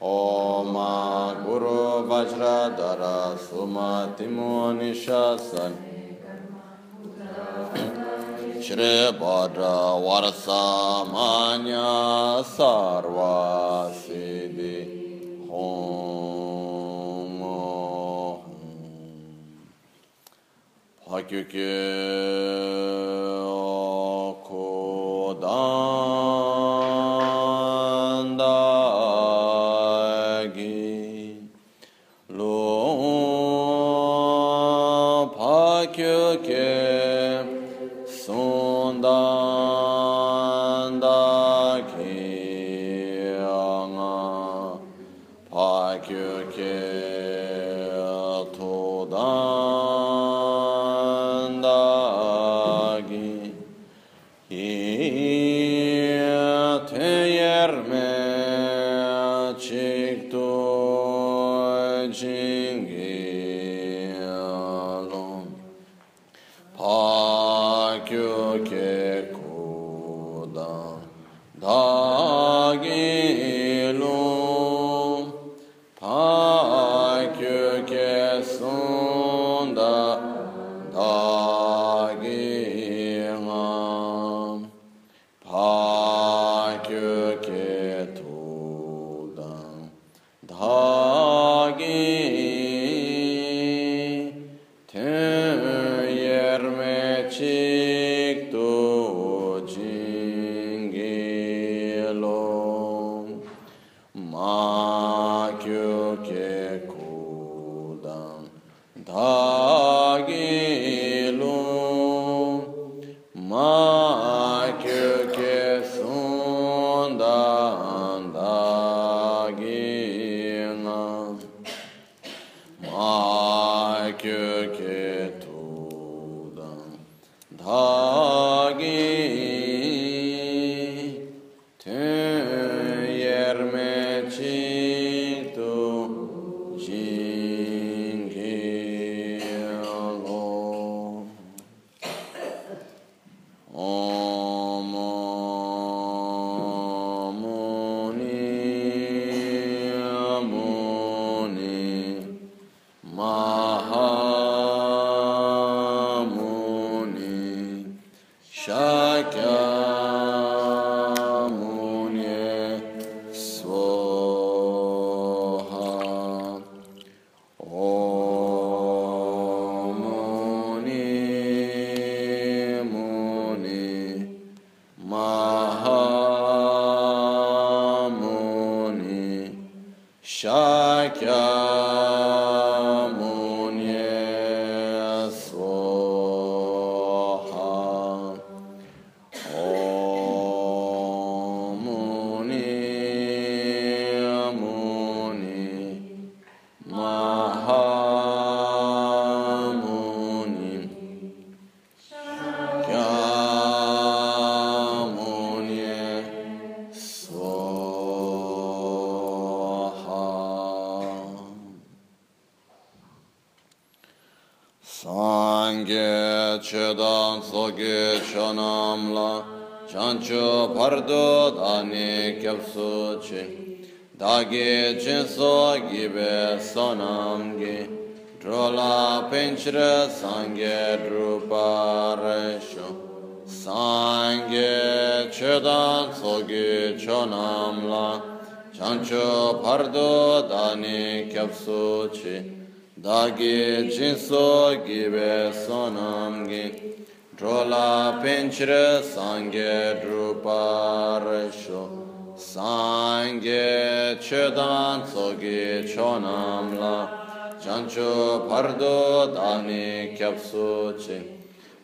Oma Guru Vajradhara Sumatimo Nishasan Shri Bhadra Varasamanya Sarva Siddhi Om Om. Hakiki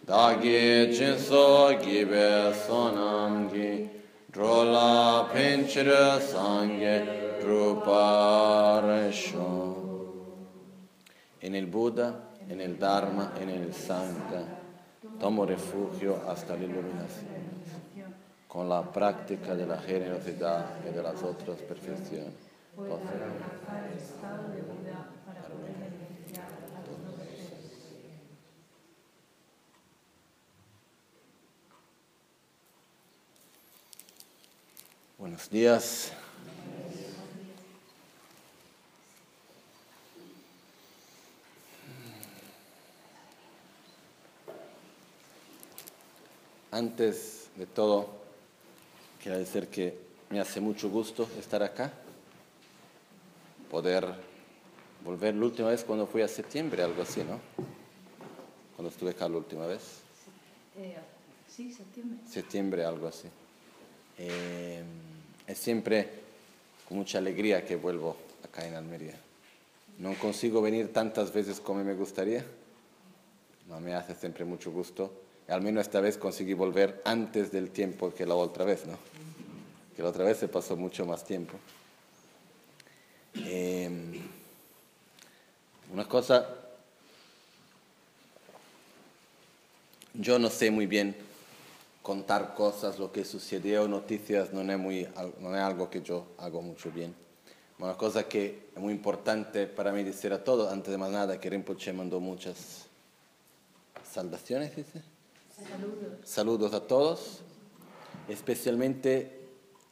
dāgī jīnsō gībē sōnām gī, drōlā pēnchirā sāngē drūpā rēshō. E nel Buddha, e nel Dharma, e nel Sangha tomo refugio hasta la l'illuminazione, con la práctica de la generosidad y de las otras perfecciones. Posso... Buenos días. Antes de todo, quiero decir que me hace mucho gusto estar acá, poder volver la última vez cuando fui a septiembre, algo así, ¿no? Cuando estuve acá la última vez. Eh, sí, septiembre. Septiembre, algo así. Eh, es siempre con mucha alegría que vuelvo acá en Almería. No consigo venir tantas veces como me gustaría, no me hace siempre mucho gusto al menos esta vez conseguí volver antes del tiempo que la otra vez, ¿no? Que la otra vez se pasó mucho más tiempo. Em, una cosa, yo no sé muy bien contar cosas, lo que sucedió, noticias, no es, muy, no es algo que yo hago mucho bien. Una cosa que es muy importante para mí decir a todos, antes de más nada, que Rinpoche mandó muchas salvaciones, dice Saludos. a todos, especialmente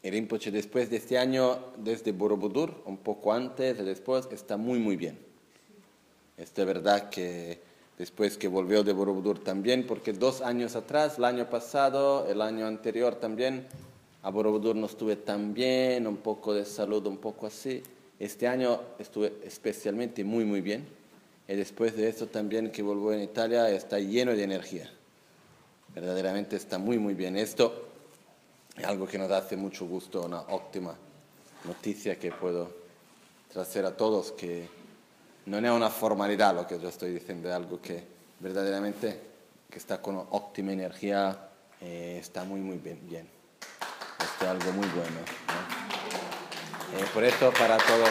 Rinpoche después de este año, desde Borobudur, un poco antes y después, está muy, muy bien. Es de verdad que después que volvió de Borobudur también, porque dos años atrás, el año pasado, el año anterior también, a Borobudur no estuve tan bien, un poco de salud, un poco así. Este año estuve especialmente muy, muy bien. Y después de eso también que volvió en Italia, está lleno de energía. Verdaderamente está muy, muy bien. Esto es algo que nos hace mucho gusto, una óptima noticia que puedo traer a todos, que no es una formalidad lo que yo estoy diciendo, es algo que verdaderamente que está con óptima energía, eh, está muy, muy bien. bien. Esto es algo muy bueno. Eh, por eso para todos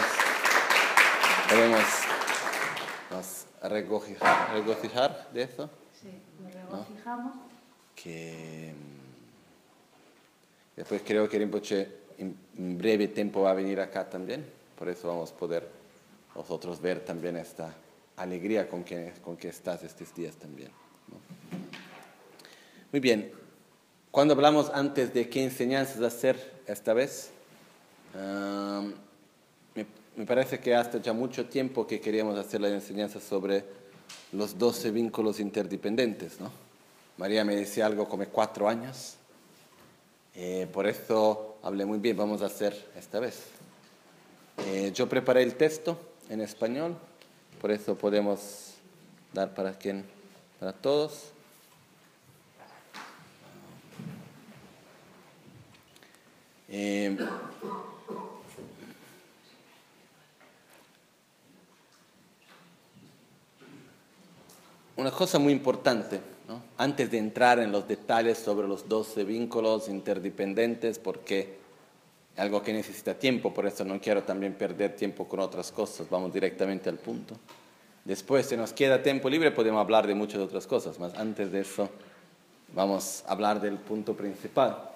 podemos nos regocijar, regocijar de eso. Sí, nos regocijamos que mm, después creo que Rinpoche en breve tiempo va a venir acá también, por eso vamos a poder nosotros ver también esta alegría con que, con que estás estos días también. Muy bien, cuando hablamos antes de qué enseñanzas hacer esta vez, me, me, parece que hasta ya mucho tiempo que queríamos hacer la enseñanza sobre los 12 vínculos interdependientes, ¿no? María me decía algo como cuatro años. Eh, por eso hablé muy bien, vamos a hacer esta vez. Eh, yo preparé el texto en español, por eso podemos dar para quien, para todos. Eh, una cosa muy importante antes de entrar en los detalles sobre los 12 vínculos interdependientes, porque algo que necesita tiempo, por eso no quiero también perder tiempo con otras cosas, vamos directamente al punto. Después, si nos queda tiempo libre, podemos hablar de muchas otras cosas, mas antes de eso, vamos a hablar del punto principal.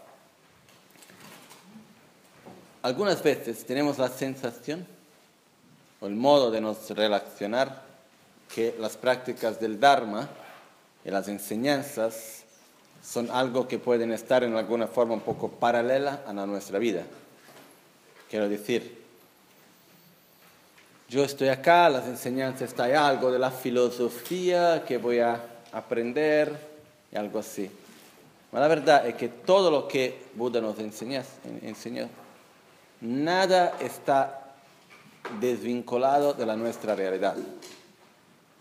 Algunas veces tenemos la sensación o el modo de nos relacionar que las prácticas del Dharma y las enseñanzas son algo que pueden estar en alguna forma un poco paralela a nuestra vida. Quiero decir, yo estoy acá, las enseñanzas está hay algo de la filosofía que voy a aprender y algo así. Pero la verdad es que todo lo que Buda nos enseñó, enseñó nada está desvinculado de la nuestra realidad.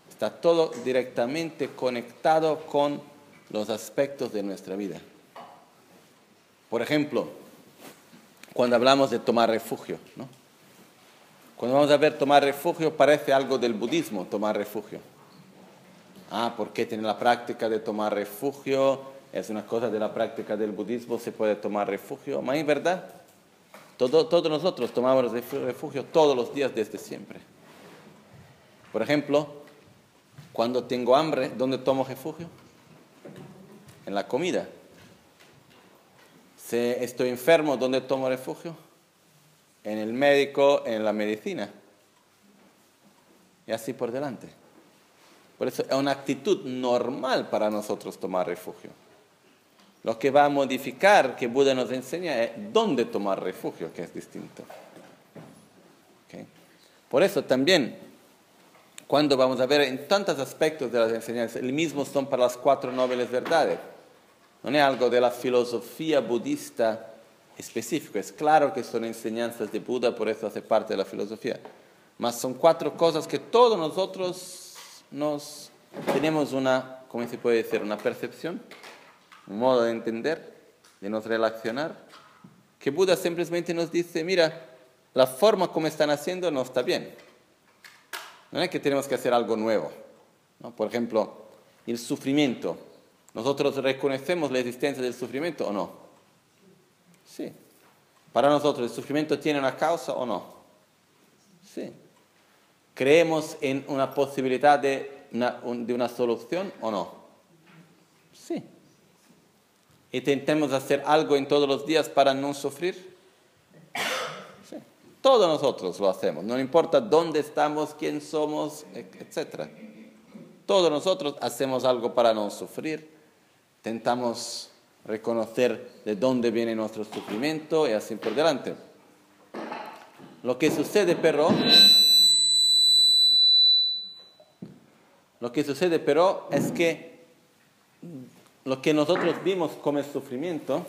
Está todo directamente conectado con los aspectos de nuestra vida. Por ejemplo, cuando hablamos de tomar refugio, ¿no? Cuando vamos a ver tomar refugio parece algo del budismo, tomar refugio. Ah, ¿por qué tiene la práctica de tomar refugio? Es una cosa de la práctica del budismo, se puede tomar refugio. ¿Ma es verdad? Todo, todos nosotros tomamos refugio todos los días desde siempre. Por ejemplo, Cuando tengo hambre, ¿dónde tomo refugio? En la comida. Si estoy enfermo, ¿dónde tomo refugio? En el médico, en la medicina. Y así por delante. Por eso es una actitud normal para nosotros tomar refugio. Lo que va a modificar, que Buda nos enseña, es dónde tomar refugio, que es distinto. Por eso también, cuando vamos a ver en tantos aspectos de las enseñanzas, el mismo son para las cuatro nobles verdades. No es algo de la filosofía budista específico. Es claro que son enseñanzas de Buda, por eso hace parte de la filosofía. Mas son cuatro cosas que todos nosotros nos tenemos una, ¿cómo se puede decir? Una percepción, un modo de entender, de nos relacionar, que Buda simplemente nos dice, mira, la forma como están haciendo no está bien. No es que tenemos que hacer algo nuevo. Por ejemplo, el sufrimiento. ¿Nosotros reconocemos la existencia del sufrimiento o no? Sí. Para nosotros, ¿el sufrimiento tiene una causa o no? Sí. ¿Creemos en una posibilidad de una, solución o no? Sí. ¿Intentemos hacer algo en todos los días para no sufrir? Sí. Todos nosotros lo hacemos, no importa dónde estamos, quién somos, etc. Todos nosotros hacemos algo para no sufrir. Intentamos reconocer de dónde viene nuestro sufrimiento y así por delante. Lo que sucede, pero Lo que sucede, pero, es que lo que nosotros vimos como el sufrimiento,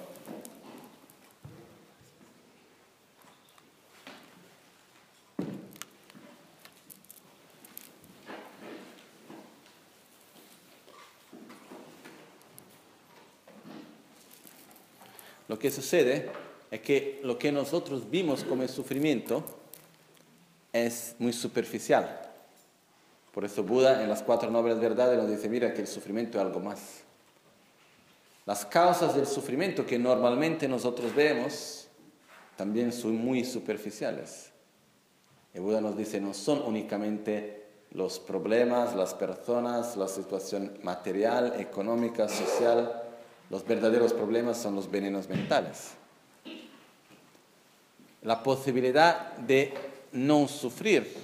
lo que sucede es que lo que nosotros vimos como el sufrimiento es muy superficial. Por eso Buda en las cuatro nobles verdades nos dice, mira que el sufrimiento es algo más. Las causas del sufrimiento que normalmente nosotros vemos también son muy superficiales. Y Buda nos dice, no son únicamente los problemas, las personas, la situación material, económica, social. Los verdaderos problemas son los venenos mentales. La posibilidad de no sufrir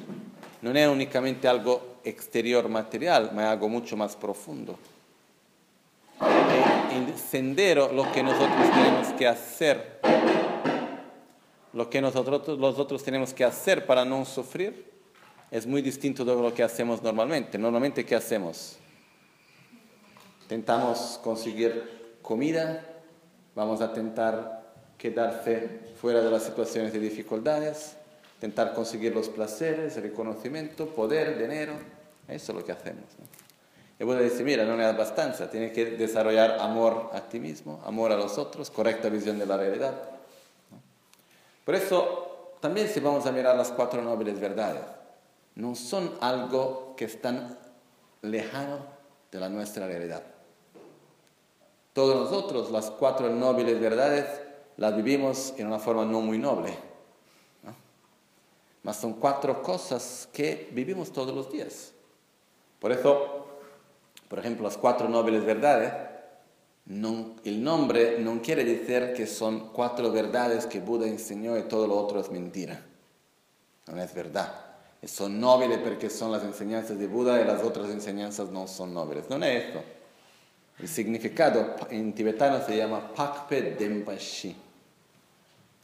no es únicamente algo exterior material, ma algo mucho más profundo. El sendero, lo que nosotros tenemos que hacer, lo que nosotros, nosotros tenemos que hacer para no sufrir, es muy distinto de lo que hacemos normalmente. Normalmente, ¿qué hacemos? Intentamos conseguir comida, vamos a intentar quedarse fuera de las situaciones de dificultades, intentar conseguir los placeres, el reconocimiento, poder, dinero. Eso es lo que hacemos. Y Buda dice, mira, no es bastante, tienes que desarrollar amor a ti mismo, amor a los otros, correcta visión de la realidad. Por eso, también si vamos a mirar las cuatro nobles verdades, no son algo que están lejano de la nuestra realidad. Todos nosotros, las cuatro nobles verdades, las vivimos en una forma no muy noble mas son cuatro cosas que vivimos todos los días. Por eso, por ejemplo, las cuatro nobles verdades, el nombre no quiere decir que son cuatro verdades que Buda enseñó y todo lo otro es mentira. No es verdad. Son nobles porque son las enseñanzas de Buda y las otras enseñanzas no son nobles. No es esto. El significado en tibetano se llama Pakpe Denpashi.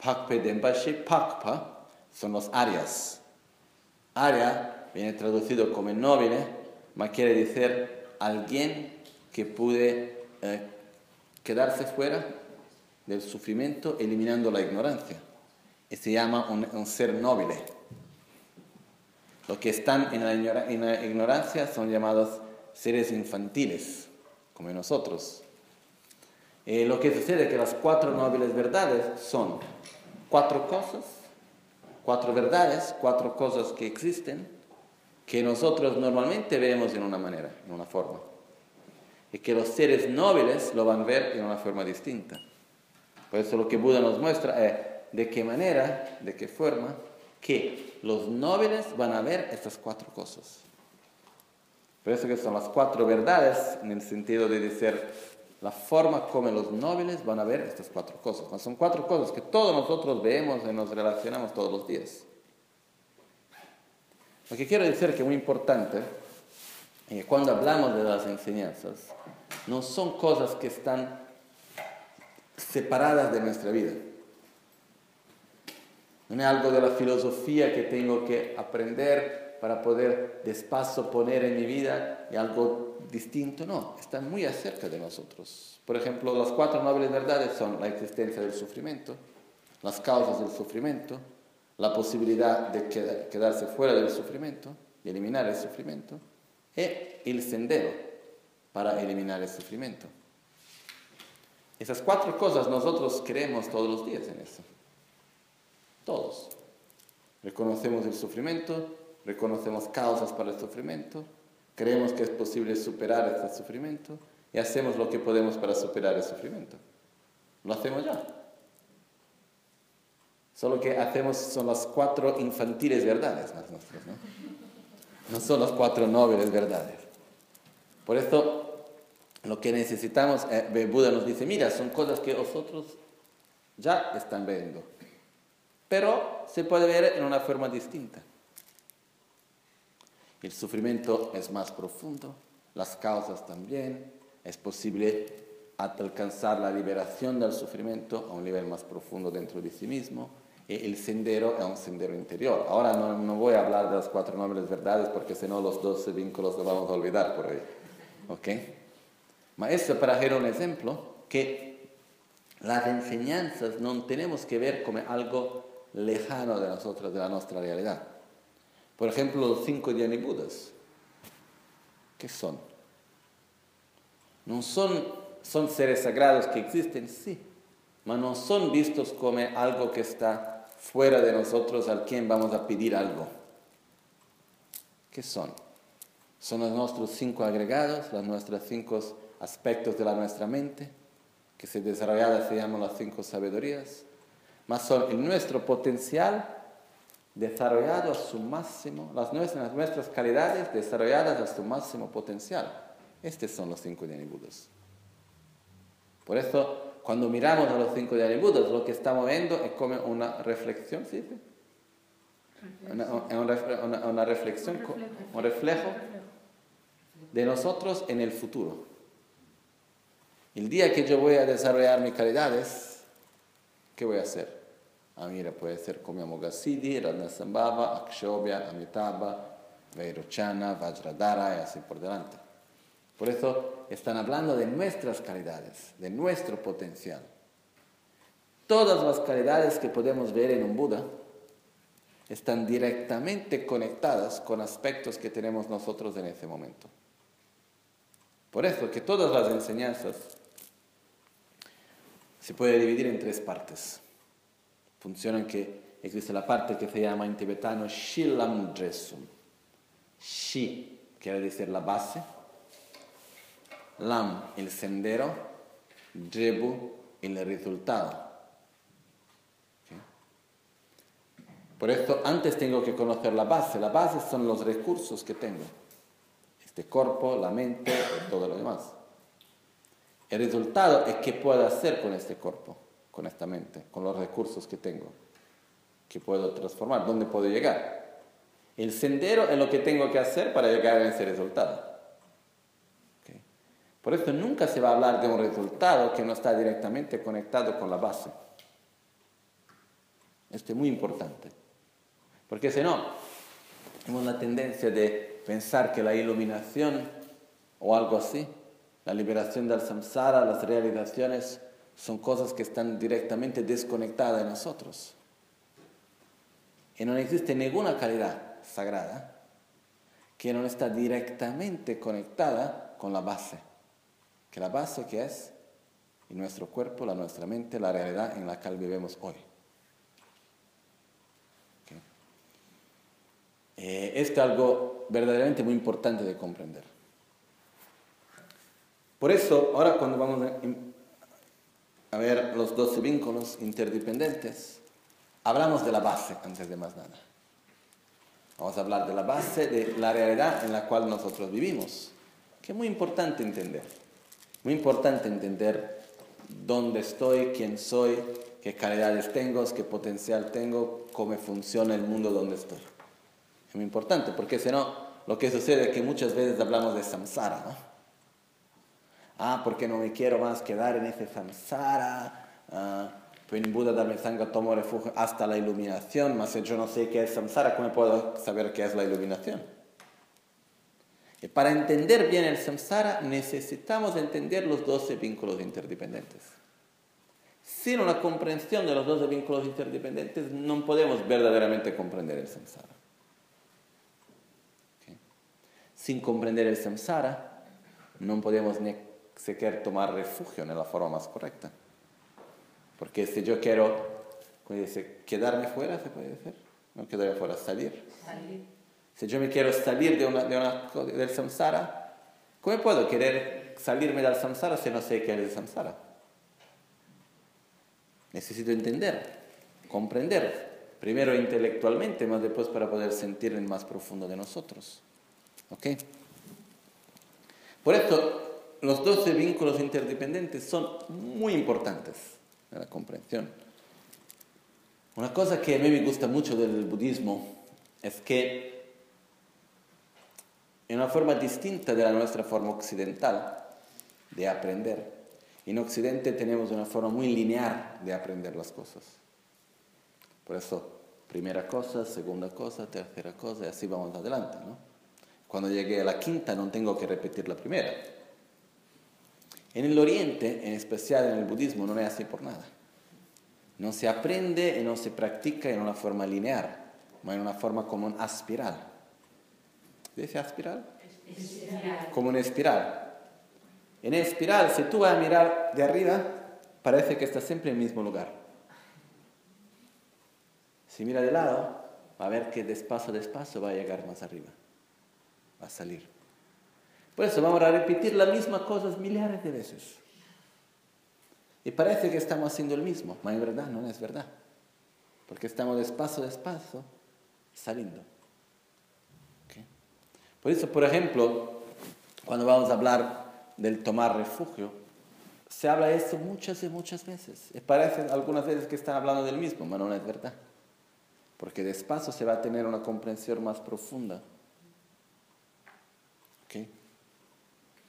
Pakpe Denpashi, Pakpa son los arias. Aria viene traducido como noble, ma quiere decir alguien que puede eh, quedarse fuera del sufrimiento eliminando la ignorancia. Y se llama un, ser noble. Los que están en la, ignorancia son llamados seres infantiles, como nosotros. Eh, lo que sucede es que las cuatro nobles verdades son cuatro cosas cuatro verdades, cuatro cosas que existen, que nosotros normalmente vemos en una manera, en una forma. Y que los seres nobles lo van a ver en una forma distinta. Por eso lo que Buda nos muestra es de qué manera, de qué forma, que los nobles van a ver estas cuatro cosas. Por eso que son las cuatro verdades en el sentido de decir la forma como los nobles van a ver estas cuatro cosas. Son cuatro cosas que todos nosotros vemos y nos relacionamos todos los días. Lo que quiero decir que es muy importante es que cuando hablamos de las enseñanzas, no son cosas que están separadas de nuestra vida. No es algo de la filosofía que tengo que aprender para poder despacio poner en mi vida y algo distinto, no, están muy acerca de nosotros. Por ejemplo, las cuatro nobles verdades son la existencia del sufrimiento, las causas del sufrimiento, la posibilidad de quedarse fuera del sufrimiento, de eliminar el sufrimiento, y el sendero para eliminar el sufrimiento. Esas cuatro cosas nosotros creemos todos los días en eso. Todos. Reconocemos el sufrimiento, reconocemos causas para el sufrimiento, creemos que es posible superar este sufrimiento y hacemos lo que podemos para superar el sufrimiento. Lo hacemos ya. Solo que hacemos son las cuatro infantiles verdades ¿no? no son las cuatro nobles verdades. Por esto lo que necesitamos, eh, Buda nos dice, mira, son cosas que vosotros ya están viendo, pero se puede ver en una forma distinta. El sufrimiento es más profundo, las causas también, es posible alcanzar la liberación del sufrimiento a un nivel más profundo dentro de sí mismo, y el sendero es un sendero interior. Ahora no, voy a hablar de las cuatro nobles verdades porque si no los doce vínculos los vamos a olvidar por ahí. ¿Ok? Ma esto para hacer un ejemplo que las enseñanzas no tenemos que ver como algo lejano de nosotros, de la nuestra realidad. Por ejemplo, los cinco Budas. ¿Qué son? No son, son seres sagrados que existen, sí, pero no son vistos como algo que está fuera de nosotros al quien vamos a pedir algo. ¿Qué son? Son los nuestros cinco agregados, las nuestras cinco aspectos de la nuestra mente, que se desarrolladas se llaman las cinco sabidurías, más son nuestro potencial desarrollado a su máximo, las nuestras, nuestras calidades desarrolladas a su máximo potencial. Estos son los cinco Budas. Por eso, cuando miramos a los cinco Budas, lo que estamos viendo es como una reflexión, ¿sí? Una, una, una, reflexión, un reflejo de nosotros en el futuro. El día que yo voy a desarrollar mis calidades, ¿qué voy a hacer? Ah, mira, puede ser como Amoghasiddhi, Radhasambhava, Akshobhya, Amitabha, Vairochana, Vajradhara y así por delante. Por eso están hablando de nuestras calidades, de nuestro potencial. Todas las calidades que podemos ver en un Buda están directamente conectadas con aspectos que tenemos nosotros en ese momento. Por eso que todas las enseñanzas se puede dividir en tres partes. Funcionan que existe la parte que se llama en tibetano Shilam Dresum. Shi quiere decir la base, Lam el sendero, Drebu el resultado. Por esto antes tengo que conocer la base. La base son los recursos que tengo. Este cuerpo, la mente y todo lo demás. El resultado es qué puedo hacer con este cuerpo, con esta mente, con los recursos que tengo, que puedo transformar, dónde puedo llegar. El sendero es lo que tengo que hacer para llegar a ese resultado. Por eso nunca se va a hablar de un resultado que no está directamente conectado con la base. Esto es muy importante. Porque si no, tenemos la tendencia de pensar que la iluminación o algo así la liberación del samsara, las realizaciones, son cosas que están directamente desconectadas de nosotros. Y no existe ninguna calidad sagrada que no está directamente conectada con la base. Que la base que es nuestro cuerpo, la nuestra mente, la realidad en la cual vivimos hoy. Eh, esto es algo verdaderamente muy importante de comprender. Por eso, ahora cuando vamos a ver los 12 vínculos interdependientes, hablamos de la base antes de más nada. Vamos a hablar de la base de la realidad en la cual nosotros vivimos, que es muy importante entender. Muy importante entender dónde estoy, quién soy, qué calidades tengo, qué potencial tengo, cómo funciona el mundo donde estoy. Es muy importante, porque si no, lo que sucede es que muchas veces hablamos de samsara, ¿no? Ah, porque no me quiero más quedar en ese samsara. Ah, pues en Buda Dharma Sangha tomo refugio hasta la iluminación, mas si yo no sé qué es samsara, ¿cómo puedo saber qué es la iluminación? Y para entender bien el samsara necesitamos entender los 12 vínculos interdependientes. Sin una comprensión de los 12 vínculos interdependientes no podemos verdaderamente comprender el samsara. Sin comprender el samsara no podemos ni siquiera tomar refugio en la forma más correcta. Porque si yo quiero, dice, quedarme fuera, se puede decir, no quedarme fuera, salir. salir si yo me quiero salir de una, de del samsara, ¿cómo puedo querer salirme del samsara si no sé qué es el samsara? Necesito entender, comprender, primero intelectualmente, más después para poder sentir en más profundo de nosotros. ¿Ok? Por esto, los 12 vínculos interdependientes son muy importantes en la comprensión. Una cosa que a mí me gusta mucho del budismo es que en una forma distinta de la nuestra forma occidental de aprender. En Occidente tenemos una forma muy lineal de aprender las cosas. Por eso, primera cosa, segunda cosa, tercera cosa, y así vamos adelante. Cuando llegué a la quinta no tengo que repetir la primera. En el Oriente, en especial en el budismo, no es así por nada. No se aprende y no se practica en una forma lineal, sino en una forma como una espiral dice espiral? Como una espiral. En espiral, si tú vas a mirar de arriba, parece que estás siempre en el mismo lugar. Si mira de lado, va a ver que despacio, despacio va a llegar más arriba. Va a salir. Por eso vamos a repetir las mismas cosas miles de veces. Y parece que estamos haciendo el mismo, pero en verdad no es verdad. Porque estamos despacio, despacio, saliendo. Por eso, por ejemplo, cuando vamos a hablar del tomar refugio, se habla esto muchas y muchas veces. Y parece algunas veces que están hablando del mismo, pero no es verdad. Porque despacio se va a tener una comprensión más profunda. ¿Okay?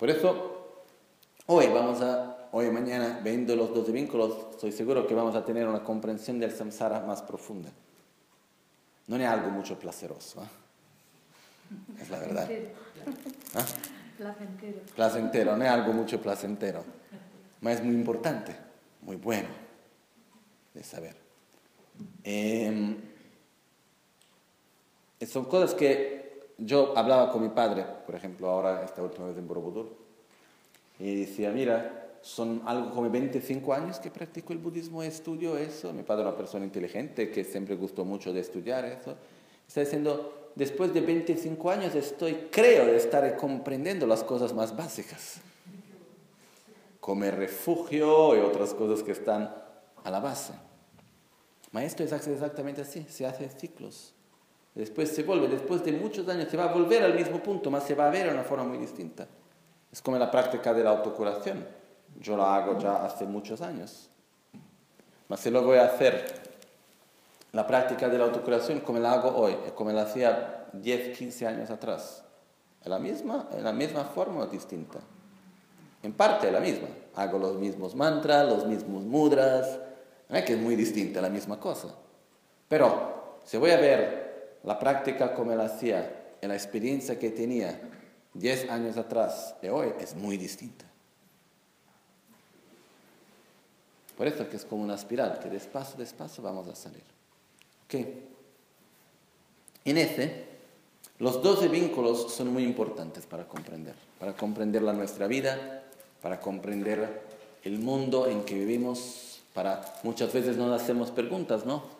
Por eso, hoy vamos a, hoy mañana, viendo los dos vínculos, estoy seguro que vamos a tener una comprensión del samsara más profunda. No es algo mucho placeroso. ¿eh? Es la verdad. ¿Ah? Placentero. Placentero, no es algo mucho placentero. Pero es muy importante, muy bueno de saber. Em, son cosas que yo hablaba con mi padre, por ejemplo, ahora esta última vez en Borobudur, y decía, mira, son algo como 25 años que practico el budismo estudio eso. Mi padre es una persona inteligente que siempre gustó mucho de estudiar eso. Está diciendo, después de 25 años estoy, creo, de estar comprendiendo las cosas más básicas. Comer refugio y otras cosas que están a la base. Maestro es exactamente así, se hace ciclos. Después se vuelve, después de muchos años se va a volver al mismo punto, más se va a ver de una forma muy distinta. Es como la práctica de la autocuración. Yo la hago ya hace muchos años. Mas si lo voy a hacer la práctica de la autocuración como la hago hoy, como la hacía 10, 15 años atrás. ¿En la misma, en la misma forma o distinta? En parte la misma. Hago los mismos mantras, los mismos mudras, es que es muy distinta la misma cosa. Pero si voy a ver la práctica como la hacía, en la experiencia que tenía 10 años atrás y hoy, es muy distinta. Por eso es que es como una espiral, que despacio, despacio vamos a salir. ¿Qué? En ese, los 12 vínculos son muy importantes para comprender, para comprender la nuestra vida, para comprender el mundo en que vivimos, para muchas veces nos hacemos preguntas, ¿no?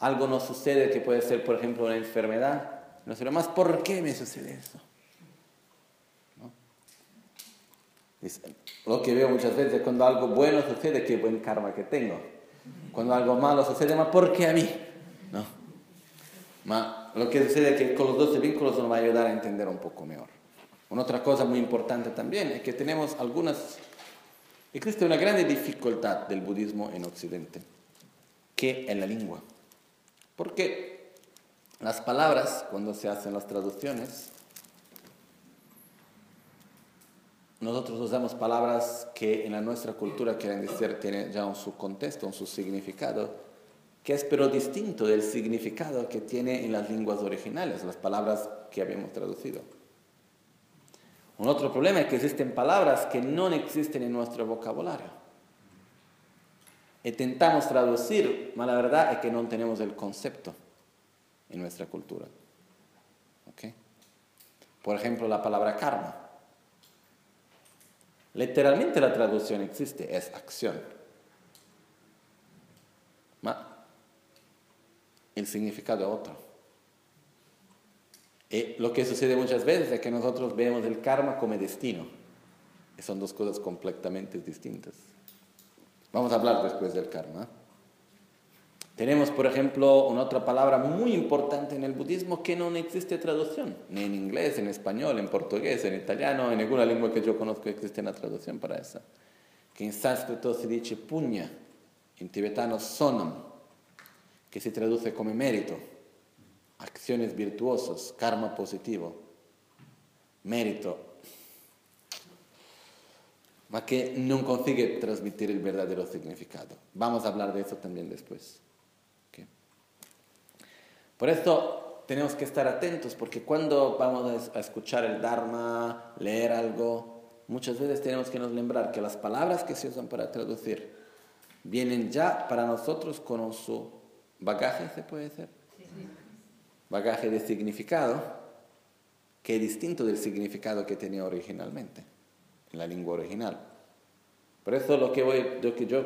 Algo nos sucede que puede ser, por ejemplo, una enfermedad, no sé más, ¿por qué me sucede eso? Lo que veo muchas veces cuando algo bueno sucede, qué buen karma que tengo. Cuando algo malo sucede, ¿por qué a mí? ¿no? Ma lo que sucede es que con los 12 vínculos nos va a ayudar a entender un poco mejor. Una otra cosa muy importante también es que tenemos algunas... Existe una grande dificultad del budismo en Occidente, que es la lengua. Porque las palabras, cuando se hacen las traducciones, nosotros usamos palabras que en la nuestra cultura quieren decir, tienen ya un su contexto, un su significado, que es pero distinto del significado que tiene en las lenguas originales, las palabras que habíamos traducido. Un otro problema es que existen palabras que no existen en nuestro vocabulario. Intentamos traducir, pero la verdad es que no tenemos el concepto en nuestra cultura. Por ejemplo, la palabra karma. Literalmente la traducción existe, es acción. el significado es otro. Y lo que sucede muchas veces es que nosotros vemos el karma como destino. Y son dos cosas completamente distintas. Vamos a hablar después del karma. Tenemos, por ejemplo, una otra palabra muy importante en el budismo que no existe traducción, ni en inglés, en español, en portugués, en italiano, en ninguna lengua que yo conozco existe una traducción para esa. Que en sánscrito se dice puña, en tibetano sonam, que se traduce como mérito, acciones virtuosas, karma positivo, mérito, ma que no consigue transmitir el verdadero significado. Vamos a hablar de eso también después. Por eso tenemos que estar atentos, porque cuando vamos a escuchar el Dharma, leer algo, muchas veces tenemos que nos lembrar que las palabras que se usan para traducir vienen ya para nosotros con su bagaje, ¿se puede decir? Bagaje de significado, que es distinto del significado que tenía originalmente, en la lengua original. Por eso lo que, voy, lo que yo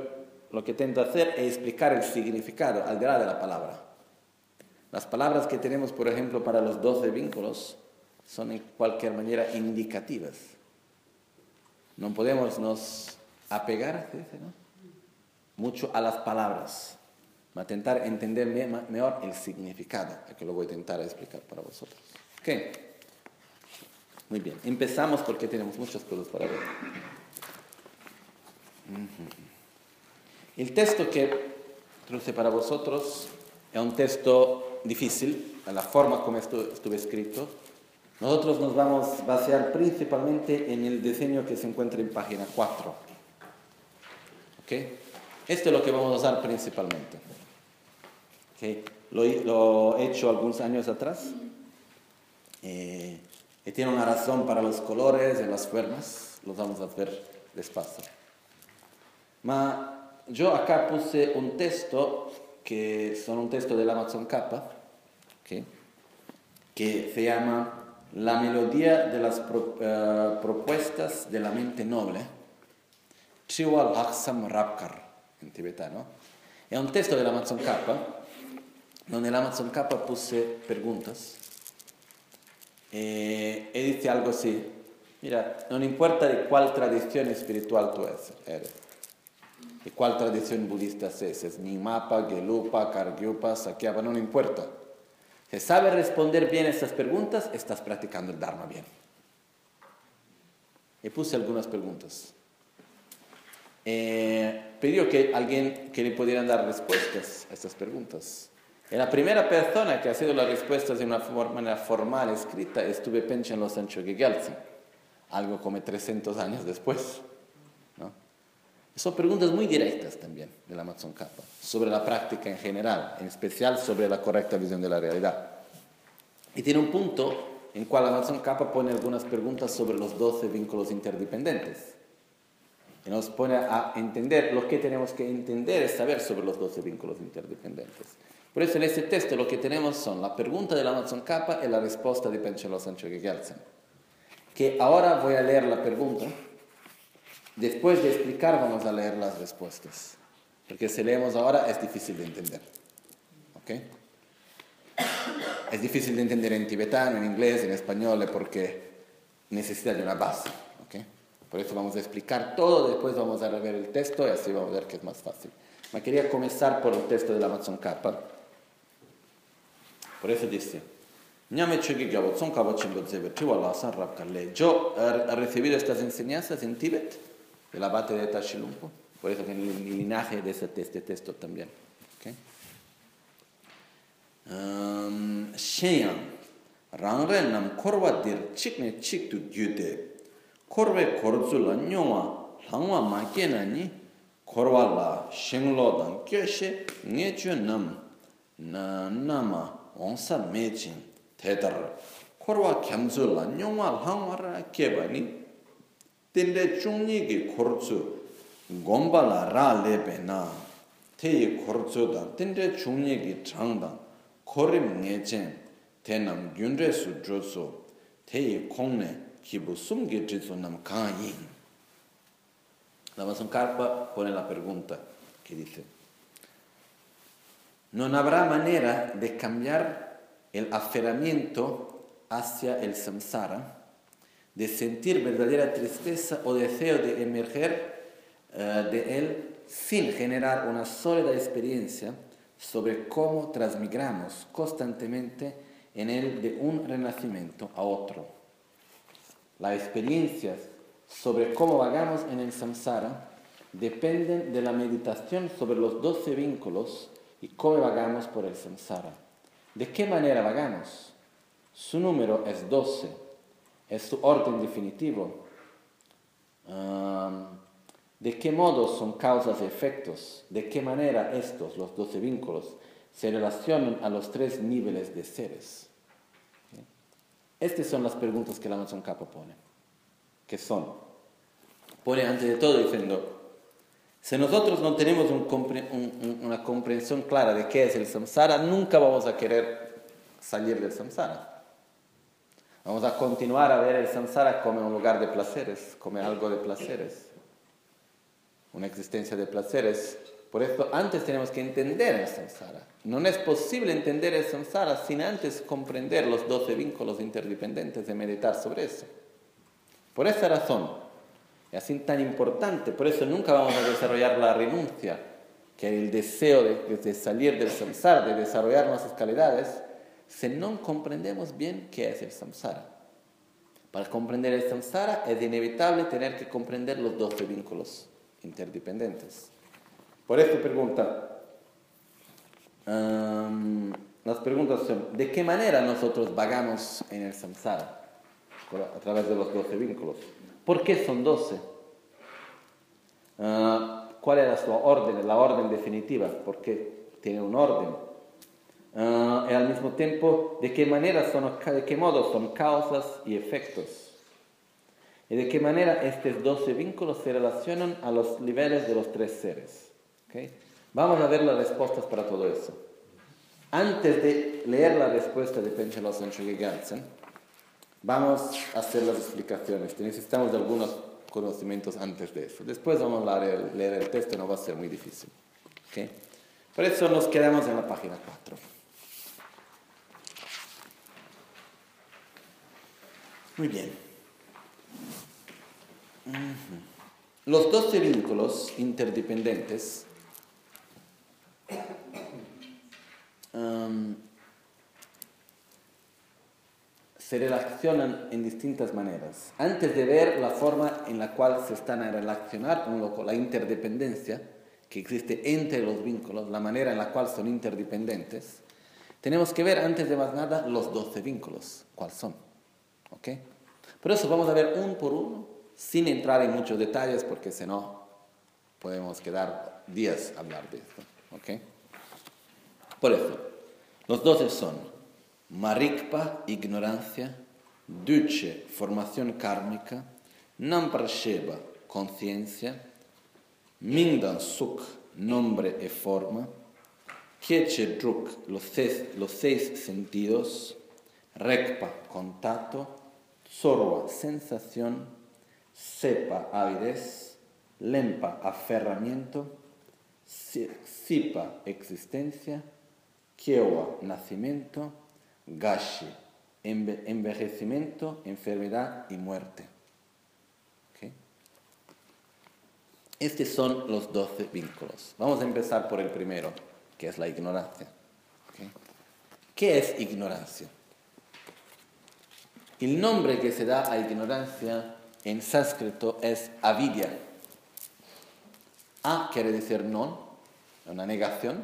lo que intento hacer es explicar el significado al de la palabra. Las palabras que tenemos, por ejemplo, para los 12 vínculos son en cualquier manera indicativas. No podemos nos apegar mucho a las palabras a intentar entender mejor el significado, que lo voy a intentar explicar para vosotros. ¿Ok? Muy bien, empezamos porque tenemos muchas cosas para ver. El texto que traje para vosotros es un texto difícil, a la forma como estuvo escrito. Nosotros nos vamos a basear principalmente en el diseño que se encuentra en página 4. ¿Ok? Esto es lo que vamos a usar principalmente lo, he hecho algunos años atrás. Eh, y tiene una razón para los colores y las formas, los vamos a ver despacio. Ma yo acá puse un texto que son un texto del Amazon Kappa, que se llama La melodía de las eh, propuestas de la mente noble, Chiwal Haksam Rapkar, en tibetano. Es un texto del Amazon Kappa Amazon K puse preguntas eh, e dice algo así, mira, no importa de cuál tradición espiritual tú eres, de cuál tradición budista es, es Nimapa, Gelupa, Kargyupa, Sakyapa, no importa. Si sabes responder bien estas preguntas, estás practicando el Dharma bien. Y puse algunas preguntas. Eh, pidió que alguien que le pudieran dar respuestas a estas preguntas. La primera persona que ha sido la respuesta de una manera formal escrita estuve Penchen los Sancho Gyaltsen, algo como 300 años después. ¿no? Son preguntas muy directas también de la Amazon Kappa, sobre la práctica en general, en especial sobre la correcta visión de la realidad. Y tiene un punto en cual la Amazon Kappa pone algunas preguntas sobre los 12 vínculos interdependentes. Y nos pone a entender lo que tenemos que entender es saber sobre los 12 vínculos interdependentes. Por eso en este texto lo que tenemos son la pregunta del Amazon Kappa y la respuesta de Penchelo Sancho Gelsen. Que ahora voy a leer la pregunta. Después de explicar vamos a leer las respuestas. Porque si leemos ahora es difícil de entender. ¿Ok? Es difícil de entender en tibetano, en inglés, en español, porque necesita de una base. Por eso vamos a explicar todo, después vamos a ver el texto y así vamos a ver que es más fácil. Me quería comenzar por el texto del Amazon Kappa. Por eso dice, ñame choque que abotzón cabo chimbotzebe, tribo la asa rapcale. Yo er, he recibido estas enseñanzas en Tíbet, el abate de Tashilumpo, por eso que en el linaje de ese este texto también. Okay. Um, Shenyang, rangre nam korwa dir chikne chik tu gyude, korwe korzu la nyongwa, langwa ma kena ni, korwa la shenglo dan kyeshe, ngechu nam, na nama, ongsa mechin tedar korwa kyamzu la nyongwa langwara keba ni tende chungni ki korzu gomba la ra lebe na teyi korzu dan tende chungni ki changdan korim ngechen tenam gyunre su jozo teyi kongne kibu sumgi jizu nam kanyin. La masum carpa pone la pregunta que dice ¿no habrá manera de cambiar el aferramiento hacia el samsara, de sentir verdadera tristeza o deseo de emerger eh, de él sin generar una sólida experiencia sobre cómo transmigramos constantemente en él de un renacimiento a otro. Las experiencias sobre cómo vagamos en el samsara dependen de la meditación sobre los doce vínculos y cómo vagamos por el samsara. ¿De qué manera vagamos? Su número es 12, es su orden definitivo. ¿De qué modo son causas y efectos? ¿De qué manera estos, los 12 vínculos, se relacionan a los tres niveles de seres? Estas son las preguntas que la Amazon Capa pone. ¿Qué son? Pone antes de todo diciendo, si nosotros no tenemos una comprensión clara de qué es el samsara, nunca vamos a querer salir del samsara. Vamos a continuar a ver el samsara como un lugar de placeres, como algo de placeres, una existencia de placeres. Por eso antes tenemos que entender el samsara. No es posible entender el samsara sin antes comprender los doce vínculos interdependientes y meditar sobre eso. Por esa razón, es así tan importante. Por eso nunca vamos a desarrollar la renuncia, que el deseo de, salir del samsara, de desarrollar nuestras calidades, si no comprendemos bien qué es el samsara. Para comprender el samsara es inevitable tener que comprender los 12 vínculos interdependientes. Por eso pregunta, las preguntas son, ¿de qué manera nosotros vagamos en el samsara? A través de los 12 vínculos. ¿Por qué son 12? Ah, ¿Cuál es su orden? La orden definitiva, porque tiene un orden. Ah, y al mismo tiempo, ¿de qué manera son, de qué modo son causas y efectos? Y de qué manera estos 12 vínculos se relacionan a los niveles de los tres seres. Vamos a ver las respuestas para todo eso. Antes de leer la respuesta de Penchelos Gansen, Vamos a hacer las explicaciones. Necesitamos de algunos conocimientos antes de eso. Después vamos a leer, el texto, no va a ser muy difícil. Por eso nos quedamos en la página 4. Muy bien. Los 12 vínculos interdependientes um, se relacionan en distintas maneras. Antes de ver la forma en la cual se están a relacionar con la interdependencia que existe entre los vínculos, la manera en la cual son interdependientes, tenemos que ver antes de más nada los 12 vínculos, cuáles son. ¿Ok? Por eso vamos a ver uno por uno, sin entrar en muchos detalles, porque si no, podemos quedar días a hablar de esto. ¿Ok? Por eso, los 12 son Marikpa, ignorancia, Duce, formación kármica, Namprasheba, conciencia, Mindan Suk, nombre y forma, Kieche Druk, los seis, los seis sentidos, Rekpa, contacto, Sorwa, sensación, Sepa, avidez, Lempa, aferramiento, Sipa, existencia, Kiewa, nacimiento, gashi, envejecimiento, enfermedad y muerte. Estos son los doce vínculos. Vamos a empezar por el primero, que es la ignorancia. ¿Qué es ignorancia? El nombre que se da a ignorancia en sánscrito es avidya. A quiere decir non, una negación.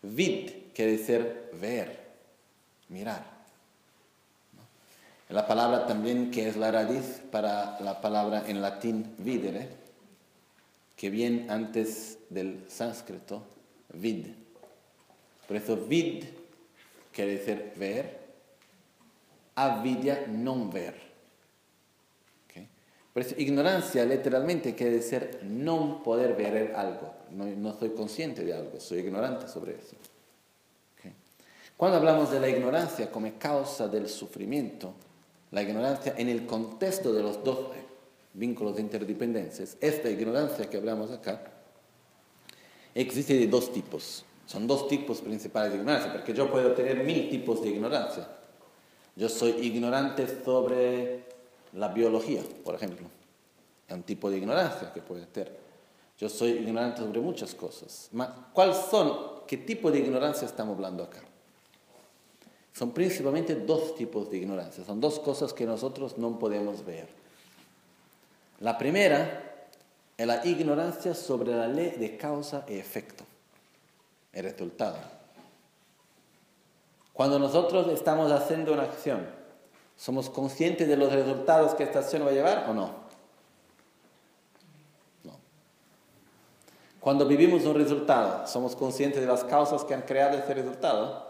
Vid quiere decir ver, mirar. La palabra también que es la raíz para la palabra en latín videre, que viene antes del sánscrito, vid. Por eso vid quiere decir ver, avidya non ver. Por eso ignorancia literalmente quiere decir no poder ver algo. No, no soy consciente de algo, soy ignorante sobre eso. Cuando hablamos de la ignorancia como causa del sufrimiento, la ignorancia en el contexto de los 12 vínculos de interdependencias, esta ignorancia que hablamos acá, existe de dos tipos. Son dos tipos principales de ignorancia, porque yo puedo tener mil tipos de ignorancia. Yo soy ignorante sobre la biología, por ejemplo. Es un tipo de ignorancia que puede tener. Yo soy ignorante sobre muchas cosas. ¿Cuáles son? ¿Qué tipo de ignorancia estamos hablando acá? Son principalmente dos tipos de ignorancia. Son dos cosas que nosotros no podemos ver. La primera es la ignorancia sobre la ley de causa y efecto, el resultado. Cuando nosotros estamos haciendo una acción ¿Somos conscientes de los resultados que esta acción va a llevar o no? No. Cuando vivimos un resultado, ¿somos conscientes de las causas que han creado ese resultado?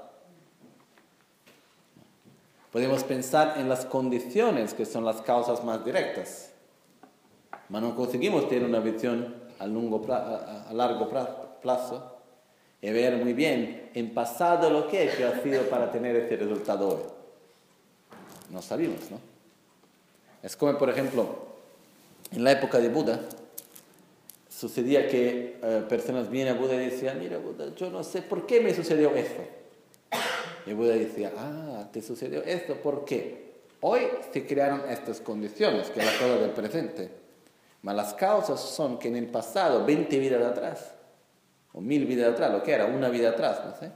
Podemos pensar en las condiciones que son las causas más directas, pero no conseguimos tener una visión a, largo plazo y ver muy bien en pasado lo que ha sido para tener ese resultado hoy. No sabemos, ¿no? Es como, por ejemplo, en la época de Buda, sucedía que eh, personas vienen a Buda y decían, mira Buda, yo no sé por qué me sucedió esto. Y Buda decía, ah, te sucedió esto, ¿por qué? Hoy se crearon estas condiciones, que es la cosa del presente. Pero las causas son que en el pasado, 20 vidas atrás, o mil vidas atrás, lo que era, una vida atrás, no sé,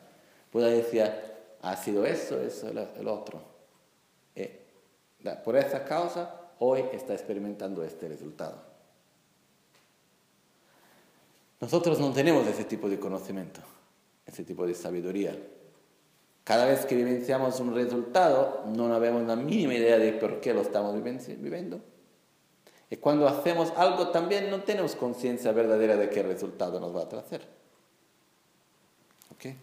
Buda decía, ha sido eso, eso, el otro. Por esa causa, hoy está experimentando este resultado. Nosotros no tenemos ese tipo de conocimiento, ese tipo de sabiduría. Cada vez que vivenciamos un resultado, no tenemos la mínima idea de por qué lo estamos viviendo. Y cuando hacemos algo también no tenemos conciencia verdadera de qué resultado nos va a traer. ¿Ok?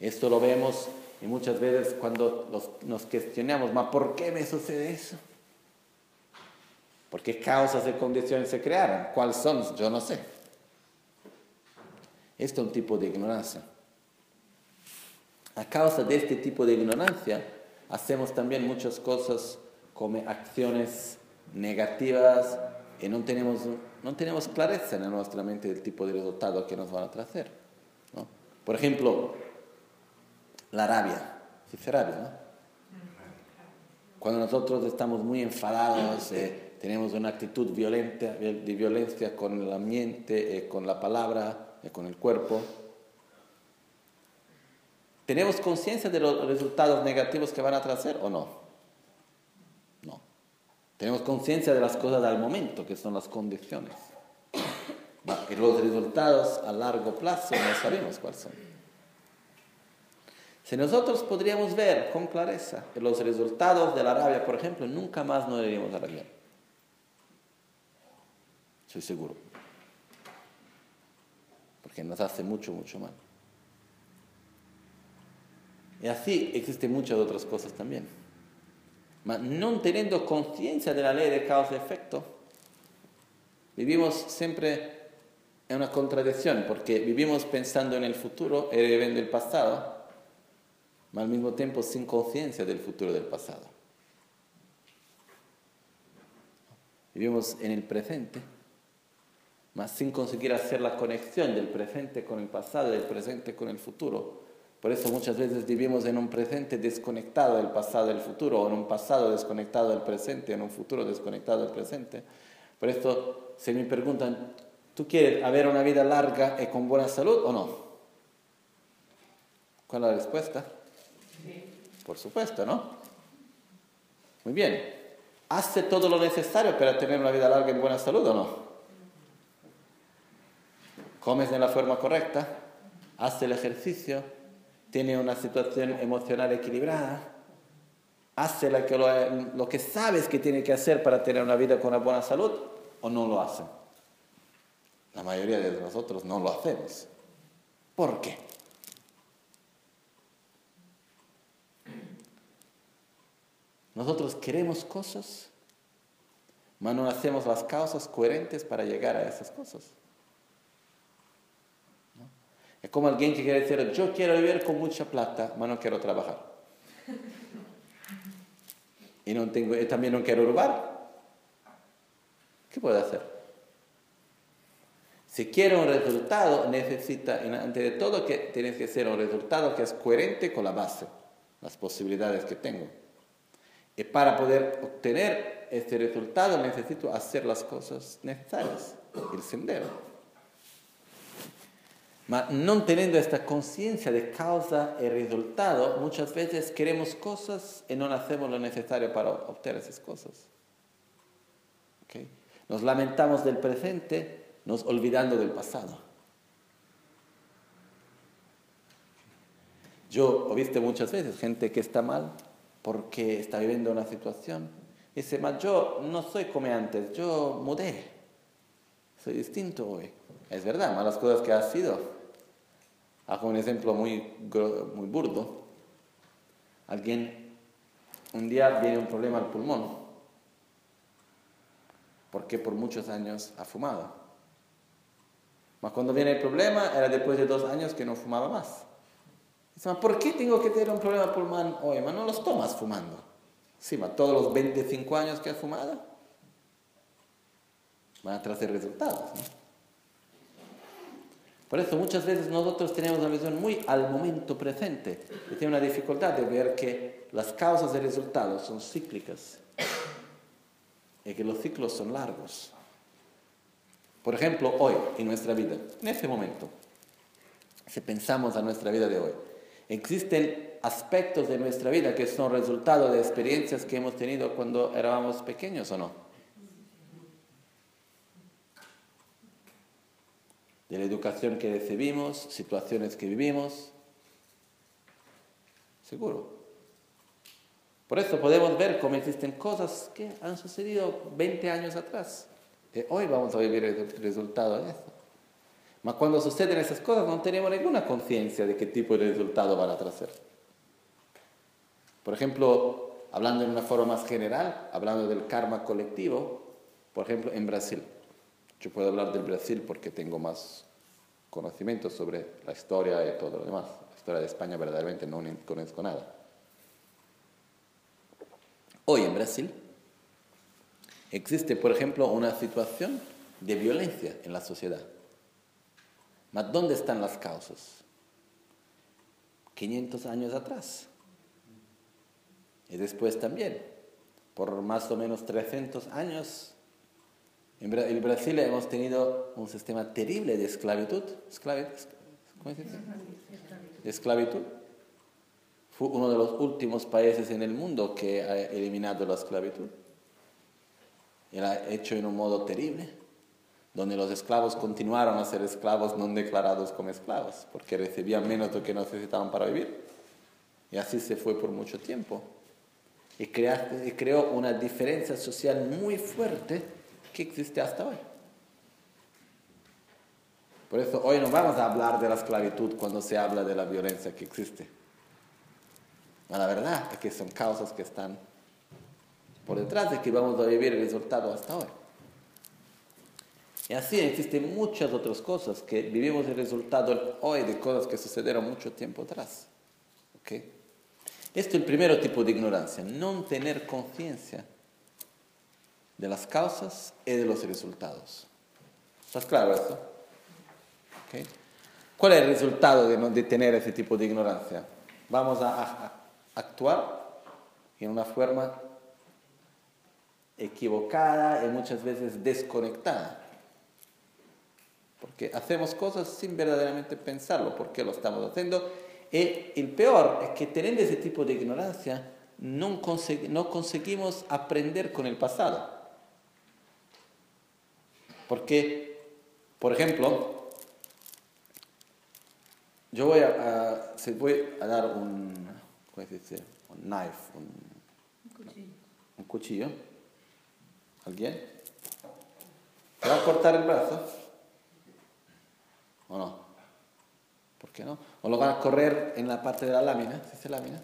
Esto lo vemos y muchas veces cuando nos cuestionamos, ¿por qué me sucede eso? ¿Por qué causas y condiciones se crearon? ¿Cuáles son? Yo no sé. Esto es un tipo de ignorancia. A causa de este tipo de ignorancia, hacemos también muchas cosas como acciones negativas y no tenemos, no tenemos clareza en nuestra mente del tipo de resultado que nos van a traer. ¿no? Por ejemplo, la rabia. dice rabia, ¿no? Cuando nosotros estamos muy enfadados, eh, tenemos una actitud violenta, de violencia con el ambiente, eh, con la palabra, eh, con el cuerpo, ¿tenemos conciencia de los resultados negativos que van a traer o no? No. Tenemos conciencia de las cosas al momento, que son las condiciones. Y los resultados a largo plazo no sabemos cuáles son. Si nosotros podríamos ver con clareza los resultados de la rabia, por ejemplo, nunca más nos iríamos a rabiar. Soy seguro. Porque nos hace mucho, mucho mal. Y así existen muchas otras cosas también. Pero no teniendo conciencia de la ley de causa y efecto, vivimos siempre en una contradicción, porque vivimos pensando en el futuro y viviendo el pasado al mismo tiempo sin conciencia del futuro del pasado. Vivimos en el presente, mas sin conseguir hacer la conexión del presente con el pasado y del presente con el futuro. Por eso muchas veces vivimos en un presente desconectado del pasado y del futuro, o en un pasado desconectado del presente, o en un futuro desconectado del presente. Por esto, si me preguntan, ¿tú quieres haber una vida larga y con buena salud o no? ¿Cuál es la respuesta? Por supuesto, ¿no? Muy bien. ¿Hace todo lo necesario para tener una vida larga y en buena salud o no? ¿Comes de la forma correcta? ¿Hace el ejercicio? ¿Tiene una situación emocional equilibrada? ¿Hace lo que, lo sabes que tiene que hacer para tener una vida con una buena salud o no lo hace? La mayoría de nosotros no lo hacemos. ¿Por qué? Nosotros queremos cosas, pero no hacemos las causas coherentes para llegar a esas cosas. Es como alguien que quiere decir, yo quiero vivir con mucha plata, pero no quiero trabajar. Y no tengo, también no quiero robar. ¿Qué puede hacer? Si quiere un resultado, necesita, antes de todo, que tiene que ser un resultado que es coherente con la base, las posibilidades que tengo. Y para poder obtener este resultado necesito hacer las cosas necesarias, el sendero. Pero no teniendo esta conciencia de causa y resultado, muchas veces queremos cosas y no hacemos lo necesario para obtener esas cosas. Nos lamentamos del presente, nos olvidando del pasado. Yo he visto muchas veces gente que está mal porque está viviendo una situación. Dice, mas yo no soy como antes, yo mudé, soy distinto hoy. Es verdad, malas cosas que ha sido. Hago un ejemplo muy, burdo. Alguien, un día viene un problema al pulmón, porque por muchos años ha fumado. Mas cuando viene el problema, era después de dos años que no fumaba más. ¿por qué tengo que tener un problema pulmón hoy? Ma no los tomas fumando. Sí, ma todos los 25 años que has fumado van a traer resultados. Por eso muchas veces nosotros tenemos una visión muy al momento presente y tenemos una dificultad de ver que las causas de resultados son cíclicas y que los ciclos son largos. Por ejemplo, hoy, en nuestra vida, en este momento, si pensamos a nuestra vida de hoy, Existen aspectos de nuestra vida que son resultado de experiencias que hemos tenido cuando éramos pequeños o no. De la educación que recibimos, situaciones que vivimos. Seguro. Por eso podemos ver cómo existen cosas que han sucedido 20 años atrás. Y hoy vamos a vivir el resultado de eso. Pero cuando suceden esas cosas no tenemos ninguna conciencia de qué tipo de resultado van a traer. Por ejemplo, hablando en una forma más general, hablando del karma colectivo, por ejemplo, en Brasil. Yo puedo hablar del Brasil porque tengo más conocimiento sobre la historia y todo lo demás. La historia de España verdaderamente no conozco nada. Hoy en Brasil existe, por ejemplo, una situación de violencia en la sociedad. Mas ¿dónde están las causas? 500 años atrás. Y después también, por más o menos 300 años, en Brasil hemos tenido un sistema terrible de esclavitud. ¿Cómo se dice? esclavitud. Fue uno de los últimos países en el mundo que ha eliminado la esclavitud. Y lo ha hecho en un modo terrible donde los esclavos continuaron a ser esclavos no declarados como esclavos, porque recibían menos de lo que necesitaban para vivir. Y así se fue por mucho tiempo. Y, creó una diferencia social muy fuerte que existe hasta hoy. Por eso hoy no vamos a hablar de la esclavitud cuando se habla de la violencia que existe. la verdad es que son causas que están por detrás de que vamos a vivir el resultado hasta hoy. Y así existen muchas otras cosas que vivimos el resultado hoy de cosas que sucedieron mucho tiempo atrás. ¿Okay? Este es el primer tipo de ignorancia, no tener conciencia de las causas y de los resultados. ¿Estás claro eso? ¿Okay? ¿Cuál es el resultado de, no, de tener ese tipo de ignorancia? Vamos a actuar en una forma equivocada y muchas veces desconectada. Porque hacemos cosas sin verdaderamente pensarlo, por qué lo estamos haciendo. Y el peor es que teniendo ese tipo de ignorancia, no, no conseguimos aprender con el pasado. Porque, por ejemplo, yo voy a, se voy a dar un, ¿cómo se dice? Un knife, un, cuchillo. un cuchillo. ¿Alguien? ¿Se va a cortar el brazo? ¿O no? ¿Por qué no? ¿O lo van a correr en la parte de la lámina? ¿Se dice lámina?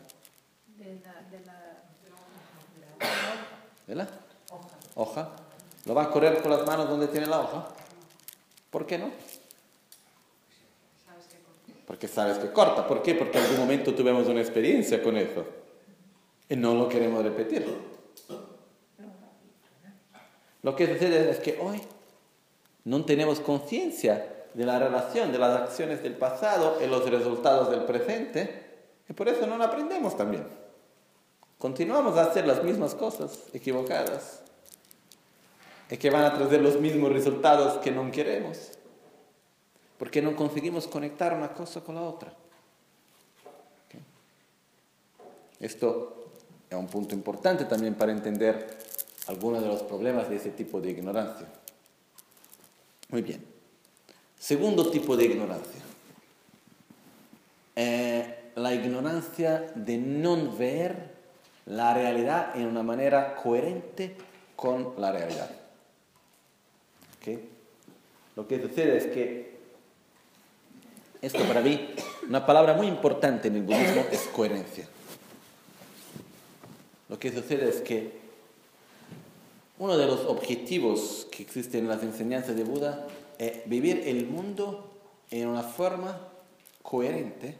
De la, de la, ¿De la? Hoja. ¿Lo va a correr con las manos donde tiene la hoja? ¿Por qué no? Porque sabes que corta. ¿Por qué? Porque en algún momento tuvimos una experiencia con eso. Y no lo queremos repetir. Lo que sucede es que hoy no tenemos conciencia de la relación de las acciones del pasado y los resultados del presente, y por eso no aprendemos también. Continuamos a hacer las mismas cosas equivocadas y que van a traer los mismos resultados que no queremos, porque no conseguimos conectar una cosa con la otra. Esto es un punto importante también para entender algunos de los problemas de ese tipo de ignorancia. Muy bien. Segundo tipo de ignorancia. Eh, la ignorancia de no ver la realidad en una manera coherente con la realidad. Lo que sucede es que esto para mí, una palabra muy importante en el budismo es coherencia. Lo que sucede es que uno de los objetivos que existen en las enseñanzas de Buda es vivir el mundo en una forma coherente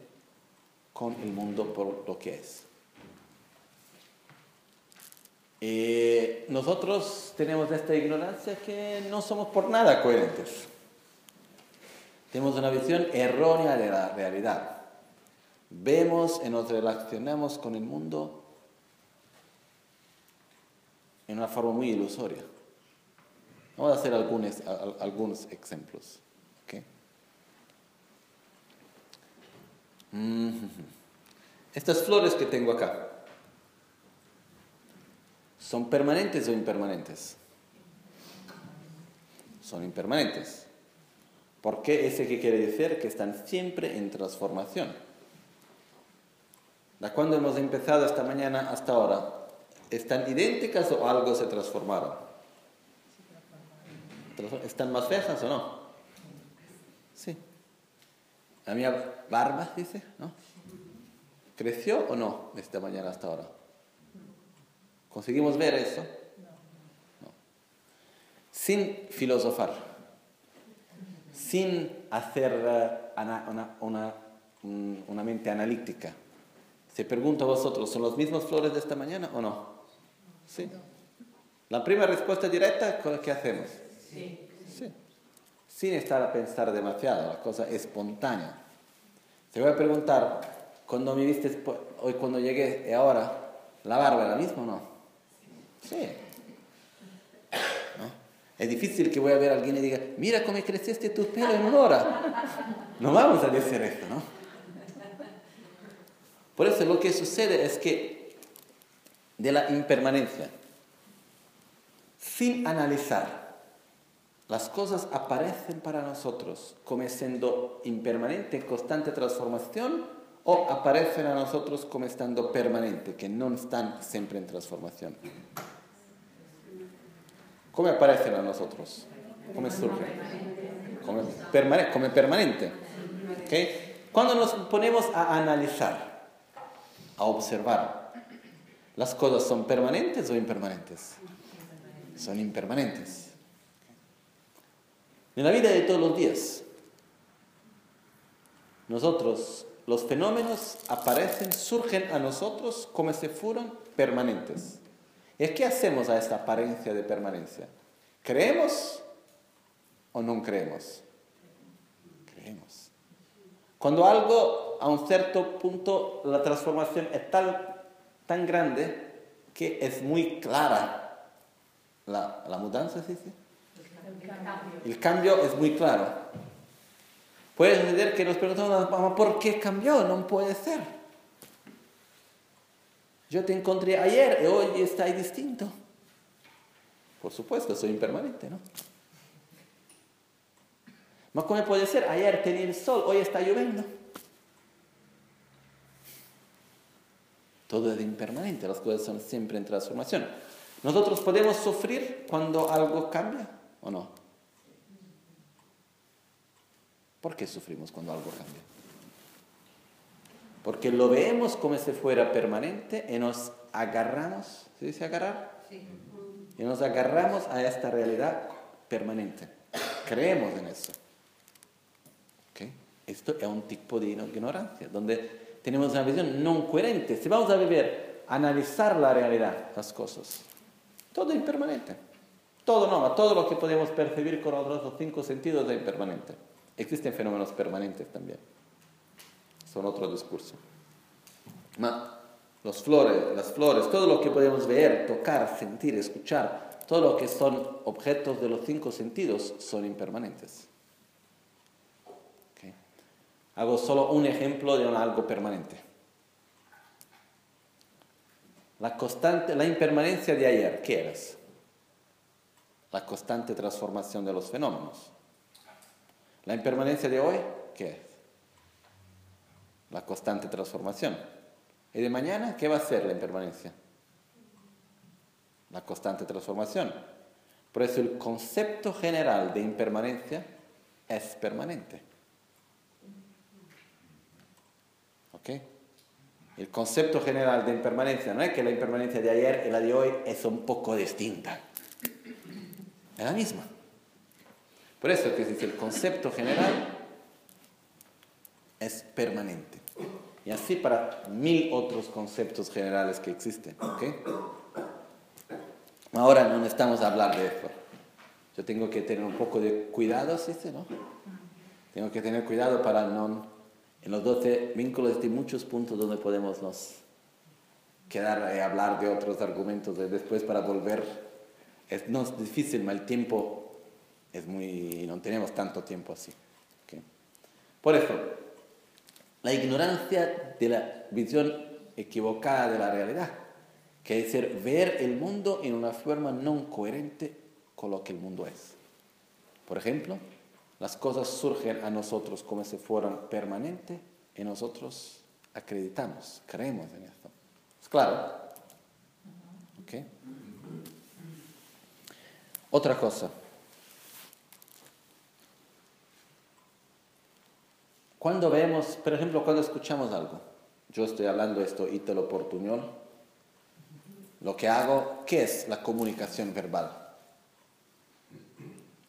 con el mundo por lo que es. Eh, nosotros tenemos esta ignorancia que no somos por nada coherentes. Tenemos una visión errónea de la realidad. Vemos y nos relacionamos con el mundo en una forma muy ilusoria. Vamos a hacer algunos, algunos ejemplos. Mm-hmm. Estas flores que tengo acá, ¿son permanentes o impermanentes? Son impermanentes. ¿Por qué ese que quiere decir que están siempre en transformación? ¿De cuándo hemos empezado esta mañana hasta ahora? ¿Están idénticas o algo se transformaron? ¿Están más fejas o no? Sí. La mía barba, dice, ¿no? ¿Creció o no esta mañana hasta ahora? ¿Conseguimos ver eso? No. Sin filosofar, sin hacer eh, una, una, una mente analítica. Se pregunta a vosotros, ¿son las mismas flores de esta mañana o no? Sí. La primera respuesta directa, ¿qué hacemos? Sí. Sin estar a pensar demasiado, la cosa espontánea. Te voy a preguntar, cuando me viste hoy cuando llegué y ahora, ¿la barba era la misma o no? Sí. Es difícil que voy a ver a alguien y diga, mira cómo creciste tu pelo en una hora. No vamos a decir esto, ¿no? Por eso lo que sucede es que de la impermanencia, sin analizar, las cosas aparecen para nosotros como siendo impermanente, constante transformación, o aparecen a nosotros como estando permanente, que no están siempre en transformación. ¿Cómo aparecen a nosotros? ¿Cómo surgen? Como, permanente. ¿Okay? Cuando nos ponemos a analizar, a observar, ¿las cosas son permanentes o impermanentes? Son impermanentes. En la vida de todos los días, nosotros, los fenómenos aparecen, surgen a nosotros como si fueran permanentes. ¿Y qué hacemos a esta apariencia de permanencia? ¿Creemos o no creemos? Creemos. Cuando algo a un cierto punto la transformación es tan, tan grande que es muy clara la, la mudanza, ¿sí? ¿sí? El cambio es muy claro. Puede suceder que nos preguntamos, ¿por qué cambió? No puede ser. Yo te encontré ayer y hoy está distinto. Por supuesto, soy impermanente, ¿no? ¿Cómo ¿cómo puede ser? Ayer tenía el sol, hoy está lloviendo. Todo es impermanente, las cosas son siempre en transformación. ¿Nosotros podemos sufrir cuando algo cambia o no? ¿Por qué sufrimos cuando algo cambia? Porque lo vemos como si fuera permanente y nos agarramos, ¿se dice agarrar? Sí. Y nos agarramos a esta realidad permanente. Creemos en eso. Esto es un tipo de ignorancia, donde tenemos una visión no coherente. Si vamos a vivir, analizar la realidad, las cosas, todo es impermanente. Todo no, todo lo que podemos percibir con otros cinco sentidos es impermanente. Existen fenómenos permanentes también. Son otro discurso. Ma, los flores, las flores, todo lo que podemos ver, tocar, sentir, escuchar, todo lo que son objetos de los cinco sentidos son impermanentes. Hago solo un ejemplo de algo permanente. La constante, la impermanencia de ayer, ¿qué es? La constante transformación de los fenómenos. La impermanencia de hoy, ¿qué es? La constante transformación. ¿Y de mañana qué va a ser la impermanencia? La constante transformación. Por eso el concepto general de impermanencia es permanente. El concepto general de impermanencia no es que la impermanencia de ayer y la de hoy es un poco distinta. Es la misma. Por eso que dice el concepto general es permanente. Y así para mil otros conceptos generales que existen. Ahora no necesitamos hablar de esto. Yo tengo que tener un poco de cuidado, ¿sí? ¿no? Tengo que tener cuidado para no en los 12 vínculos hay muchos puntos donde podemos nos quedar y hablar de otros argumentos de después para volver. Es, no es difícil, el tiempo es muy... no tenemos tanto tiempo así. Por eso, la ignorancia de la visión equivocada de la realidad, que es decir, ver el mundo en una forma no coherente con lo que el mundo es. Por ejemplo, las cosas surgen a nosotros como si fueran permanentes y nosotros acreditamos, creemos en esto. ¿Es claro? ¿Ok? Otra cosa. Cuando vemos, por ejemplo, cuando escuchamos algo, yo estoy hablando esto ítalo portuñol, lo que hago, ¿qué es la comunicación verbal?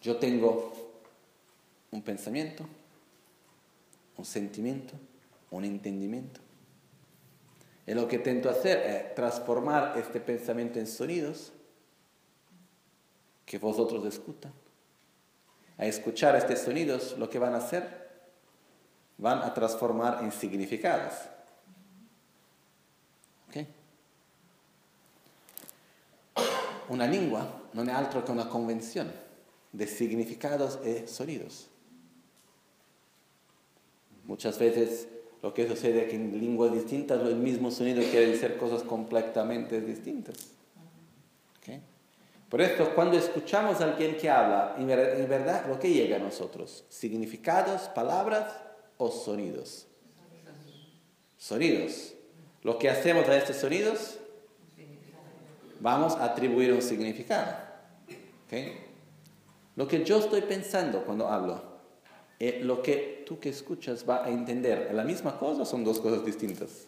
Yo tengo un pensamiento, un sentimiento, un entendimiento. Y lo que intento hacer es transformar este pensamiento en sonidos que vosotros escuchan. A escuchar estos sonidos, lo que van a hacer, van a transformar en significados. Una lengua no es altro que una convención de significados y sonidos. Muchas veces lo que sucede es que en lenguas distintas el mismo sonido quiere decir cosas completamente distintas. Por esto, cuando escuchamos a alguien que habla, en verdad, lo que llega a nosotros, significados, palabras o sonidos. Sonidos. Lo que hacemos a estos sonidos, vamos a atribuir un significado. Lo que yo estoy pensando cuando hablo, eh, lo que tú que escuchas va a entender la misma cosa son dos cosas distintas.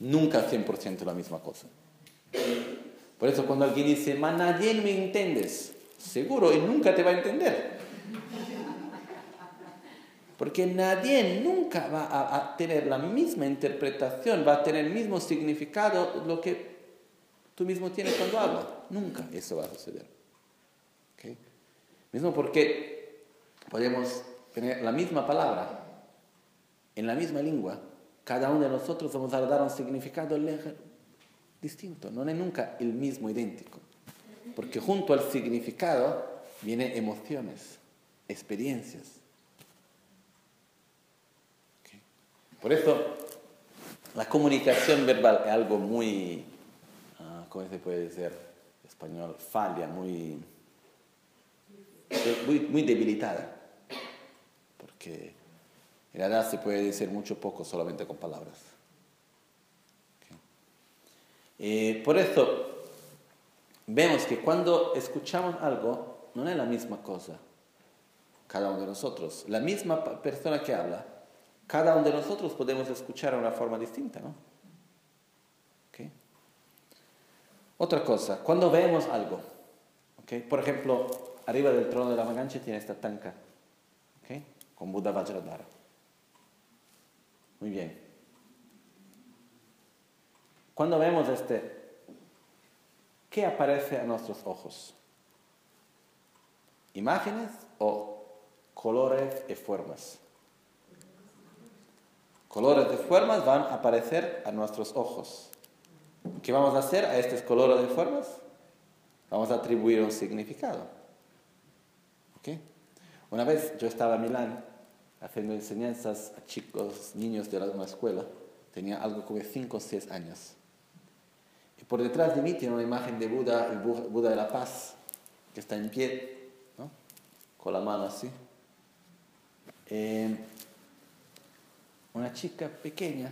Nunca 100% la misma cosa. Por eso cuando alguien dice, ma nadie me entiendes, seguro y nunca te va a entender. Porque nadie nunca va a, a, tener la misma interpretación, va a tener el mismo significado lo que tú mismo tienes cuando hablas. Nunca eso va a suceder. ¿Okay? Mismo porque podemos tener la misma palabra en la misma lengua, cada uno de nosotros vamos a dar un significado distinto, no es nunca el mismo idéntico, porque junto al significado vienen emociones, experiencias. Por eso, la comunicación verbal es algo muy, ah, ¿cómo se puede decir en español? Falla, muy, muy, debilitada. Porque en realidad se puede decir mucho poco solamente con palabras. Eh, por eso vemos que cuando escuchamos algo, no es la misma cosa cada uno de nosotros. La misma persona que habla, cada uno de nosotros podemos escuchar de una forma distinta, ¿no? Otra cosa, cuando vemos algo, por ejemplo, arriba del trono de la Maganche tiene esta tanca, con Buddha Vajradhara. Muy bien. Cuando vemos este, ¿qué aparece a nuestros ojos? ¿Imágenes o colores y formas? Colores y formas van a aparecer a nuestros ojos. ¿Qué vamos a hacer a estos colores y formas? Vamos a atribuir un significado. ¿Okay? Una vez yo estaba en Milán haciendo enseñanzas a chicos, niños de una escuela. Tenía algo como 5 o 6 años. Y por detrás de mí tiene una imagen de Buda, el Buda de la paz, que está en pie, con la mano así. Eh, una chica pequeña,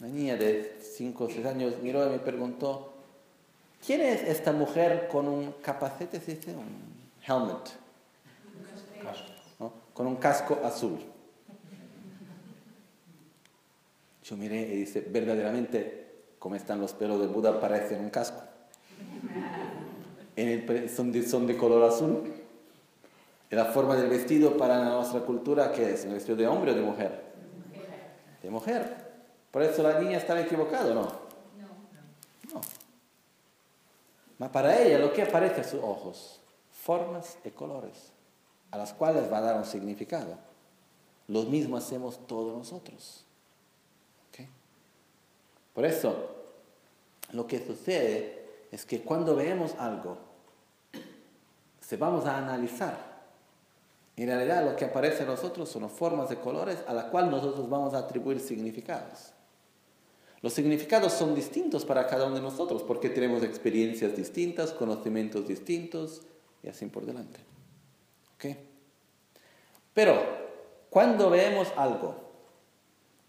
una niña de 5 o 6 años, miró y me preguntó, ¿quién es esta mujer con un capacete, se dice? Un helmet, ¿no? con un casco azul? Yo miré y dice, verdaderamente, como están los pelos de Buda, parecen un casco. El, son, de, son de color azul. Y la forma del vestido para nuestra cultura, ¿qué es? ¿Un vestido de hombre o de mujer? De mujer. Por eso la niña estaba equivocada, ¿no? No. No. para ella lo que aparece a sus ojos, formas y colores, a las cuales va a dar un significado. Lo mismo hacemos todos nosotros. Por eso, lo que sucede es que cuando vemos algo, se vamos a analizar. En realidad lo que aparece a nosotros son formas de colores a las cuales nosotros vamos a atribuir significados. Los significados son distintos para cada uno de nosotros porque tenemos experiencias distintas, conocimientos distintos y así por delante. ¿Ok? Pero cuando vemos algo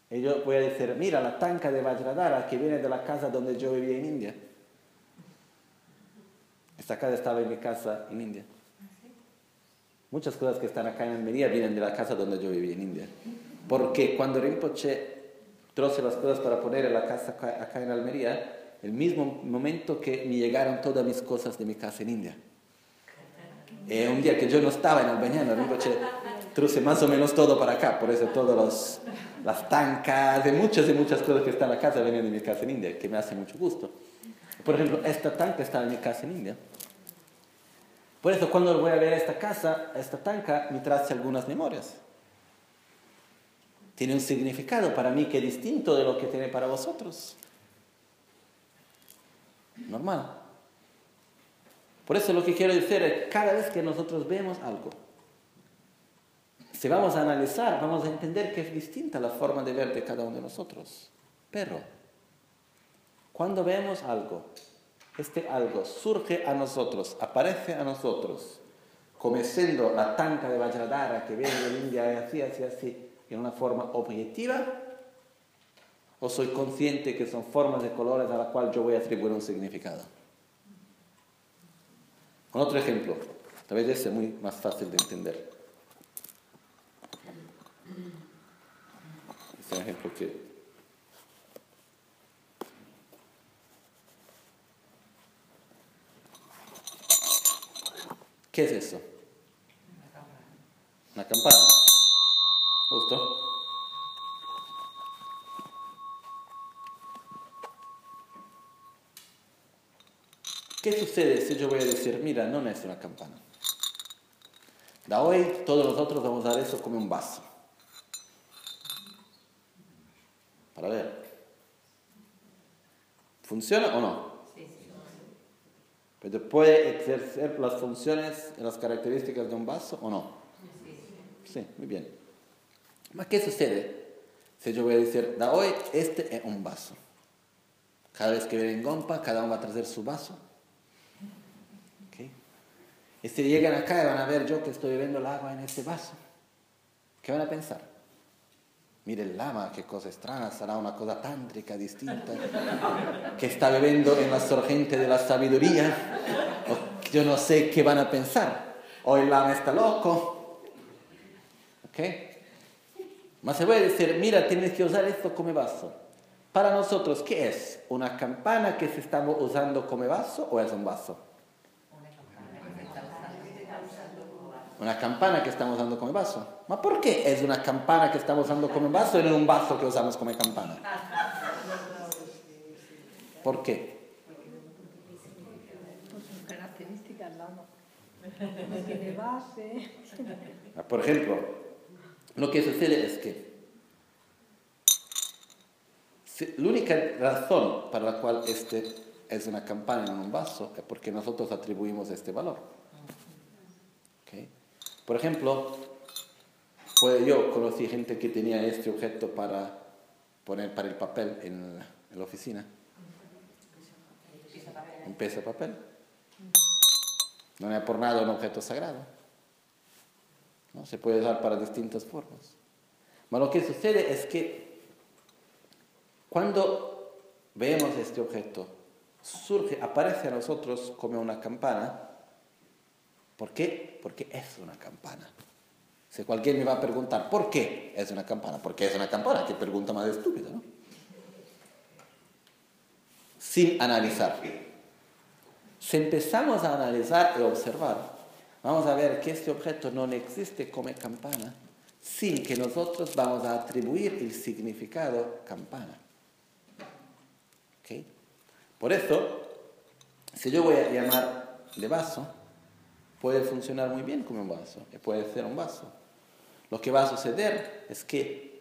y yo voy a decir, mira la tanca de Vajradhara que viene de la casa donde yo vivía en India. Esta casa estaba en mi casa en India. Muchas cosas que están acá en Almería vienen de la casa donde yo vivía en India. Porque cuando Rinpoche troce las cosas para poner en la casa acá en Almería, el mismo momento que me llegaron todas mis cosas de mi casa en India. Y un día que yo no estaba en Albañano, Rinpoche truce más o menos todo para acá, por eso todos los las tancas, de muchas y muchas cosas que están en la casa vienen de mi casa en India, que me hace mucho gusto. Por ejemplo, esta tanca está en mi casa en India. Por eso cuando voy a ver esta casa, esta tanca, me trae algunas memorias. Tiene un significado para mí que es distinto de lo que tiene para vosotros. Normal. Por eso lo que quiero decir es, cada vez que nosotros vemos algo, si vamos a analizar, vamos a entender que es distinta la forma de ver de cada uno de nosotros. Pero, cuando vemos algo, este algo surge a nosotros, aparece a nosotros, como siendo la tanca de Vajradhara que viene de India así, así, así, en una forma objetiva, o soy consciente que son formas de colores a las cuales yo voy a atribuir un significado. Con otro ejemplo, tal vez ese es muy más fácil de entender. Es un ejemplo que ¿Qué es eso? Una campana. Justo. ¿Qué sucede si yo voy a decir, mira, no es una campana? Da hoy todos nosotros vamos a dar eso como un vaso. Para ver. ¿Funciona o no? ¿Pero puede ejercer las funciones y las características de un vaso o no? Sí, muy bien. ¿Qué sucede? Si yo voy a decir, da hoy, este es un vaso. Cada vez que vienen gompa, cada uno va a traer su vaso. ¿Okay? Y si llegan acá y van a ver yo que estoy bebiendo el agua en este vaso, ¿qué van a pensar? Mire el lama, qué cosa extraña, será una cosa tántrica distinta, que está bebiendo en la sorgente de la sabiduría. yo no sé qué van a pensar. O el lama está loco. ¿Ok? Mas se puede decir, mira, tienes que usar esto como vaso. Para nosotros, ¿qué es? ¿Una campana que se estamos usando como vaso o es un vaso? Una campana que estamos usando como vaso. ¿Ma por qué es una campana que estamos usando como vaso y no un vaso que usamos como campana? ¿Por qué? Por sus características, lama. No tiene base. Por ejemplo, lo que sucede es que la única razón para la cual este es una campana en un vaso es porque nosotros atribuimos este valor. Por ejemplo, pues yo conocí gente que tenía este objeto para poner para el papel en la, oficina. Un peso de papel. No es por nada un objeto sagrado. ¿no? Se puede usar para distintas formas. Pero lo que sucede es que cuando vemos este objeto, surge, aparece a nosotros como una campana ¿Por qué? Porque es una campana. Si cualquiera me va a preguntar, ¿por qué es una campana? Porque es una campana, qué pregunta más estúpida, ¿no? Sin analizar. Si empezamos a analizar y observar, vamos a ver que este objeto no existe como campana, sin que nosotros vamos a atribuir el significado campana. ¿Okay? Por eso, si yo voy a llamar de vaso, puede funcionar muy bien como un vaso, puede ser un vaso. Lo que va a suceder es que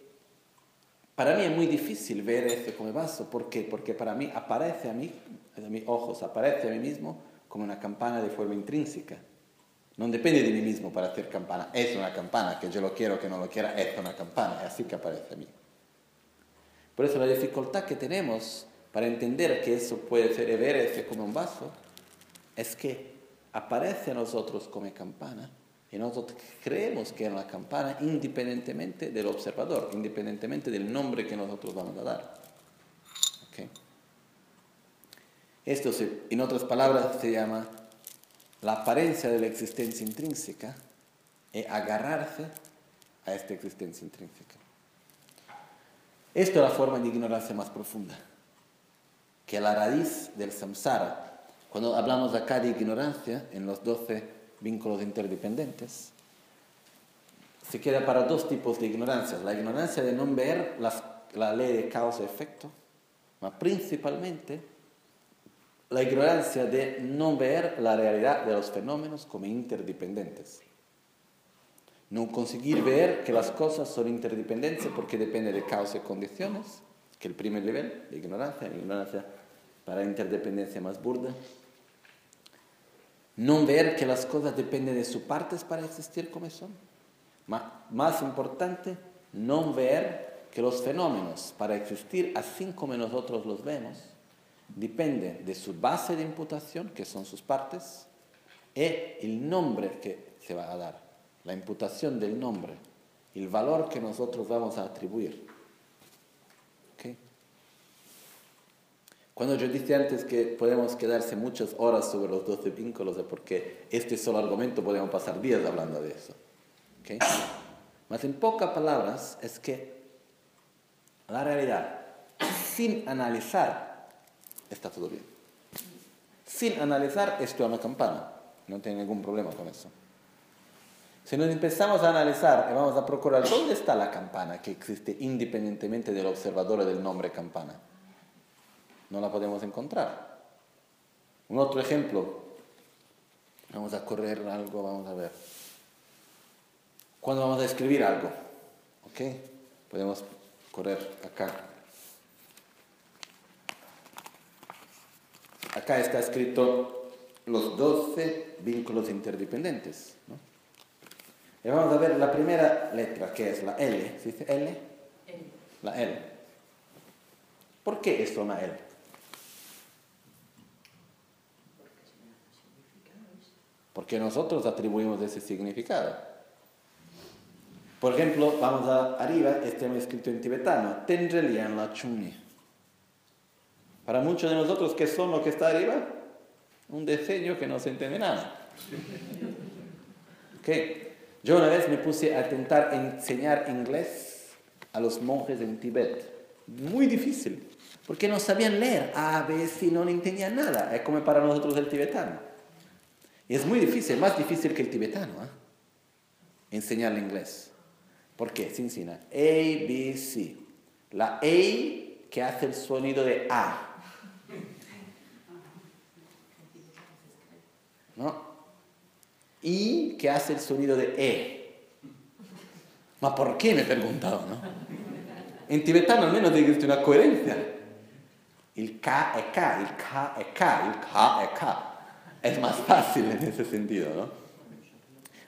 para mí es muy difícil ver este como vaso. ¿Por qué? Porque para mí aparece a mí, a mis ojos, aparece a mí mismo como una campana de forma intrínseca. No depende de mí mismo para hacer campana. Es una campana, que yo lo quiero, que no lo quiera, es una campana. Es así que aparece a mí. Por eso la dificultad que tenemos para entender que eso puede ser ver este como un vaso es que aparece a nosotros como campana y nosotros creemos que es una campana independientemente del observador, independientemente del nombre que nosotros vamos a dar. Esto, en otras palabras, se llama la apariencia de la existencia intrínseca y agarrarse a esta existencia intrínseca. Esto es la forma de ignorancia más profunda, que la raíz del samsara, cuando hablamos acá de ignorancia, en los 12 vínculos interdependientes, se queda para dos tipos de ignorancia. La ignorancia de no ver la ley de causa-efecto, pero principalmente la ignorancia de no ver la realidad de los fenómenos como interdependentes. No conseguir ver que las cosas son interdependentes porque depende de causa y condiciones, que el primer nivel de ignorancia, ignorancia para interdependencia más burda. No ver que las cosas dependen de sus partes para existir como son. Más importante, no ver que los fenómenos para existir así como nosotros los vemos dependen de su base de imputación, que son sus partes, y el nombre que se va a dar, la imputación del nombre, el valor que nosotros vamos a atribuir. Cuando yo dije antes que podemos quedarse muchas horas sobre los 12 vínculos, es porque este solo argumento podemos pasar días hablando de eso. ¿Okay? Mas en pocas palabras es que la realidad, sin analizar, está todo bien. Sin analizar, esto es una campana. No tiene ningún problema con eso. Si nos empezamos a analizar y vamos a procurar dónde está la campana que existe independientemente del observador del nombre campana, no la podemos encontrar. Un otro ejemplo, vamos a correr algo, vamos a ver. Cuando vamos a escribir algo, ¿ok? Podemos correr acá. Acá está escrito los 12 vínculos interdependientes. ¿no? Y vamos a ver la primera letra, que es la L. ¿Se dice L? la L. ¿Por qué es una L? Porque nosotros atribuimos ese significado. Por ejemplo, vamos a arriba, este hemos escrito en tibetano, Tendrelian la chuni. Para muchos de nosotros, ¿qué son lo que está arriba? Un diseño que no se entiende nada. Okay. Yo una vez me puse a intentar enseñar inglés a los monjes en Tibet. Muy difícil, porque no sabían leer A, B, C, no entendían nada. Es como para nosotros el tibetano. Es muy difícil, más difícil que el tibetano, ¿eh? enseñar inglés. ¿Por qué? Se enseña A, B, C. La A que hace el sonido de A. ¿No? y que hace el sonido de E. ¿Ma por qué? Me he preguntado, ¿no? En tibetano almeno existe una coherencia. Il K es K, il K es K, il K es K. Es más fácil en ese sentido, ¿no?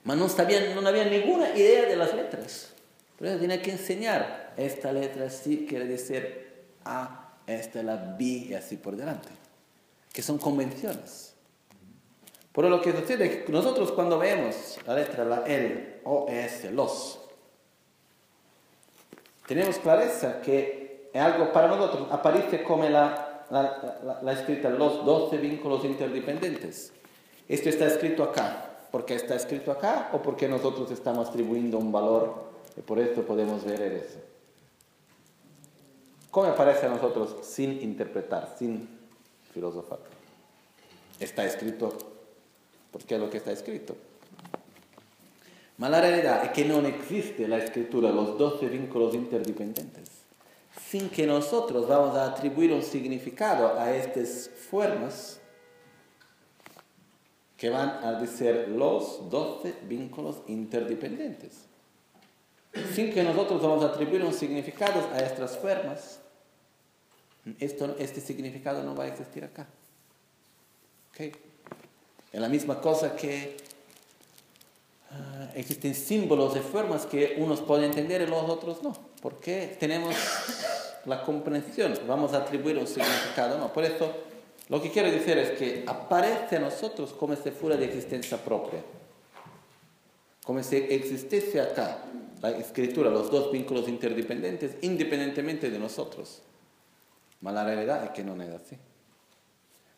Mas no, había ninguna idea de las letras. Por eso tenía que enseñar. Esta letra sí quiere decir A, esta es la B y así por delante. Que son convenciones. Pero lo que sucede es que nosotros cuando vemos la letra, la L o S, los, tenemos clareza que es algo para nosotros, aparece como la, la, la, escrita los 12 vínculos interdependientes. Esto está escrito acá. ¿Porque está escrito acá o porque nosotros estamos atribuyendo un valor y por esto podemos ver eso? ¿Cómo aparece a nosotros sin interpretar, sin filosofar? Está escrito porque es lo que está escrito. Ma la realidad es que no existe la escritura, los 12 vínculos interdependientes, sin que nosotros vamos a atribuir un significado a estas formas que van a decir los 12 vínculos interdependientes. Sin que nosotros vamos a atribuir un significado a estas formas, esto, este significado no va a existir acá. ¿Okay? Es la misma cosa que uh, existen símbolos de formas que unos pueden entender y los otros no. Porque tenemos la comprensión, vamos a atribuir un significado, no. Por eso, lo que quiero decir es que aparece a nosotros como si fuera de existencia propia. Como si existiese acá la escritura, los dos vínculos interdependientes, independientemente de nosotros. Pero la realidad es que no es así.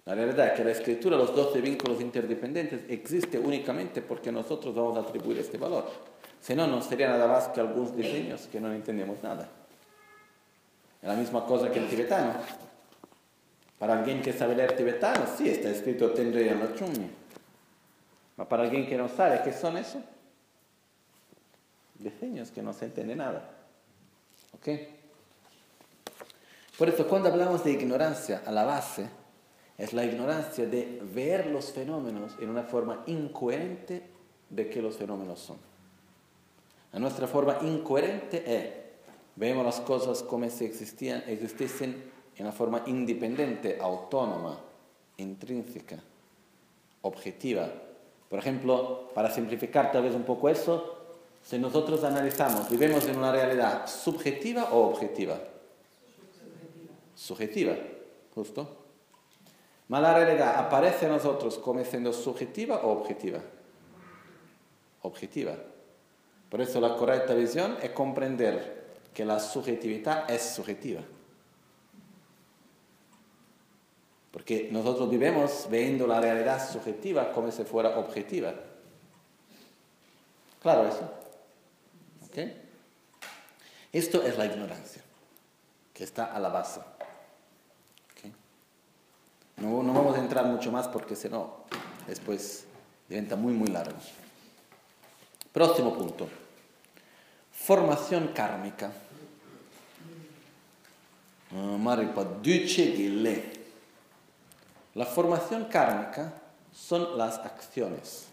La verdad es que la escritura, los 12 vínculos interdependientes, existe únicamente porque nosotros vamos a atribuir este valor. Si no, no sería nada más que algunos diseños que no entendemos nada. Es la misma cosa que el tibetano. Para alguien que sabe leer tibetano, sí, está escrito Tendré en la Chumi. Pero para alguien que no sabe qué son eso, diseños que no se entiende nada. ¿Ok? Por eso, cuando hablamos de ignorancia a la base, es la ignorancia de ver los fenómenos en una forma incoherente de que los fenómenos son. A nuestra forma incoherente es, vemos las cosas como si existían, existiesen en una forma independiente, autónoma, intrínseca, objetiva. Por ejemplo, para simplificar tal vez un poco eso, si nosotros analizamos, vivimos en una realidad subjetiva o objetiva? Subjetiva, subjetiva justo. Ma la realidad aparece a nosotros como siendo subjetiva o objetiva. Objetiva. Por eso la correcta visión es comprender que la subjetividad es subjetiva. Porque nosotros vivimos viendo la realidad subjetiva como si fuera objetiva. Claro eso. ¿Okay? Esto es la ignorancia, que está a la base. No, no vamos a entrar mucho más porque si no, después diventa muy, muy largo. Próximo punto. Formación kármica. Ah, La formación kármica son las acciones.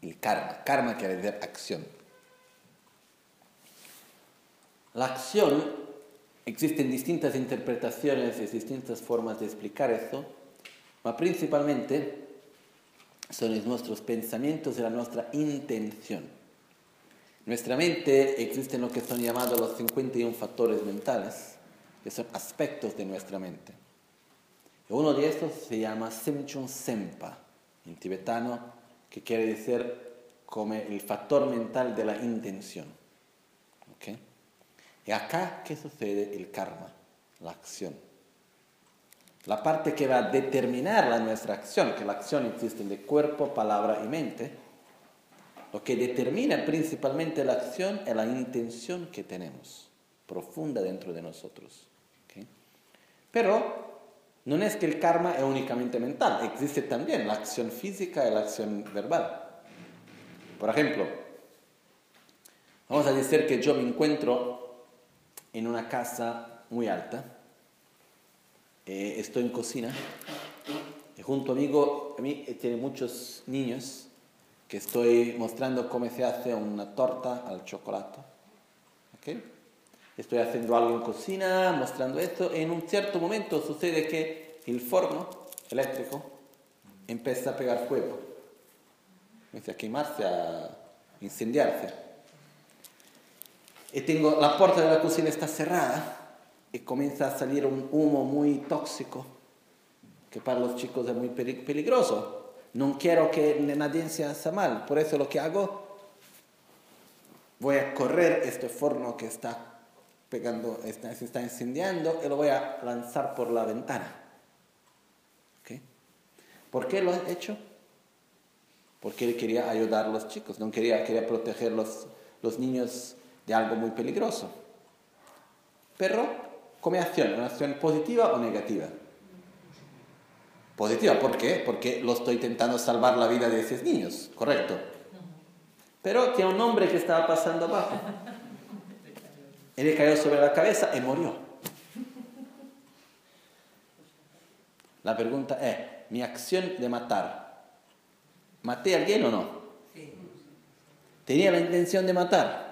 El karma. Karma quiere decir acción. La acción Existen distintas interpretaciones y distintas formas de explicar esto, pero principalmente son nuestros pensamientos y la nuestra intención. nuestra mente existen lo que son llamados los 51 factores mentales, que son aspectos de nuestra mente. Uno de estos se llama Semchun Sempa, en tibetano, que quiere decir como el factor mental de la intención. ¿Okay? Y acá, ¿qué sucede? El karma, la acción. La parte que va a determinar la nuestra acción, que la acción existe de cuerpo, palabra y mente, lo que determina principalmente la acción es la intención que tenemos, profunda dentro de nosotros. Pero no es que el karma es únicamente mental, existe también la acción física y la acción verbal. Por ejemplo, vamos a decir que yo me encuentro en una casa muy alta, eh, estoy en cocina, y junto a mí, a mí tiene muchos niños, que estoy mostrando cómo se hace una torta al chocolate. ¿Okay? Estoy haciendo algo en cocina, mostrando esto. En un cierto momento sucede que el forno eléctrico empieza a pegar fuego. Empieza a quemarse, a incendiarse. Y tengo, la puerta de la cocina está cerrada y comienza a salir un humo muy tóxico que para los chicos es muy peligroso no quiero que nadie se haga mal, por eso lo que hago, voy a correr este forno que está pegando, se está incendiando y lo voy a lanzar por la ventana. ¿Okay? ¿Por qué lo he hecho? Porque él quería ayudar a los chicos, no quería, quería proteger los, los niños de algo muy peligroso. Pero, como acción, ¿una acción positiva o negativa? Positiva, ¿por qué? Porque lo estoy intentando salvar la vida de esos niños, correcto. Pero que un hombre que estaba pasando abajo. Él le cayó sobre la cabeza y murió. La pregunta es, mi acción de matar, ¿maté a alguien o no? ¿Tenía la intención de matar?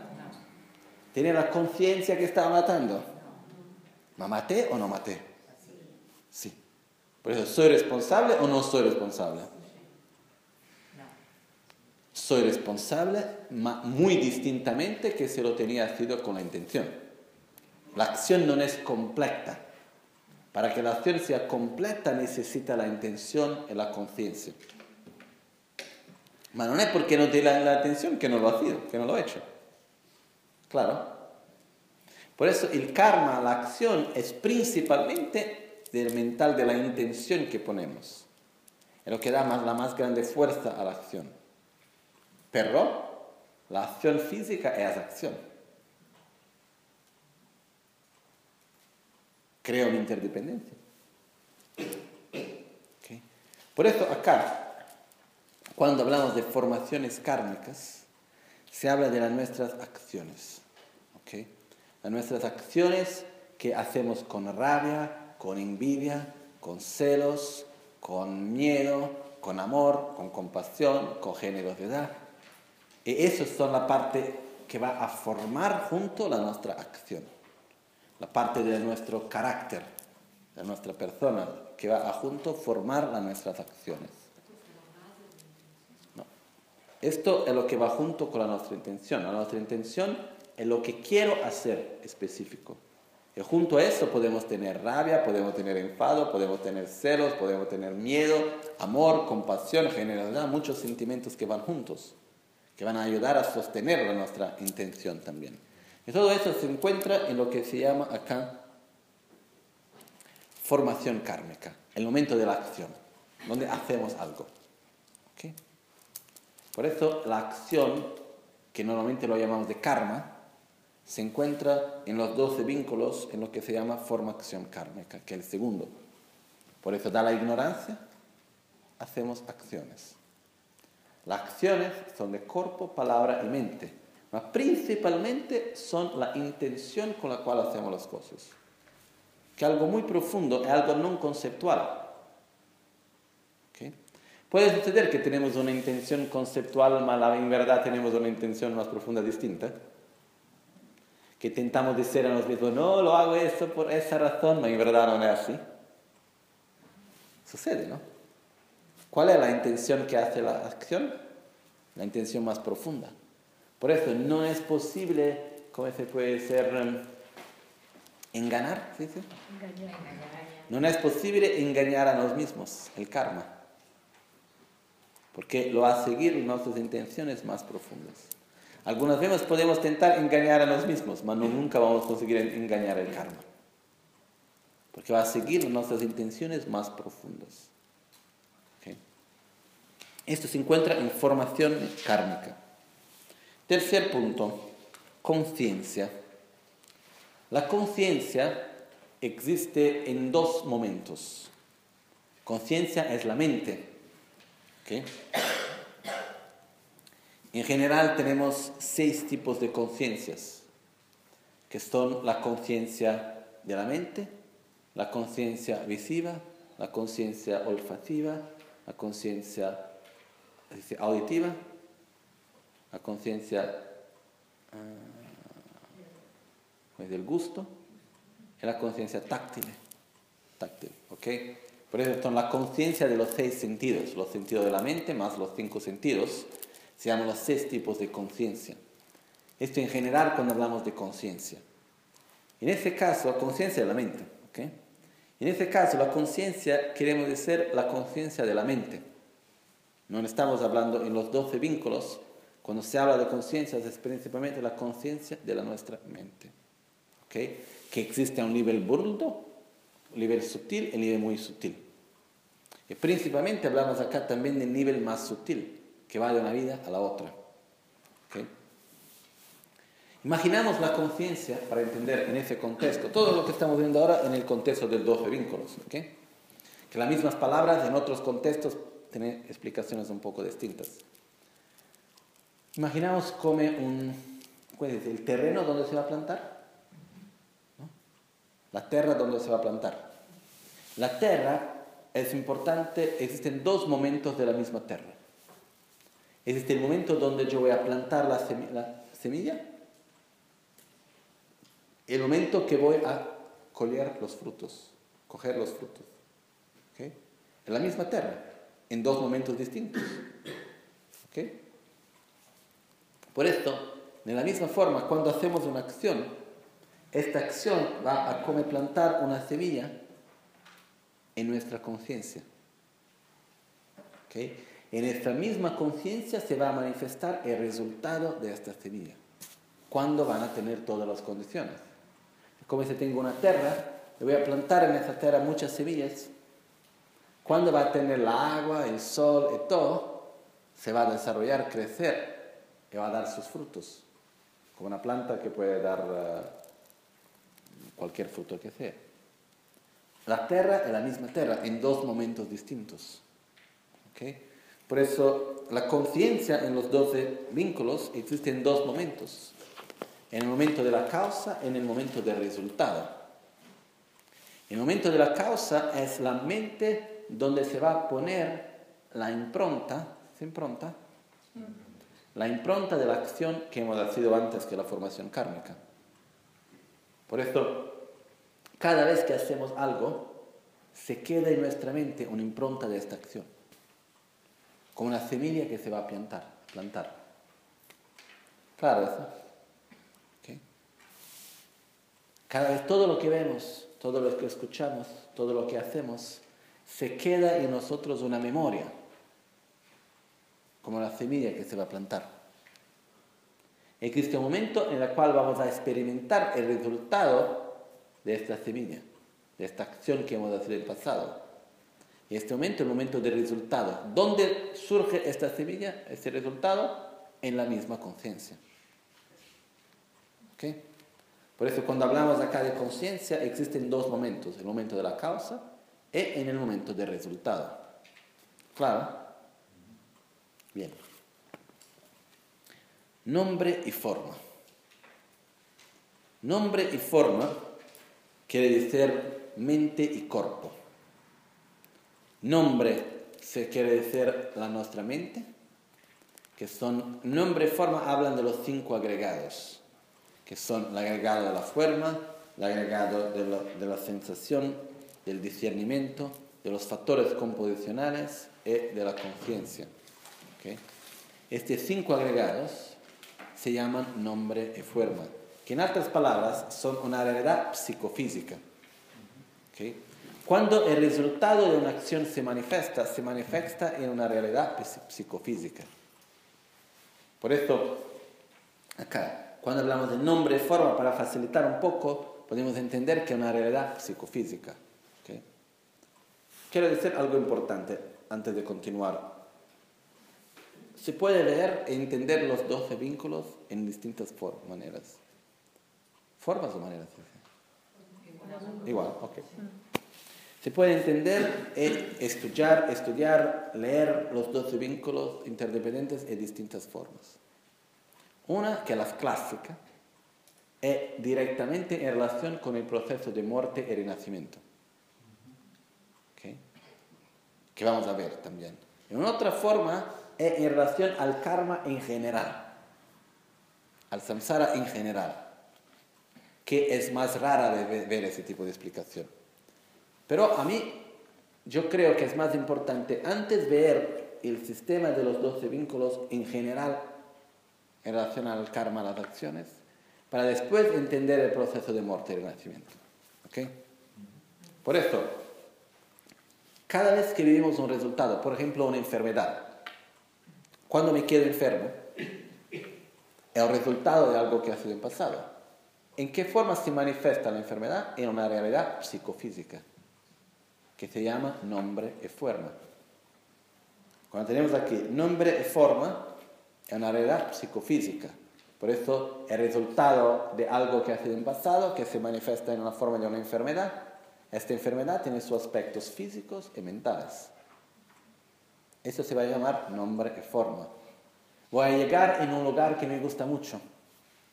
¿Tenía la conciencia que estaba matando? ¿Me maté o no maté? Sí. Por eso, ¿soy responsable o no soy responsable? Soy responsable muy distintamente que se lo tenía sido con la intención. La acción no es completa. Para que la acción sea completa necesita la intención y la conciencia. Pero no es porque no tiene la, la atención que no lo ha sido, que no lo ha hecho. Claro. Por eso el karma, la acción, es principalmente del mental, de la intención que ponemos. Es lo que da más, la más grande fuerza a la acción. Pero la acción física es acción. Crea una interdependencia. Por eso acá, cuando hablamos de formaciones kármicas, se habla de las nuestras acciones. ¿okay? Las nuestras acciones que hacemos con rabia, con envidia, con celos, con miedo, con amor, con compasión, con generosidad. Y eso son la parte que va a formar junto la nuestra acción, la parte de nuestro carácter, de nuestra persona, que va a junto formar las nuestras acciones. Esto es lo que va junto con la nuestra intención. La nuestra intención es lo que quiero hacer específico. Y junto a eso podemos tener rabia, podemos tener enfado, podemos tener celos, podemos tener miedo, amor, compasión, generosidad, muchos sentimientos que van juntos, que van a ayudar a sostener nuestra intención también. Y todo eso se encuentra en lo que se llama acá formación kármica, el momento de la acción, donde hacemos algo. Por eso la acción, que normalmente lo llamamos de karma, se encuentra en los 12 vínculos en lo que se llama formación kármica, que es el segundo. Por eso da la ignorancia, hacemos acciones. Las acciones son de cuerpo, palabra y mente, pero principalmente son la intención con la cual hacemos las cosas. Que algo muy profundo, es algo no conceptual. Puede suceder que tenemos una intención conceptual, pero en verdad tenemos una intención más profunda distinta que intentamos decir a nosotros mismos, no, lo hago esto por esa razón, pero en verdad no es así. Sucede, ¿no? ¿Cuál es la intención que hace la acción? La intención más profunda. Por eso no es posible, ¿cómo se puede ser? Enganar, ¿sí? sí? Engañar. No es posible engañar a nos mismos, el karma. Porque lo va a seguir nuestras intenciones más profundas. Algunas veces podemos tentar engañar a nos mismos, pero nunca vamos a conseguir engañar el karma. Porque va a seguir nuestras intenciones más profundas. Esto se encuentra en formación kármica. Tercer punto, conciencia. La conciencia existe en dos momentos. Conciencia es la mente. En general tenemos seis tipos de conciencias, que son la conciencia de la mente, la conciencia visiva, la conciencia olfativa, la conciencia auditiva, la conciencia pues, del gusto y la conciencia táctil. táctil ¿ok? Por eso son la conciencia de los seis sentidos, los sentidos de la mente más los cinco sentidos, se llaman los seis tipos de conciencia. Esto en general cuando hablamos de conciencia. En este caso, la conciencia de la mente. ¿ok? En este caso, la conciencia queremos decir la conciencia de la mente. No estamos hablando en los 12 vínculos. Cuando se habla de conciencia es principalmente la conciencia de la nuestra mente. ¿ok? Que existe a un nivel burdo, un nivel sutil y un nivel muy sutil. Y principalmente hablamos acá también del nivel más sutil, que va de una vida a la otra. Imaginamos la conciencia para entender en ese contexto, todo lo que estamos viendo ahora en el contexto del 12 vínculos. Que las mismas palabras en otros contextos tienen explicaciones un poco distintas. Imaginamos como un, el terreno donde se va a plantar. ¿no? La tierra donde se va a plantar. La tierra es importante, existen dos momentos de la misma tierra. Existe el momento donde yo voy a plantar la, semi- la semilla, el momento que voy a coger los frutos, coger los frutos. En la misma tierra, en dos momentos distintos. ¿ok? Por esto, de la misma forma, cuando hacemos una acción, esta acción va a como plantar una semilla en nuestra conciencia. ¿ok? En esta misma conciencia se va a manifestar el resultado de esta semilla. ¿Cuándo van a tener todas las condiciones? Como si tengo una tierra, le voy a plantar en esa tierra muchas semillas. ¿Cuándo va a tener la agua, el sol y todo? Se va a desarrollar, crecer y va a dar sus frutos. Como una planta que puede dar eh, cualquier fruto que sea. La tierra es la misma tierra en dos momentos distintos. ¿ok? Por eso la conciencia en los 12 vínculos existe en dos momentos. En el momento de la causa y en el momento del resultado. El momento de la causa es la mente donde se va a poner la impronta, ¿se impronta? La impronta de la acción que hemos nacido antes que la formación kármica. Por esto, cada vez que hacemos algo, se queda en nuestra mente una impronta de esta acción, como una semilla que se va a plantar. plantar. Claro, eso. Cada vez todo lo que vemos, todo lo que escuchamos, todo lo que hacemos, se queda en nosotros una memoria, como la semilla que se va a plantar. Existe un momento en el cual vamos a experimentar el resultado de esta semilla, de esta acción que hemos hecho en el pasado. Y este momento el momento del resultado. ¿Dónde surge esta semilla, este resultado? En la misma conciencia. ¿Ok? Por eso cuando hablamos acá de conciencia existen dos momentos, el momento de la causa y en el momento del resultado. ¿Claro? Bien. Nombre y forma. Nombre y forma quiere decir mente y cuerpo. Nombre se quiere decir la nuestra mente, que son nombre y forma hablan de los cinco agregados, que son el agregado de la forma, el agregado de la, sensación, del discernimiento, de los factores composicionales y de la conciencia. ¿ok? Estos cinco agregados se llaman nombre y forma, que en otras palabras son una realidad psicofísica. ¿Okay? Cuando el resultado de una acción se manifiesta, se manifiesta en una realidad psicofísica. Por eso, acá, cuando hablamos de nombre y forma, para facilitar un poco, podemos entender que es una realidad psicofísica. Quiero decir algo importante antes de continuar. Se puede leer e entender los 12 vínculos en distintas maneras. ¿Formas o maneras? Igual, ok. Se puede entender e estudiar, leer los 12 vínculos interdependientes en distintas formas. Una, que es la clásica, es directamente en relación con el proceso de muerte y renacimiento. ¿Okay? Que vamos a ver también. En otra forma, es en relación al karma en general, al samsara en general, que es más rara de ver ese tipo de explicación. Pero a mí, yo creo que es más importante antes ver el sistema de los 12 vínculos en general en relación al karma, las acciones, para después entender el proceso de muerte y renacimiento. ¿Okay? Por eso, cada vez que vivimos un resultado, por ejemplo, una enfermedad, cuando me quedo enfermo, el resultado de algo que ha sido en pasado. ¿En qué forma se manifiesta la enfermedad? En una realidad psicofísica, que se llama nombre y forma. Cuando tenemos aquí nombre y forma, es una realidad psicofísica. Por eso el resultado de algo que ha sido en pasado, que se manifiesta en una forma de una enfermedad, esta enfermedad tiene sus aspectos físicos y mentales. Eso se va a llamar nombre y forma. Voy a llegar en un lugar que me gusta mucho.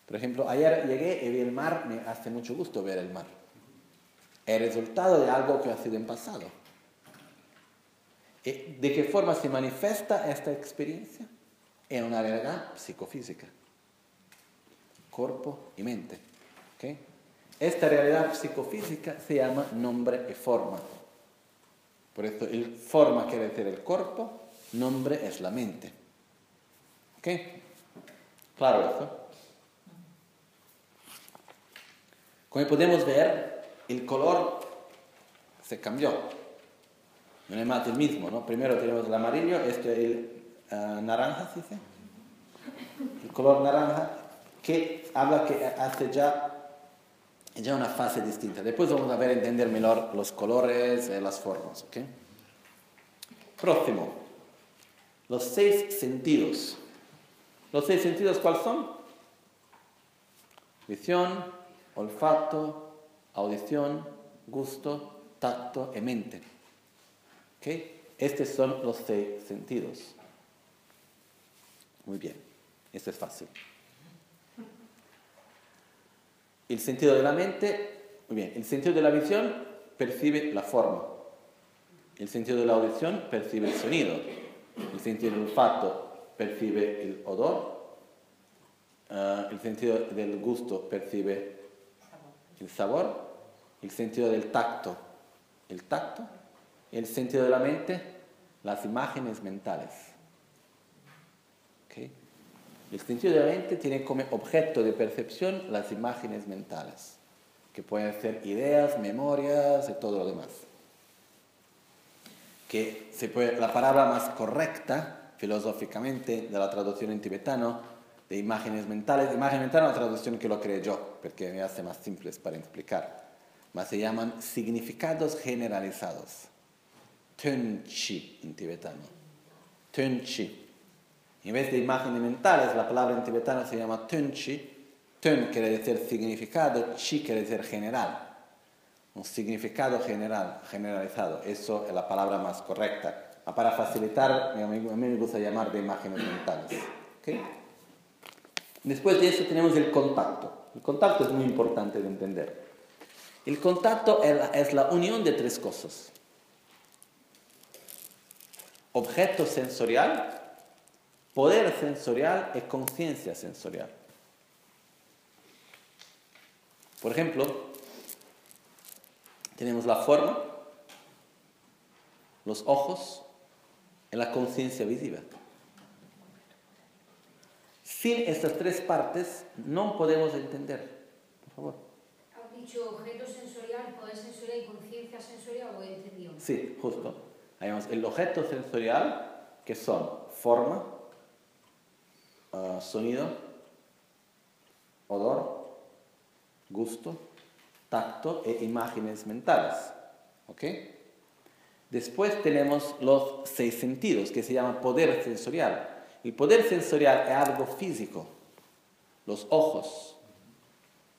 Por ejemplo, ayer llegué y vi el mar, me hace mucho gusto ver el mar. El resultado de algo que ha sido en pasado. ¿De qué forma se manifiesta esta experiencia? En una realidad psicofísica. Cuerpo y mente. Esta realidad psicofísica se llama nombre y forma. Por eso el forma quiere decir el cuerpo nombre es la mente. ¿Ok? Claro eso. Como podemos ver, el color se cambió. No es más el mismo, ¿no? Primero tenemos el amarillo, este es el uh, naranja, ¿sí? El color naranja, que habla que hace ya, ya una fase distinta. Después vamos a ver entender mejor los colores y las formas, ¿ok? Próximo. Los seis sentidos. ¿Los seis sentidos cuáles son? Visión, olfato, audición, gusto, tacto y mente. ¿Okay? Estos son los seis sentidos. Muy bien, esto es fácil. El sentido de la mente, muy bien, el sentido de la visión percibe la forma. El sentido de la audición percibe el sonido el sentido del olfato percibe el odor, uh, el sentido del gusto percibe el sabor, el sentido del tacto el tacto, el sentido de la mente las imágenes mentales. ¿Okay? El sentido de la mente tiene como objeto de percepción las imágenes mentales, que pueden ser ideas, memorias y todo lo demás que se puede, la palabra más correcta filosóficamente de la traducción en tibetano de imágenes mentales, imagen mental es una traducción que lo creé yo, porque me hace más simples para explicar, más se llaman significados generalizados, Tunchi en tibetano, Tunchi. En vez de imágenes mentales, la palabra en tibetano se llama Tunchi, Tun quiere decir significado, Chi quiere decir general un significado general, generalizado. Eso es la palabra más correcta. Para facilitar, a mí, me gusta llamar de imágenes mentales. Después de eso tenemos el contacto. El contacto es muy importante de entender. El contacto es la unión de tres cosas. Objeto sensorial, poder sensorial y conciencia sensorial. Por ejemplo, tenemos la forma, los ojos y la conciencia visiva. Sin estas tres partes no podemos entender. Por favor. ¿Has dicho objeto sensorial, poder sensorial y conciencia sensorial o he entendido? Sí, justo. Tenemos el objeto sensorial, que son forma, uh, sonido, odor, gusto, tacto e imágenes mentales. ¿Ok? Después tenemos los seis sentidos, que se llama poder sensorial. El poder sensorial es algo físico. Los ojos,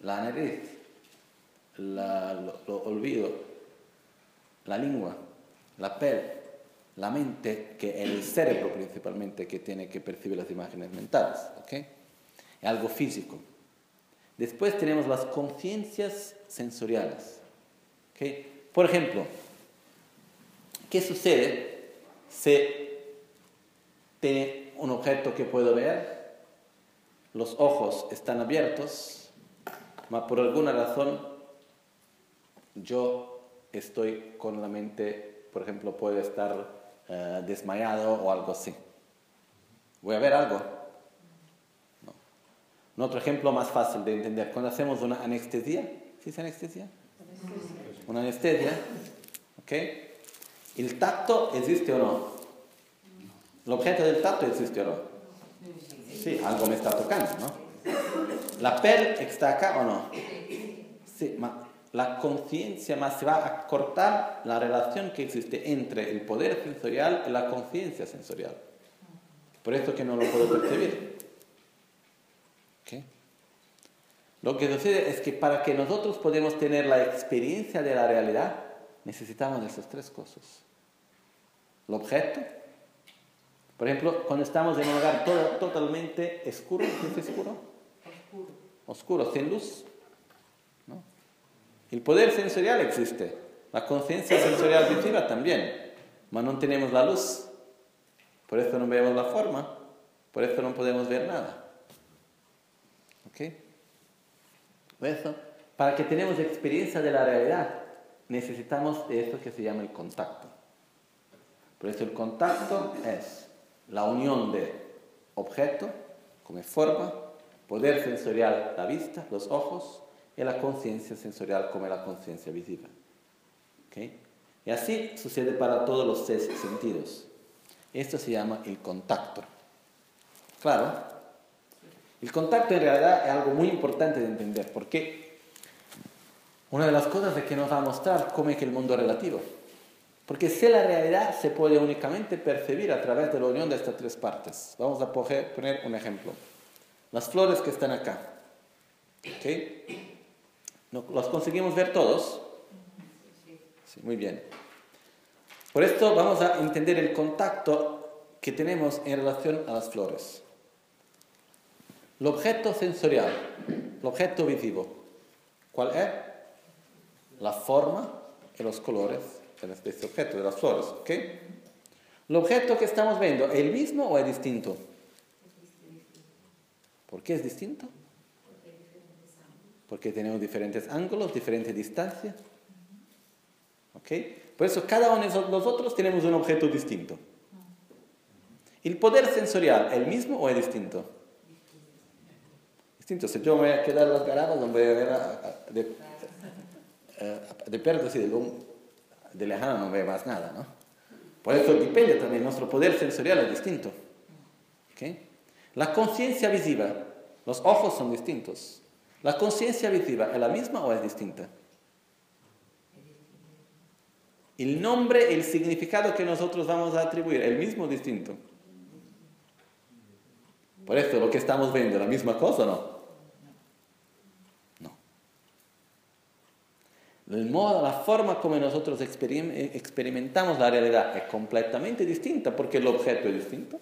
la nariz, la, lo, olvido, la lengua, la piel, la mente, que es el cerebro principalmente que tiene que percibir las imágenes mentales. Es algo físico. Después tenemos las conciencias sensoriales. ¿ok? Por ejemplo, ¿qué sucede si tiene un objeto que puedo ver? Los ojos están abiertos, pero por alguna razón yo estoy con la mente, por ejemplo, puedo estar uh, desmayado o algo así. ¿Voy a ver algo? No. Un otro ejemplo más fácil de entender. Cuando hacemos una anestesia, ¿sí es anestesia? Una anestesia, ¿ok? ¿El tacto existe o no? ¿El objeto del tacto existe o no? Sí, algo me está tocando, ¿no? ¿La piel está acá o no? Sí, la conciencia más se va a cortar la relación que existe entre el poder sensorial y la conciencia sensorial. Por eso que no lo puedo percibir. ¿Okay? Lo que sucede es que para que nosotros podamos tener la experiencia de la realidad, necesitamos esas tres cosas. El objeto. Por ejemplo, cuando estamos en un lugar todo, totalmente oscuro, ¿qué es oscuro? Oscuro. Oscuro, sin luz. El poder sensorial existe, la conciencia sensorial visiva también, pero no tenemos la luz, por eso no vemos la forma, por eso no podemos ver nada. ¿Ok? Por eso, para que tenemos experiencia de la realidad, necesitamos de eso que se llama el contacto. Por eso el contacto es la unión de objeto como forma, poder sensorial la vista, los ojos, y la conciencia sensorial como la conciencia visiva. ¿Okay? Y así sucede para todos los seis sentidos. Esto se llama el contacto. Claro, el contacto en realidad es algo muy importante de entender, porque una de las cosas es que nos va a mostrar cómo es que el mundo relativo. Porque si la realidad se puede únicamente percibir a través de la unión de estas tres partes. Vamos a poner un ejemplo. Las flores que están acá. ¿okay? ¿Los conseguimos ver todos? Sí, muy bien. Por esto vamos a entender el contacto que tenemos en relación a las flores. El objeto sensorial, el objeto visivo, ¿cuál es? La forma y los colores de este objeto, de las flores. ¿ok? ¿El objeto que estamos viendo es el mismo o es distinto? ¿Por qué es distinto? porque tenemos diferentes ángulos, diferentes distancias. ¿Ok? Por eso cada uno de nosotros tenemos un objeto distinto. ¿El poder sensorial el mismo o es distinto? Distinto. Si yo me voy a quedar las garadas, no voy a ver de, de perto, sí, de, de lejano no veo más nada, ¿no? Por eso depende también, nuestro poder sensorial es distinto. ¿Ok? La conciencia visiva, los ojos son distintos. ¿La conciencia visiva es la misma o es distinta? El nombre, el significado que nosotros vamos a atribuir, ¿el mismo o distinto? Por eso lo que estamos viendo, ¿la misma cosa o? No. El modo, la forma como nosotros experimentamos la realidad es completamente distinta porque el objeto es distinto.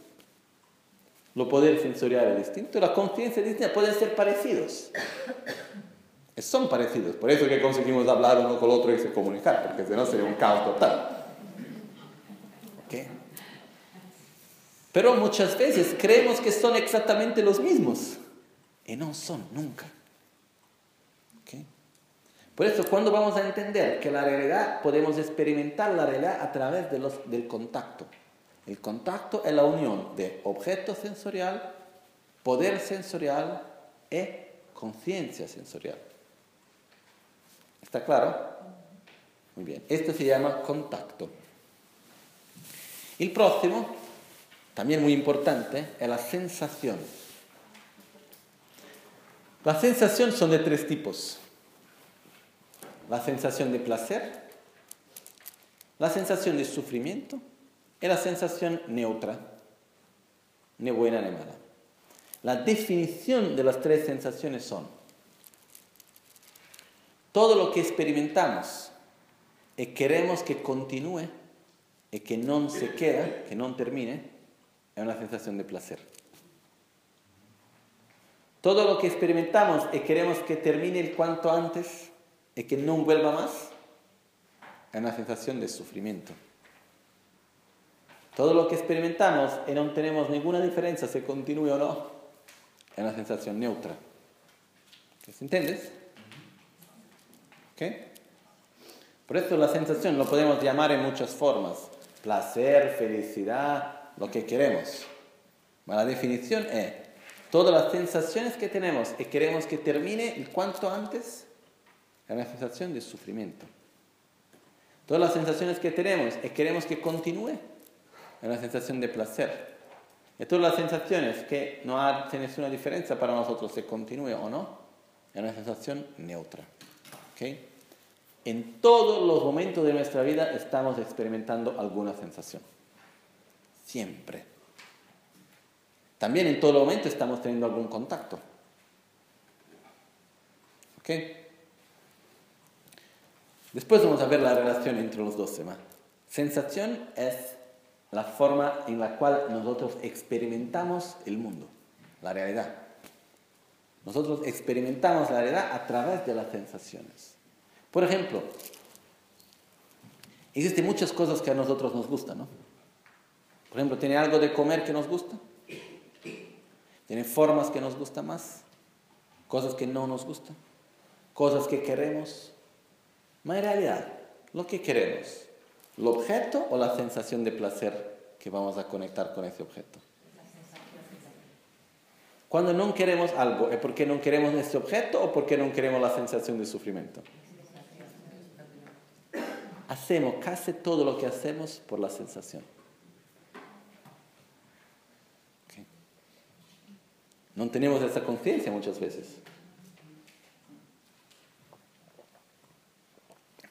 Lo poder sensorial es distinto, la conciencia es distinta, pueden ser parecidos. Son parecidos, por eso que conseguimos hablar uno con el otro y se comunicar, porque si no sería un caos total. ¿Okay? Pero muchas veces creemos que son exactamente los mismos y no son nunca. Por eso cuando vamos a entender que la realidad podemos experimentar la realidad a través de los, del contacto. El contacto es la unión de objeto sensorial poder sensorial y conciencia sensorial. ¿Está claro? Muy bien. Esto se llama contacto. El próximo, también muy importante, es la sensación. Las sensaciones son de tres tipos. La sensación de placer, la sensación de sufrimiento y la sensación neutra, ni buena ni mala. La definición de las tres sensaciones son todo lo que experimentamos y queremos que continúe y que no se queda, que no termine, es una sensación de placer. Todo lo que experimentamos y queremos que termine el cuanto antes y que no vuelva más, es una sensación de sufrimiento. Todo lo que experimentamos y no tenemos ninguna diferencia si continúe o no, es una sensación neutra. ¿Se entiendes? ¿Ok? Por eso la sensación lo podemos llamar en muchas formas. Placer, felicidad, lo que queremos. la definición es todas las sensaciones que tenemos y queremos que termine el cuanto antes, es una sensación de sufrimiento. Todas las sensaciones que tenemos y queremos que continúe, es una sensación de placer. Y todas las sensaciones que no hacen ninguna diferencia para nosotros si continúe o no, es una sensación neutra. ¿Okay? En todos los momentos de nuestra vida estamos experimentando alguna sensación. Siempre. También en todo momento estamos teniendo algún contacto. ¿Ok? Después vamos a ver la relación entre los dos temas. Sensación es la forma en la cual nosotros experimentamos el mundo, la realidad. Nosotros experimentamos la realidad a través de las sensaciones. Por ejemplo, existen muchas cosas que a nosotros nos gustan, ¿no? Por ejemplo, ¿tiene algo de comer que nos gusta? Tiene formas que nos gustan más, cosas que no nos gustan, cosas que queremos. Más en realidad, lo que queremos, el objeto o la sensación de placer que vamos a conectar con ese objeto. Cuando no queremos algo, ¿es porque no queremos ese objeto o porque no queremos la sensación de sufrimiento? Hacemos casi todo lo que hacemos por la sensación. No tenemos esa conciencia muchas veces.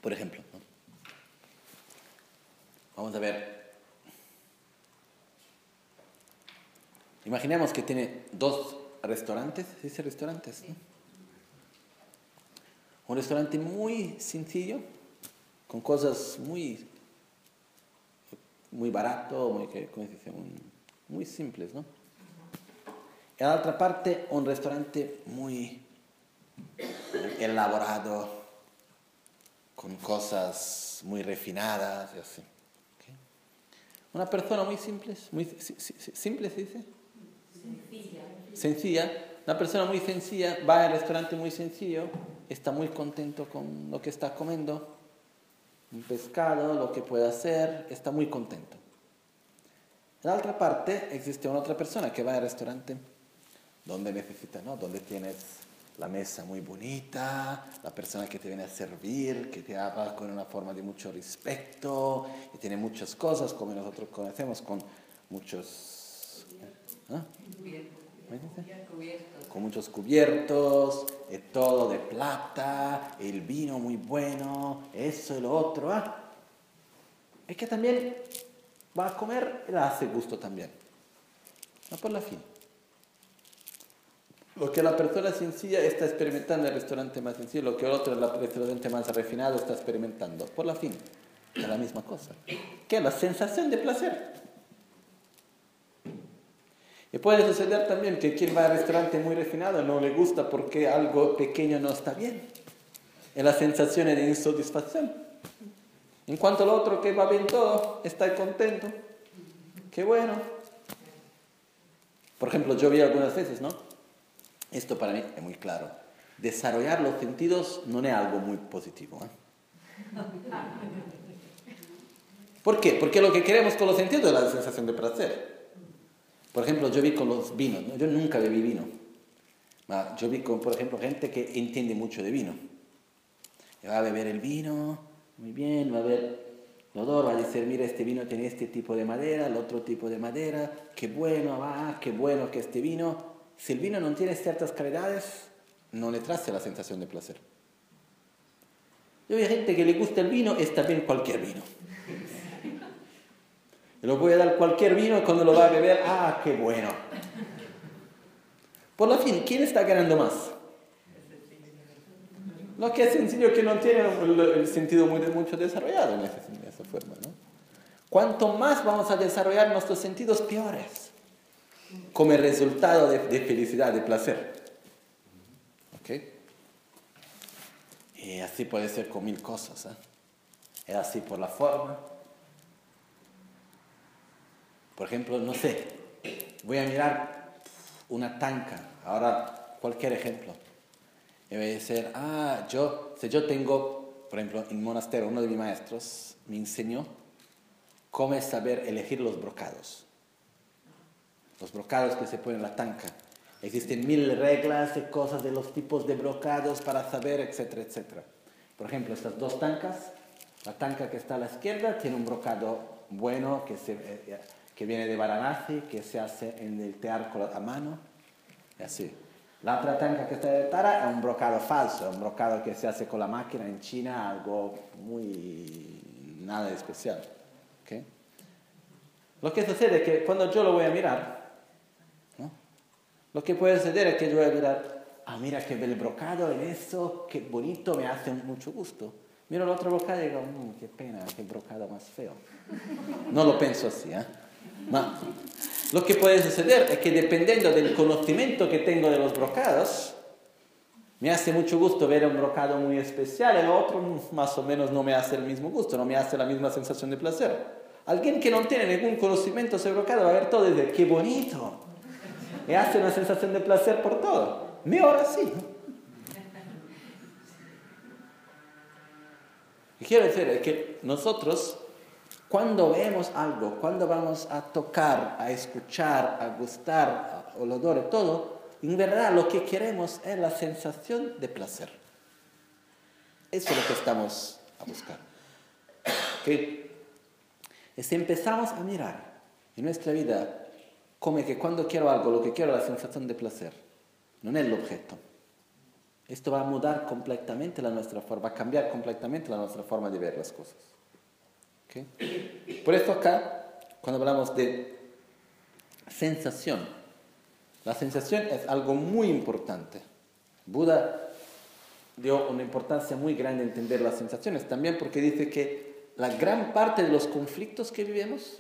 Por ejemplo, vamos a ver. Imaginemos que tiene dos restaurantes, ¿se dice restaurantes? Un restaurante muy sencillo, con cosas muy, muy barato, muy, muy simples, ¿no? En la otra parte, un restaurante muy elaborado, con cosas muy refinadas y así. Una persona muy simple, muy simple se dice. Sencilla. Sencilla. Una persona muy sencilla va al restaurante muy sencillo, está muy contento con lo que está comiendo, un pescado, lo que puede hacer, está muy contento. En la otra parte existe una otra persona que va al restaurante donde necesitas, ¿no? Donde tienes la mesa muy bonita, la persona que te viene a servir, que te habla con una forma de mucho respeto, y tiene muchas cosas, como nosotros conocemos, con muchos... ¿eh? Con muchos cubiertos, y todo de plata, el vino muy bueno, eso y lo otro. ¿ah? Es que también va a comer y le hace gusto también. No por la fin. Lo que la persona sencilla está experimentando en el restaurante más sencillo, lo que el otro, el restaurante más refinado, está experimentando. Por la fin, es la misma cosa. Que la sensación de placer. Y puede suceder también que quien va al restaurante muy refinado no le gusta porque algo pequeño no está bien. Es la sensación de insatisfacción. En cuanto al otro que va bien todo, está contento. Qué bueno. Por ejemplo, yo vi algunas veces, ¿no? Esto para mí es muy claro. Desarrollar los sentidos no es algo muy positivo. ¿eh? ¿Por qué? Porque lo que queremos con los sentidos es la sensación de placer. Por ejemplo, yo vi con los vinos, ¿no? yo nunca bebí vino, yo vi con, por ejemplo, gente que entiende mucho de vino. Va a beber el vino, muy bien, va a ver el odor, va a decir, mira, este vino tiene este tipo de madera, el otro tipo de madera, qué bueno, va, qué bueno que este vino. Si el vino no tiene ciertas calidades, no le trae la sensación de placer. Yo veo gente que le gusta el vino, está bien cualquier vino. Lo voy a dar cualquier vino y cuando lo va a beber, ah, qué bueno. Por lo fin, ¿quién está ganando más? Lo que es sencillo que no tiene el, sentido mucho desarrollado en esa, forma. ¿no? Cuanto más vamos a desarrollar nuestros sentidos, peores. Como resultado de, felicidad, de placer. ¿Ok? Y así puede ser con mil cosas. ¿eh? Es así por la forma, por ejemplo, no sé, voy a mirar una tanca, ahora cualquier ejemplo. Y voy a decir, ah, yo, si yo tengo, por ejemplo, en monasterio, uno de mis maestros me enseñó cómo es saber elegir los brocados. Los brocados que se ponen en la tanca. Existen mil reglas y cosas de los tipos de brocados para saber, etcétera, etcétera. Por ejemplo, estas dos tancas, la tanca que está a la izquierda tiene un brocado bueno que se, eh, que viene de Varanasi, que se hace en el teatro a mano, y así. La otra tanca que está de Tara es un brocado falso, un brocado que se hace con la máquina en China, algo muy nada especial. ¿okay? Lo que sucede es que cuando yo lo voy a mirar. Lo que puede suceder es que yo voy a mirar, ah, mira qué bel brocado en eso, qué bonito, me hace mucho gusto. Miro el otro brocado y digo, mmm, qué pena, qué brocado más feo. No lo pienso así, ¿eh? Ma lo que puede suceder es que dependiendo del conocimiento que tengo de los brocados, me hace mucho gusto ver un brocado muy especial, el otro más o menos no me hace el mismo gusto, no me hace la misma sensación de placer. Alguien que no tiene ningún conocimiento sobre brocado va a ver todo y decir, qué bonito. Me hace una sensación de placer por todo. Me ahora sí. Y quiero decir que nosotros cuando vemos algo, cuando vamos a tocar, a escuchar, a gustar, a olor, todo, en verdad lo que queremos es la sensación de placer. Eso es lo que estamos a buscar. Y si empezamos a mirar en nuestra vida como que cuando quiero algo, lo que quiero es la sensación de placer, no es el objeto. Esto va a mudar completamente la nuestra forma, va a cambiar completamente la nuestra forma de ver las cosas. Por eso acá, cuando hablamos de sensación, la sensación es algo muy importante. Buda dio una importancia muy grande a entender las sensaciones, también porque dice que la gran parte de los conflictos que vivimos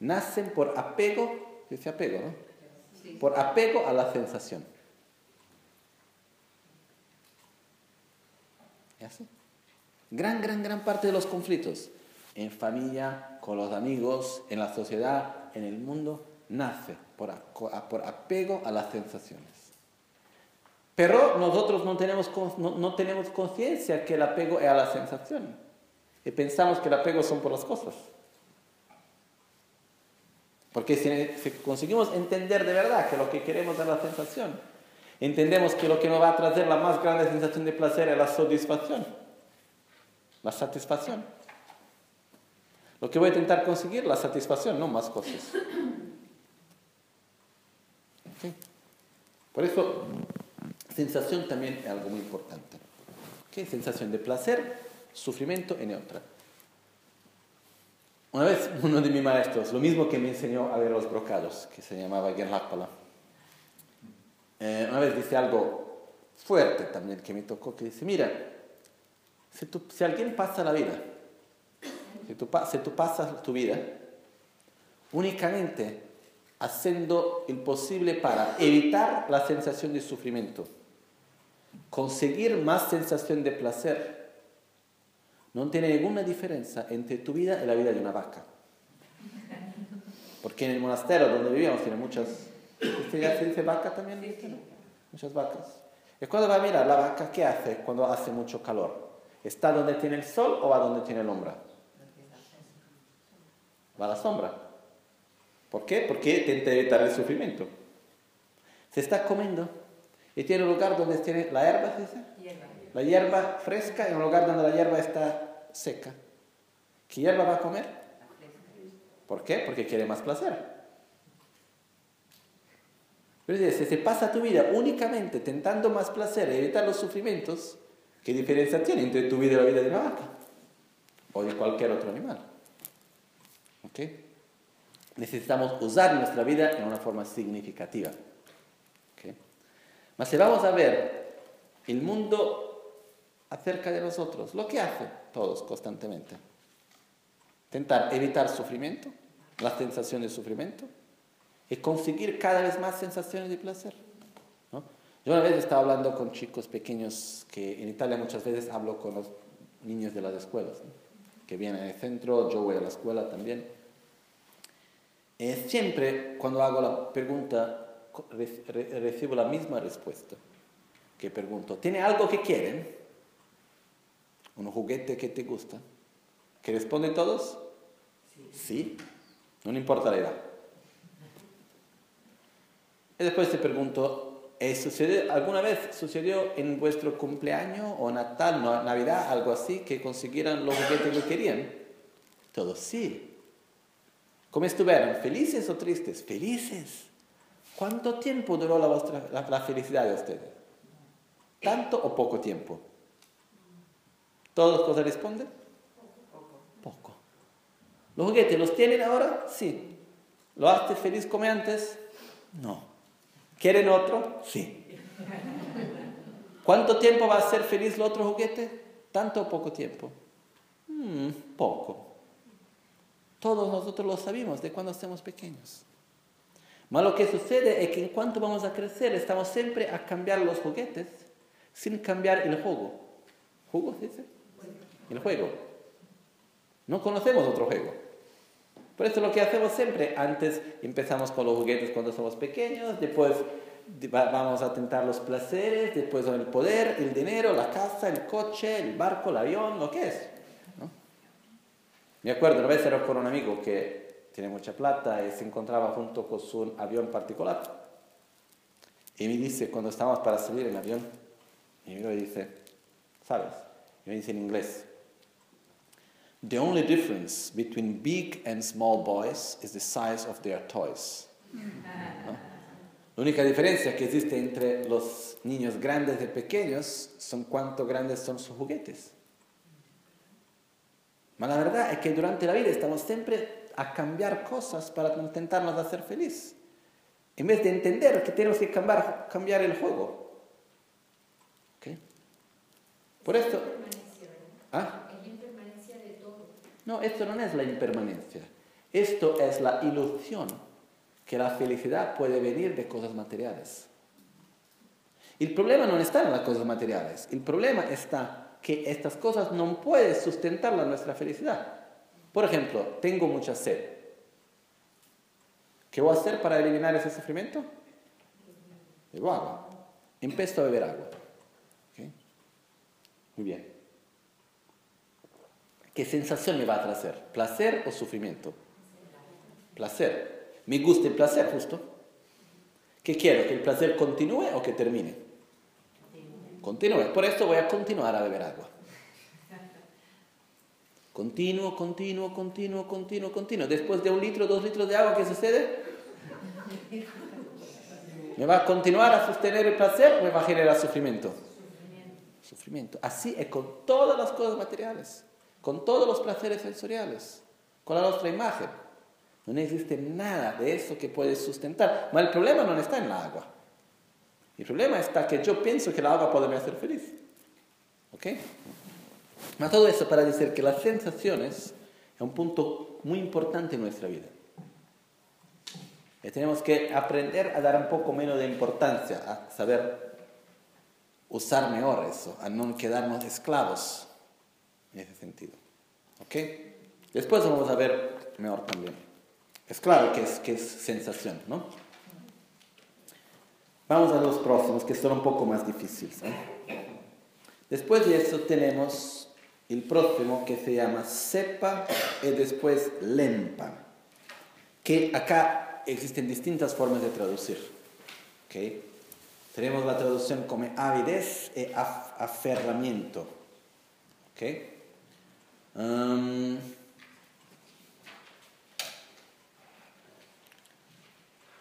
nacen por apego, dice apego, ¿no? Por apego a la sensación. ¿Y así? Gran, gran, gran parte de los conflictos en familia, con los amigos, en la sociedad, en el mundo, nace por, apego a las sensaciones. Pero nosotros no tenemos, no, tenemos conciencia que el apego es a la sensación. Y pensamos que el apego son por las cosas. Porque si, conseguimos entender de verdad que lo que queremos es la sensación, entendemos que lo que nos va a traer la más grande sensación de placer es la satisfacción. La satisfacción. Lo que voy a intentar conseguir, la satisfacción, no más cosas. Por eso, sensación también es algo muy importante. ¿Okay? Sensación de placer, sufrimiento en otra. Una vez uno de mis maestros, lo mismo que me enseñó a ver los brocados, que se llamaba Gerlapala, eh, una vez dice algo fuerte también que me tocó, que dice, mira, si, si alguien pasa la vida si tú, pasas tu vida únicamente haciendo el posible para evitar la sensación de sufrimiento, conseguir más sensación de placer, no tiene ninguna diferencia entre tu vida y la vida de una vaca. Porque en el monasterio donde vivíamos tiene muchas... ¿Se dice vaca también? Muchas vacas. Y cuando va a mirar la vaca, ¿qué hace cuando hace mucho calor? ¿Está donde tiene el sol o va donde tiene la sombra? va a la sombra. ¿Por qué? Porque intenta evitar el sufrimiento. Se está comiendo y tiene un lugar donde tiene la hierba, ¿se dice? La hierba fresca y un lugar donde la hierba está seca. ¿Qué hierba va a comer? ¿Por qué? Porque quiere más placer. Pero si se pasa tu vida únicamente tentando más placer y evitar los sufrimientos, ¿qué diferencia tiene entre tu vida y la vida de una vaca? O de cualquier otro animal. ¿Ok? Necesitamos usar nuestra vida en una forma significativa. ¿Ok? Mas si vamos a ver el mundo acerca de nosotros, lo que hacen todos constantemente. Intentar evitar sufrimiento, la sensación de sufrimiento, es conseguir cada vez más sensaciones de placer. ¿no? Yo una vez estaba hablando con chicos pequeños, que en Italia muchas veces hablo con los niños de las escuelas, que vienen al centro, yo voy a la escuela también. Eh, siempre cuando hago la pregunta recibo la misma respuesta. Que pregunto, ¿tiene algo que quieren? ¿Un juguete que te gusta? ¿Que responden todos? Sí. ¿Sí? No importa la edad. Y después te pregunto, ¿sucede, ¿alguna vez sucedió en vuestro cumpleaños o Natal, Navidad, algo así, que consiguieran los juguetes que querían? Todos sí. ¿Cómo estuvieron? ¿Felices o tristes? Felices. ¿Cuánto tiempo duró la, la felicidad de ustedes? ¿Tanto o poco tiempo? ¿Todos cosas responden? Poco. ¿Los juguetes los tienen ahora? Sí. ¿Lo hace feliz como antes? No. ¿Quieren otro? Sí. ¿Cuánto tiempo va a ser feliz el otro juguete? ¿Tanto o poco tiempo? Mm, poco. Todos nosotros lo sabemos de cuando estamos pequeños. Pero lo que sucede es que en cuanto vamos a crecer, estamos siempre a cambiar los juguetes sin cambiar el juego. ¿Juego se dice? El juego. No conocemos otro juego. Por eso lo que hacemos siempre, antes empezamos con los juguetes cuando somos pequeños, después vamos a tentar los placeres, después el poder, el dinero, la casa, el coche, el barco, el avión, lo que es. Me acuerdo, una vez era con un amigo que tiene mucha plata y se encontraba junto con su avión particular. Y me dice, cuando estábamos para salir en avión, y me dice, ¿sabes? Y me dice en inglés, The only difference between big and small boys is the size of their toys. La única diferencia que existe entre los niños grandes y pequeños son cuánto grandes son sus juguetes. Pero la verdad es que durante la vida estamos siempre a cambiar cosas para intentarnos hacer feliz. En vez de entender que tenemos que cambiar, cambiar el juego. ¿Okay? Por esto... ¿Ah? No, esto no es la impermanencia. Esto es la ilusión que la felicidad puede venir de cosas materiales. El problema no está en las cosas materiales. El problema está que estas cosas no pueden sustentar nuestra felicidad. Por ejemplo, tengo mucha sed. ¿Qué voy a hacer para eliminar ese sufrimiento? Bebo agua. Empiezo a beber agua. Muy bien. ¿Qué sensación me va a traer? ¿Placer o sufrimiento? Placer. Me gusta el placer, justo. ¿Qué quiero? ¿Que el placer continúe o que termine? Continúe. Por esto voy a continuar a beber agua. Continuo, continuo, continuo, continuo, continuo. Después de un litro, dos litros de agua, ¿qué sucede? ¿Me va a continuar a sostener el placer o me va a generar sufrimiento? Sufrimiento. Así es con todas las cosas materiales con todos los placeres sensoriales, con la nuestra imagen. No existe nada de eso que puede sustentar. Pero el problema no está en la agua. El problema está que yo pienso que la agua puede me hacer feliz. ¿Ok? Pero todo eso para decir que las sensaciones es un punto muy importante en nuestra vida. Y tenemos que aprender a dar un poco menos de importancia, a saber usar mejor eso, a no quedarnos esclavos en ese sentido. ¿Ok? Después vamos a ver mejor también. Es claro que es, que es sensación, ¿no? Vamos a los próximos, que son un poco más difíciles. Después de eso tenemos el próximo que se llama cepa y después lempa. que acá existen distintas formas de traducir. ¿ok? Tenemos la traducción como avidez y aferramiento. ¿ok? Um,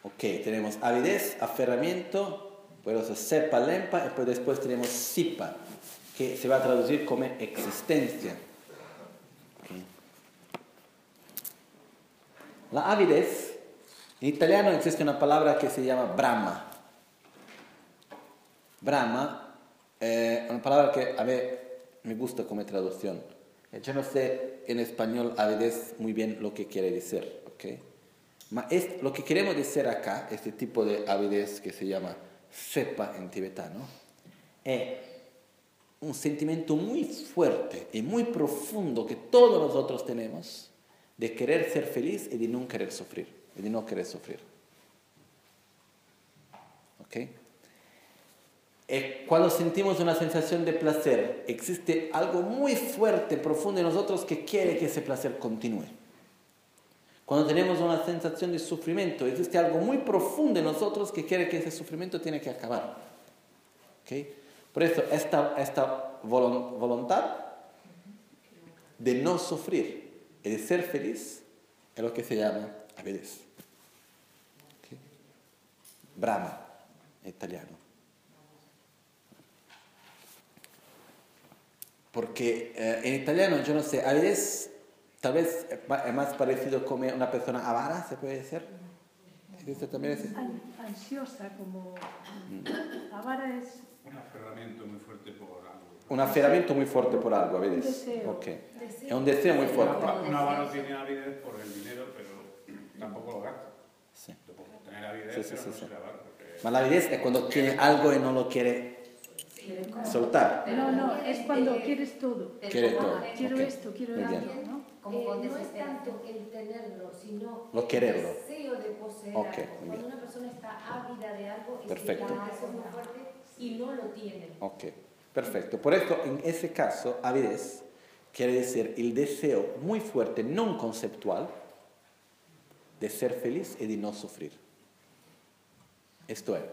ok, tenemos avidez, aferramiento, sepa, lempa, y pues después tenemos sipa, que se va a traducir como existencia. La avidez, en italiano existe una palabra que se llama brahma. Brahma es una palabra que a mí me gusta como traducción. Yo no sé en español avidez muy bien lo que quiere decir, ¿ok? es, lo que queremos decir acá, este tipo de avidez que se llama sepa en tibetano, es un sentimiento muy fuerte y muy profundo que todos nosotros tenemos de querer ser feliz y de no querer sufrir, y de no querer sufrir. ¿Ok? Cuando sentimos una sensación de placer, existe algo muy fuerte, profundo en nosotros que quiere que ese placer continúe. Cuando tenemos una sensación de sufrimiento, existe algo muy profundo en nosotros que quiere que ese sufrimiento tiene que acabar. ¿Okay? Por eso, esta, esta voluntad de no sufrir y de ser feliz es lo que se llama avidez. ¿Okay? Brahma, en italiano. Porque eh, en italiano, yo no sé, avidez tal vez es más parecido como una persona avara, ¿se puede decir? ¿Esto también es? Ansiosa, como mm. avara es... Un aferramiento muy fuerte por algo. Un aferramiento muy fuerte por algo, ¿ves? Un deseo. Okay. Es un deseo muy fuerte. Un avaro tiene avidez por el dinero, pero tampoco lo gasta. Sí. Tener avidez, sí, sí, pero sí, no sí. Porque... la avidez es cuando tiene algo y no lo quiere soltar. No, no, es cuando quieres todo. Quiere todo. Quiero esto, quiero aquello, ¿no? Eh, no es tanto el tenerlo, sino lo quererlo. el deseo de poseer okay, algo. Cuando una persona está ávida de algo, es Perfecto. que es muy fuerte y no lo tiene. Ok, perfecto. Por esto, en ese caso, avidez quiere decir el deseo muy fuerte, no conceptual, de ser feliz y de no sufrir. Esto es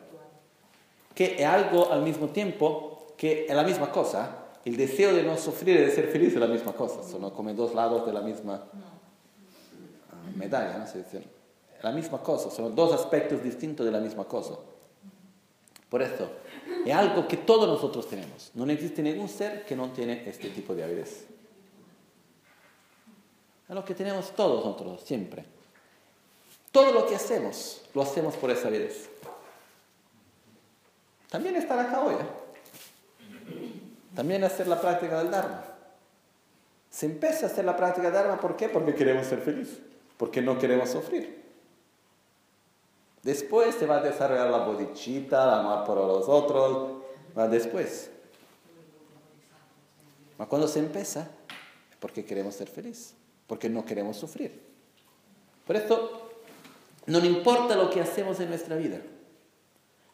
que es algo al mismo tiempo que es la misma cosa. El deseo de no sufrir y de ser feliz es la misma cosa, son como dos lados de la misma medalla, ¿no? Se dice. La misma cosa, son dos aspectos distintos de la misma cosa. Por eso, es algo que todos nosotros tenemos. No existe ningún ser que no tiene este tipo de avidez. Es lo que tenemos todos nosotros, siempre. Todo lo que hacemos, lo hacemos por esa avidez también estar acá hoy. También hacer la práctica del Dharma. Se empieza a hacer la práctica del Dharma, ¿por qué? Porque queremos ser felices, porque no queremos sufrir. Después se va a desarrollar la bodichita, el amor por los otros, va después. Pero cuando se empieza, es porque queremos ser felices, porque no queremos sufrir. Por esto, no importa lo que hacemos en nuestra vida,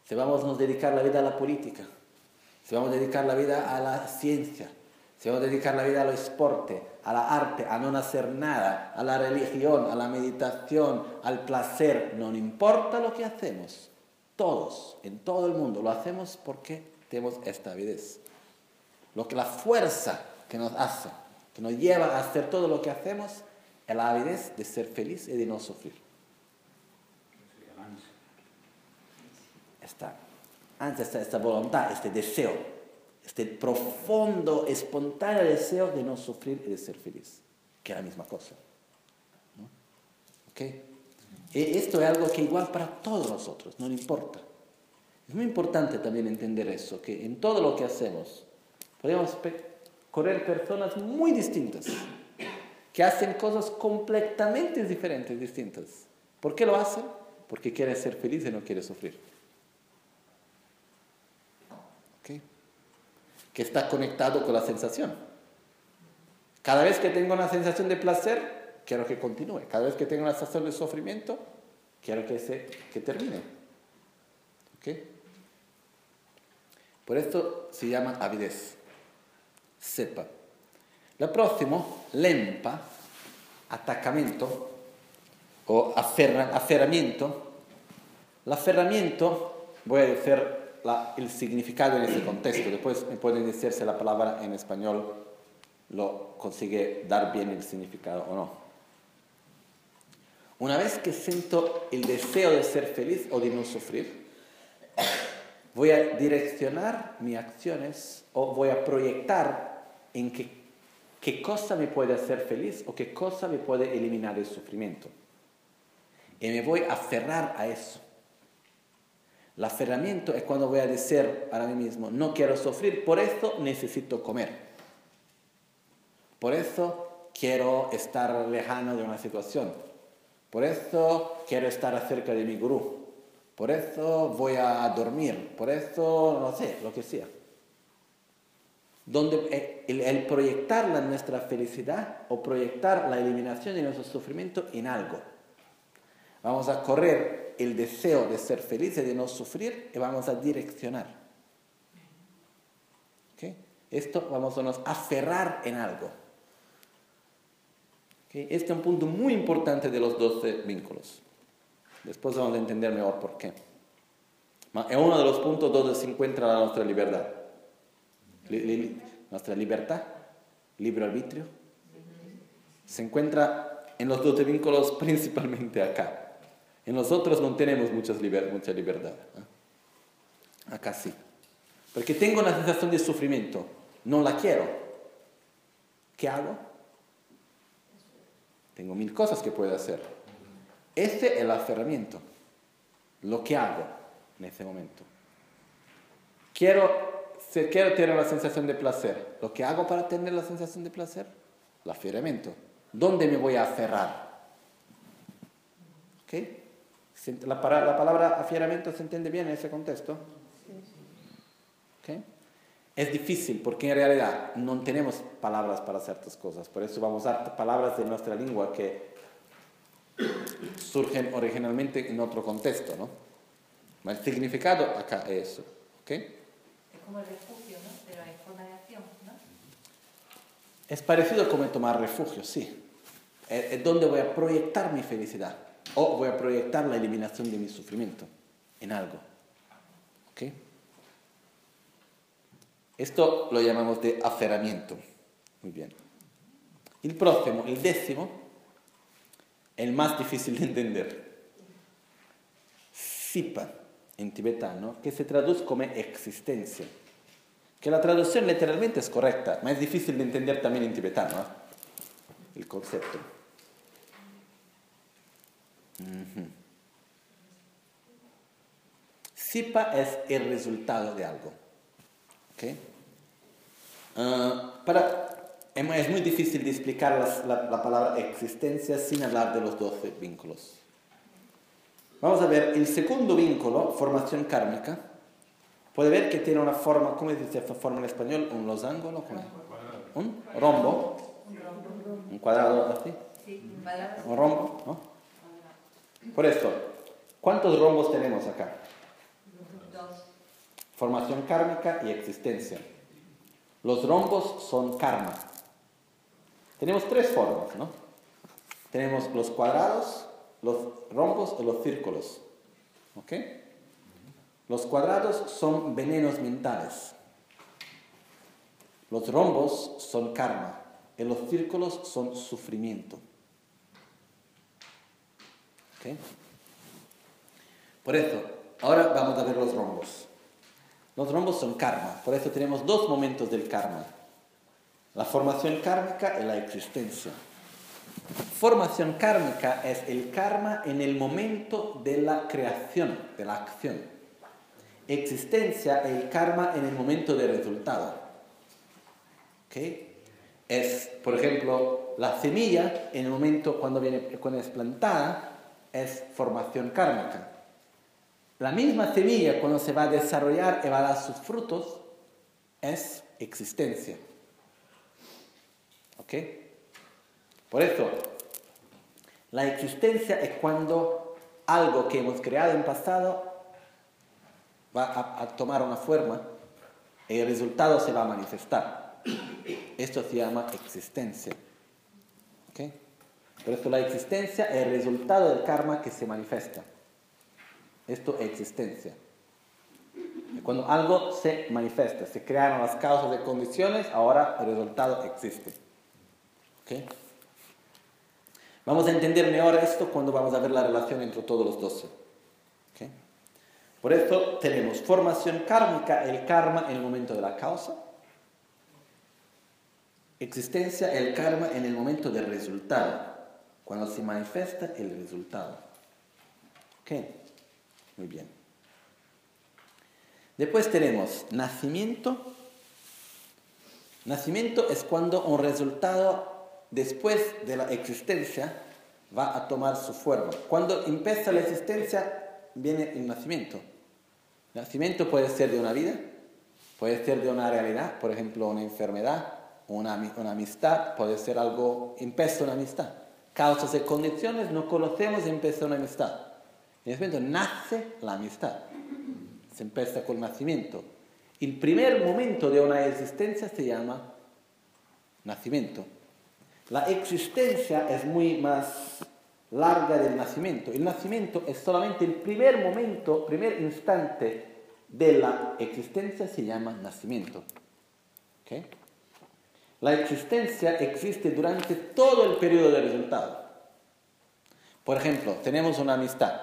si vamos a dedicar la vida a la política, si vamos a dedicar la vida a la ciencia, si vamos a dedicar la vida al deporte, a la arte, a no hacer nada, a la religión, a la meditación, al placer, no importa lo que hacemos, todos, en todo el mundo, lo hacemos porque tenemos esta avidez. Lo que la fuerza que nos hace, que nos lleva a hacer todo lo que hacemos, es la avidez de ser feliz y de no sufrir. esta antes esta voluntad, este deseo, este profundo, espontáneo deseo de no sufrir y de ser feliz, que es la misma cosa. ¿no? Y esto es algo que igual para todos nosotros, no importa. Es muy importante también entender eso, que en todo lo que hacemos podemos correr personas muy distintas, que hacen cosas completamente diferentes, distintas. ¿Por qué lo hacen? Porque quieren ser felices y no quieren sufrir. Está conectado con la sensación. Cada vez que tengo una sensación de placer, quiero que continúe. Cada vez que tengo una sensación de sufrimiento, quiero que, se, que termine. ¿Ok? Por esto se llama avidez. Sepa. Lo próximo, lempa, atacamiento o aferramiento. El aferramiento, voy a decir el significado en ese contexto, después me pueden decir si la palabra en español lo consigue dar bien el significado o no. Una vez que siento el deseo de ser feliz o de no sufrir, voy a direccionar mis acciones o voy a proyectar en qué, qué cosa me puede hacer feliz o qué cosa me puede eliminar el sufrimiento. Y me voy a aferrar a eso. El aferramiento es cuando voy a decir a mí mismo, no quiero sufrir, por eso necesito comer. Por eso quiero estar lejano de una situación. Por eso quiero estar cerca de mi gurú. Por eso voy a dormir. Por eso, no sé, lo que sea. Donde eh, el, proyectar la, nuestra felicidad o proyectar la eliminación de nuestro sufrimiento en algo. Vamos a correr el deseo de ser felices, de no sufrir, y vamos a direccionar. Esto vamos a nos aferrar en algo. Este es un punto muy importante de los 12 vínculos. Después vamos a entender mejor por qué. Es uno de los puntos donde se encuentra nuestra libertad. nuestra libertad, libre arbitrio, se encuentra en los 12 vínculos principalmente acá. En los otros no tenemos mucha libertad. Acá sí. Porque tengo una sensación de sufrimiento, no la quiero. ¿Qué hago? Tengo mil cosas que puedo hacer. Este es el aferramiento. Lo que hago en ese momento. Quiero, si quiero tener la sensación de placer. ¿Lo que hago para tener la sensación de placer? El aferramiento. ¿Dónde me voy a aferrar? La, la palabra aferramiento se entiende bien en ese contexto. ¿Okay? Es difícil porque en realidad no tenemos palabras para ciertas cosas, por eso vamos a usar palabras de nuestra lengua que surgen originalmente en otro contexto, ¿no? Pero el significado acá es eso, ¿ok? Es como el refugio, ¿no? Pero hay forma de acción, ¿no? Es parecido como tomar refugio, sí. Es, es donde voy a proyectar mi felicidad o voy a proyectar la eliminación de mi sufrimiento en algo, ¿ok? Esto lo llamamos de aferramiento. Muy bien. El próximo, el décimo, el más difícil de entender. Sipa, en tibetano, que se traduce como existencia. Que la traducción literalmente es correcta, pero es difícil de entender también en tibetano, ¿eh? el concepto. Sipa es el resultado de algo. ¿Okay? Ah, para, es muy difícil de explicar la, palabra existencia sin hablar de los 12 vínculos. Vamos a ver el segundo vínculo, formación kármica. Puede ver que tiene una forma, ¿cómo se dice forma en español? ¿Un losango? ¿Un rombo? ¿Un cuadrado así? un rombo, ¿no? Por esto, ¿cuántos rombos tenemos acá? Dos. Formación kármica y existencia. Los rombos son karma. Tenemos tres formas, ¿no? Tenemos los cuadrados, los rombos y los círculos. ¿Ok? Los cuadrados son venenos mentales. Los rombos son karma. Y los círculos son sufrimiento. ¿Ok? Por eso, ahora vamos a ver los rombos. Los rombos son karma, por eso tenemos dos momentos del karma. La formación kármica y la existencia. Formación kármica es el karma en el momento de la creación, de la acción. Existencia es el karma en el momento del resultado. ¿Okay? Es, por ejemplo, la semilla en el momento cuando, viene, cuando es plantada es formación kármica. La misma semilla cuando se va a desarrollar y va a dar sus frutos es existencia. ¿Ok? Por eso, la existencia es cuando algo que hemos creado en pasado va a, tomar una forma y el resultado se va a manifestar. Esto se llama existencia. ¿Ok? Por eso la existencia es el resultado del karma que se manifiesta. Esto es existencia. Cuando algo se manifiesta, se crearon las causas y condiciones, ahora el resultado existe. Vamos a entender mejor esto cuando vamos a ver la relación entre todos los dos. Por eso tenemos formación kármica, el karma en el momento de la causa, existencia, el karma en el momento del resultado, cuando se manifiesta el resultado. ¿Ok? Muy bien. Después tenemos nacimiento. Nacimiento es cuando un resultado después de la existencia va a tomar su forma. Cuando empieza la existencia viene el nacimiento. Nacimiento puede ser de una vida, puede ser de una realidad, por ejemplo, una enfermedad, una, una amistad, puede ser algo, empieza una amistad. Causas y condiciones no conocemos, empieza una amistad. En ese momento nace la amistad. Se empieza con el nacimiento. El primer momento de una existencia se llama nacimiento. La existencia es muy más larga del nacimiento. El nacimiento es solamente el primer momento, primer instante de la existencia, se llama nacimiento. La existencia existe durante todo el periodo de resultado. Por ejemplo, tenemos una amistad.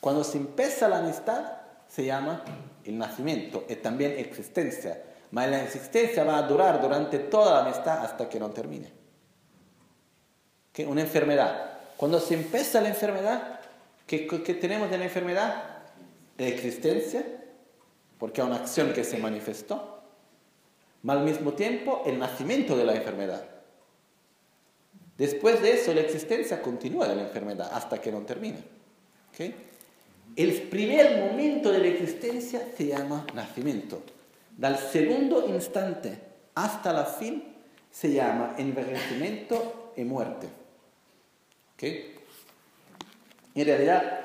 Cuando se empieza la amistad, se llama el nacimiento y también existencia. Pero la existencia va a durar durante toda la amistad hasta que no termine. Una enfermedad cuando se empieza la enfermedad, ¿qué, tenemos de la enfermedad? La existencia, porque hay una acción que se manifestó, al mismo tiempo el nacimiento de la enfermedad. Después de eso, la existencia continúa de la enfermedad hasta que no termina. El primer momento de la existencia se llama nacimiento. Del segundo instante hasta la fin se llama envejecimiento y muerte. En realidad,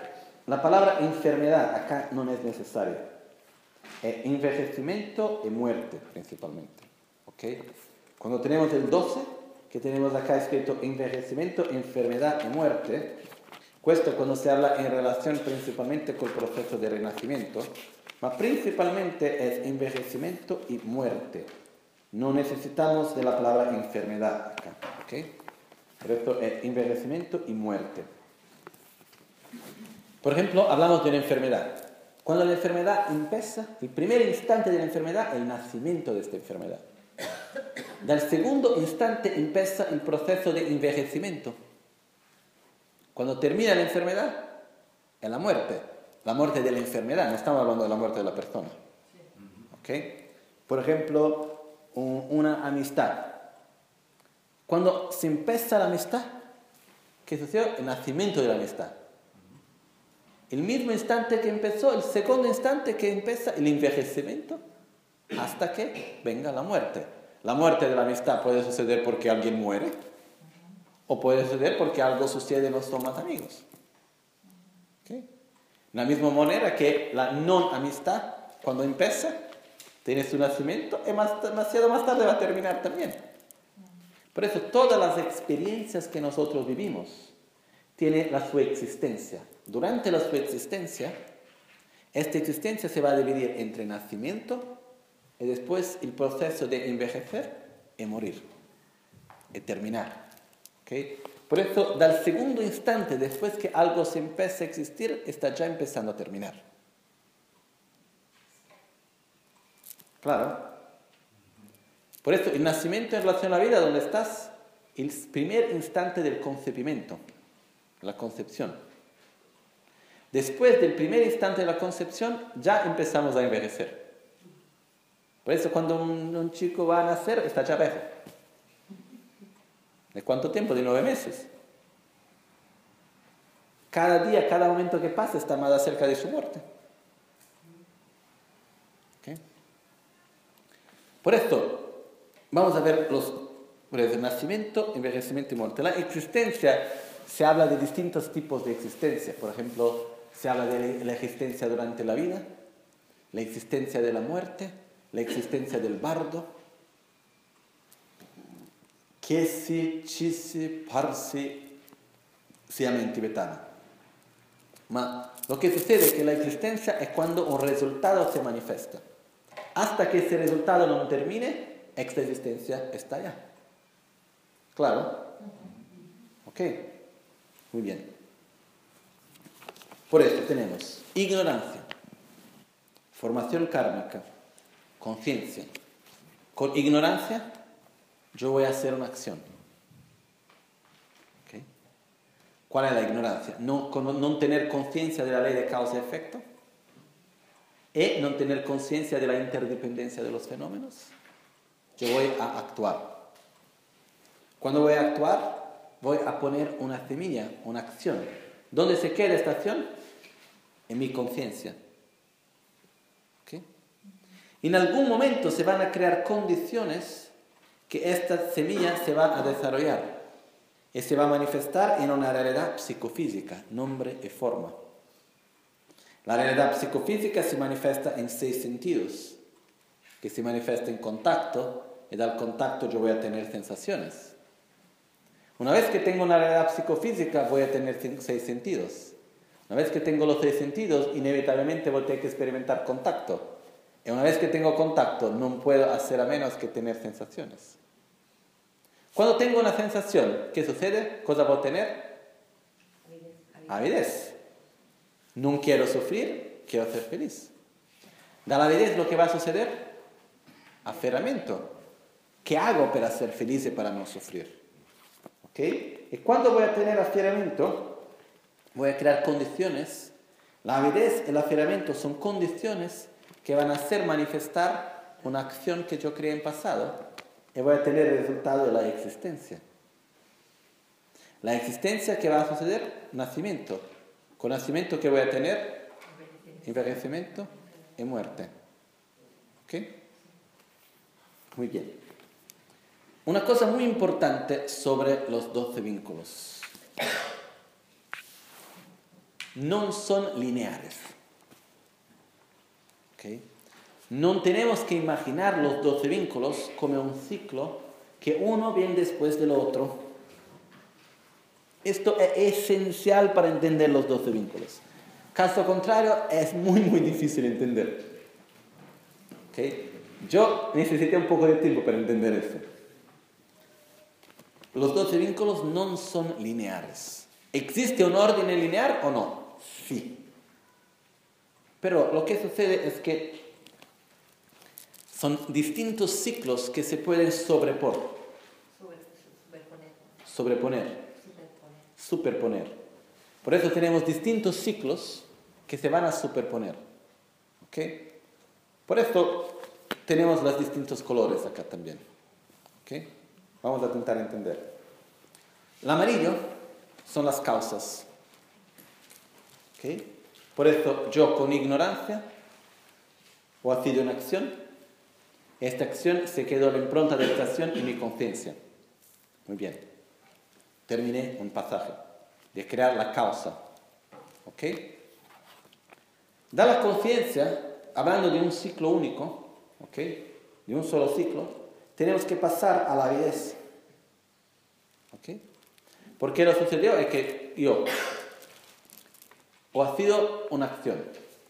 la palabra enfermedad acá no es necesaria. Es envejecimiento y muerte principalmente. Cuando tenemos el 12, que tenemos acá escrito envejecimiento, enfermedad y muerte, esto cuando se habla en relación principalmente con el proceso de renacimiento, pero principalmente es envejecimiento y muerte. No necesitamos de la palabra enfermedad acá. Esto es envejecimiento y muerte. Por ejemplo, hablamos de una enfermedad. Cuando la enfermedad empieza, el primer instante de la enfermedad es el nacimiento de esta enfermedad. Del segundo instante empieza el proceso de envejecimiento. Cuando termina la enfermedad, es la muerte. La muerte de la enfermedad, no estamos hablando de la muerte de la persona. Por ejemplo, una amistad. Cuando se empieza la amistad, ¿qué sucedió? El nacimiento de la amistad. El mismo instante que empezó, el segundo instante que empieza el envejecimiento, hasta que venga la muerte. La muerte de la amistad puede suceder porque alguien muere, o puede suceder porque algo sucede no son más amigos. De la misma manera que la no amistad, cuando empieza, tiene su nacimiento, y más, demasiado más tarde va a terminar también. Por eso todas las experiencias que nosotros vivimos tienen la su existencia. Durante la su existencia, esta existencia se va a dividir entre nacimiento y después el proceso de envejecer y morir, y terminar. Por eso, del segundo instante después que algo se empieza a existir, está ya empezando a terminar. Claro. Por eso, el nacimiento en relación a la vida, ¿dónde estás? El primer instante del concebimiento, la concepción. Después del primer instante de la concepción, ya empezamos a envejecer. Por eso, cuando un, chico va a nacer, está ya viejo. ¿De cuánto tiempo? De nueve meses. Cada día, cada momento que pasa, está más cerca de su muerte. Por esto, Vamos a ver los de nacimiento, envejecimiento y muerte. La existencia, se habla de distintos tipos de existencia. Por ejemplo, se habla de la existencia durante la vida, la existencia de la muerte, la existencia del bardo. Kesi, chisi, parsi, se llama en tibetano. Ma lo que sucede es que la existencia es cuando un resultado se manifiesta. Hasta que ese resultado no termine, esta existencia está allá. ¿Claro? ¿Ok? Muy bien. Por eso tenemos ignorancia, formación kármica, conciencia. Con ignorancia yo voy a hacer una acción. ¿Okay? ¿Cuál es la ignorancia? No, no tener conciencia de la ley de causa y efecto y no tener conciencia de la interdependencia de los fenómenos. Yo voy a actuar. Cuando voy a actuar, voy a poner una semilla, una acción. ¿Dónde se queda esta acción? En mi conciencia. En algún momento se van a crear condiciones que esta semilla se va a desarrollar y se va a manifestar en una realidad psicofísica, nombre y forma. La realidad psicofísica se manifiesta en seis sentidos, que se manifiesta en contacto y del contacto yo voy a tener sensaciones. Una vez que tengo una realidad psicofísica voy a tener seis sentidos. Una vez que tengo los seis sentidos, inevitablemente voy a tener que experimentar contacto. Y una vez que tengo contacto, no puedo hacer a menos que tener sensaciones. Cuando tengo una sensación, ¿qué sucede? ¿Cosa puedo tener? Avidez. No quiero sufrir, quiero ser feliz. Da la avidez lo que va a suceder? Aferramiento. ¿Qué hago para ser feliz y para no sufrir? ¿Ok? ¿Y cuando voy a tener aferramiento? Voy a crear condiciones. La avidez el aferramiento son condiciones que van a hacer manifestar una acción que yo creé en pasado y voy a tener el resultado de la existencia. La existencia que va a suceder, nacimiento. Con nacimiento que voy a tener, envejecimiento y muerte. ¿Ok? Muy bien. Una cosa muy importante sobre los doce vínculos. No son lineares. No tenemos que imaginar los doce vínculos como un ciclo que uno viene después del otro. Esto es esencial para entender los doce vínculos. Caso contrario, es muy, muy difícil entender. Yo necesité un poco de tiempo para entender esto. Los doce vínculos no son lineares. ¿Existe un orden lineal o no? Sí. Pero lo que sucede es que son distintos ciclos que se pueden sobrepor. Sobreponer. Superponer. Por eso tenemos distintos ciclos que se van a superponer. ¿Ok? Por esto tenemos los distintos colores acá también. ¿Ok? Vamos a intentar entender. El amarillo son las causas. ¿Ok? Por esto yo con ignorancia o ha sido una acción, esta acción se quedó la impronta de esta acción en mi conciencia. Muy bien. Terminé un pasaje de crear la causa. ¿Ok? Da la conciencia, hablando de un ciclo único, ¿ok? De un solo ciclo, tenemos que pasar a la avidez. ¿Ok? Porque lo sucedió es que yo o ha sido una acción.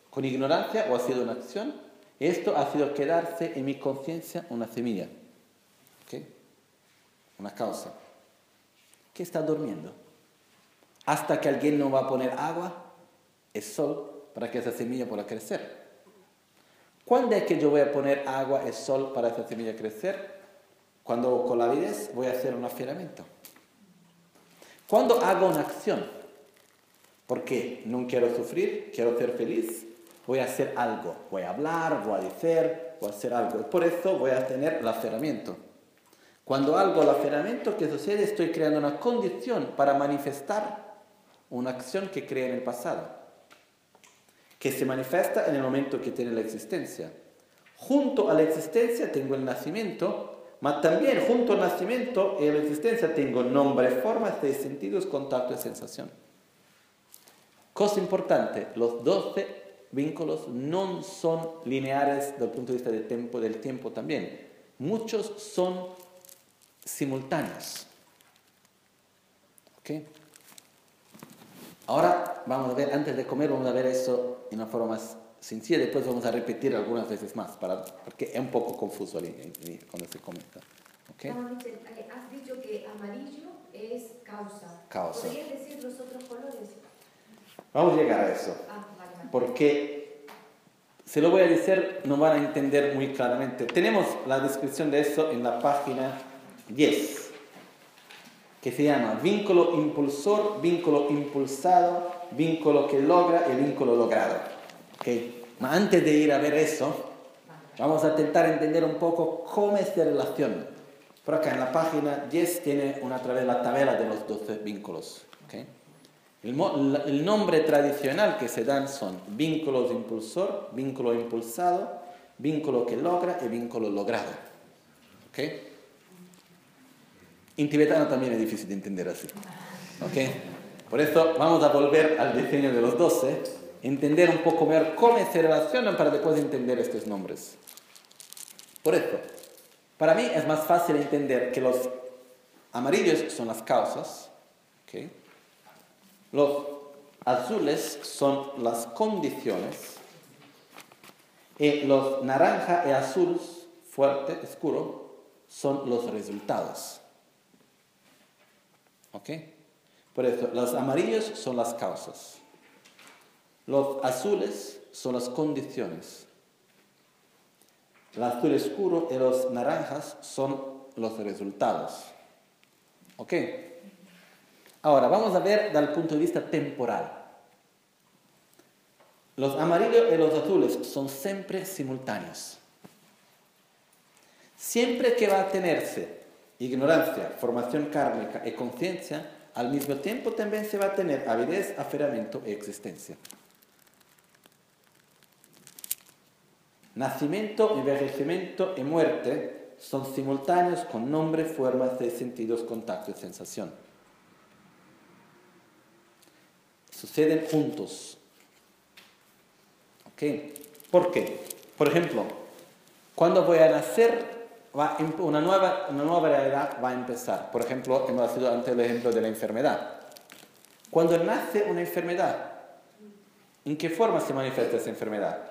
Con ignorancia o ha sido una acción. Esto ha sido quedarse en mi conciencia una semilla. ¿Okay? Una causa. ¿Qué está durmiendo? Hasta que alguien no va a poner agua, es sol, para que esa semilla pueda crecer. ¿Cuándo es que yo voy a poner agua y sol para esa semilla crecer? Cuando con la avidez voy a hacer un afianamiento. Cuando hago una acción, porque no quiero sufrir, quiero ser feliz, voy a hacer algo, voy a hablar, voy a decir, voy a hacer algo. Por eso voy a tener el aferramiento. Cuando hago el aferramiento, ¿qué sucede? Estoy creando una condición para manifestar una acción que creé en el pasado, que se manifiesta en el momento que tiene la existencia. Junto a la existencia tengo el nacimiento, pero también junto al nacimiento y a la existencia tengo nombre, forma, seis sentidos, contacto y sensación. Cosa importante, los 12 vínculos no son lineares desde punto de vista del tiempo, del tiempo también. Muchos son simultáneos. Ahora vamos a ver, antes de comer, vamos a ver eso en una forma más sencilla, después vamos a repetir algunas veces más, para, porque es un poco confuso cuando se comenta. ¿Okay? Has dicho que amarillo es causa. Causa. ¿Podrías decir los otros colores? Vamos a llegar a eso. Ah, porque se lo voy a decir, no van a entender muy claramente. Tenemos la descripción de eso en la página 10, que se llama vínculo impulsor, vínculo impulsado, vínculo que logra y vínculo logrado. ¿Okay? Antes de ir a ver eso, vamos a intentar entender un poco cómo se relaciona por acá en la página 10 tiene una la tabla de los 12 vínculos. El, nombre tradicional que se dan son vínculos impulsor, vínculo impulsado, vínculo que logra y vínculo logrado. ¿Okay? En tibetano también es difícil de entender así. Por eso vamos a volver al diseño de los 12, entender un poco mejor cómo se relacionan para después entender estos nombres. Por eso, para mí es más fácil entender que los amarillos son las causas, los azules son las condiciones y los naranja y azul fuerte, oscuro, son los resultados. ¿Ok? Por eso, los amarillos son las causas. Los azules son las condiciones. El azul oscuro y los naranjas son los resultados. ¿Ok? Ahora, vamos a ver el punto de vista temporal. Los amarillos y los azules son siempre simultáneos. Siempre que va a tenerse ignorancia, formación kármica y conciencia, al mismo tiempo también se va a tener avidez, aferramiento y existencia. Nacimiento, envejecimiento y muerte son simultáneos con nombre, formas de sentidos, contacto y sensación. Suceden juntos. ¿Ok? ¿Por qué? Por ejemplo, cuando voy a nacer, va una, nueva, una nueva realidad va a empezar. Por ejemplo, hemos sido antes el ejemplo de la enfermedad. Cuando nace una enfermedad, ¿en qué forma se manifiesta esa enfermedad?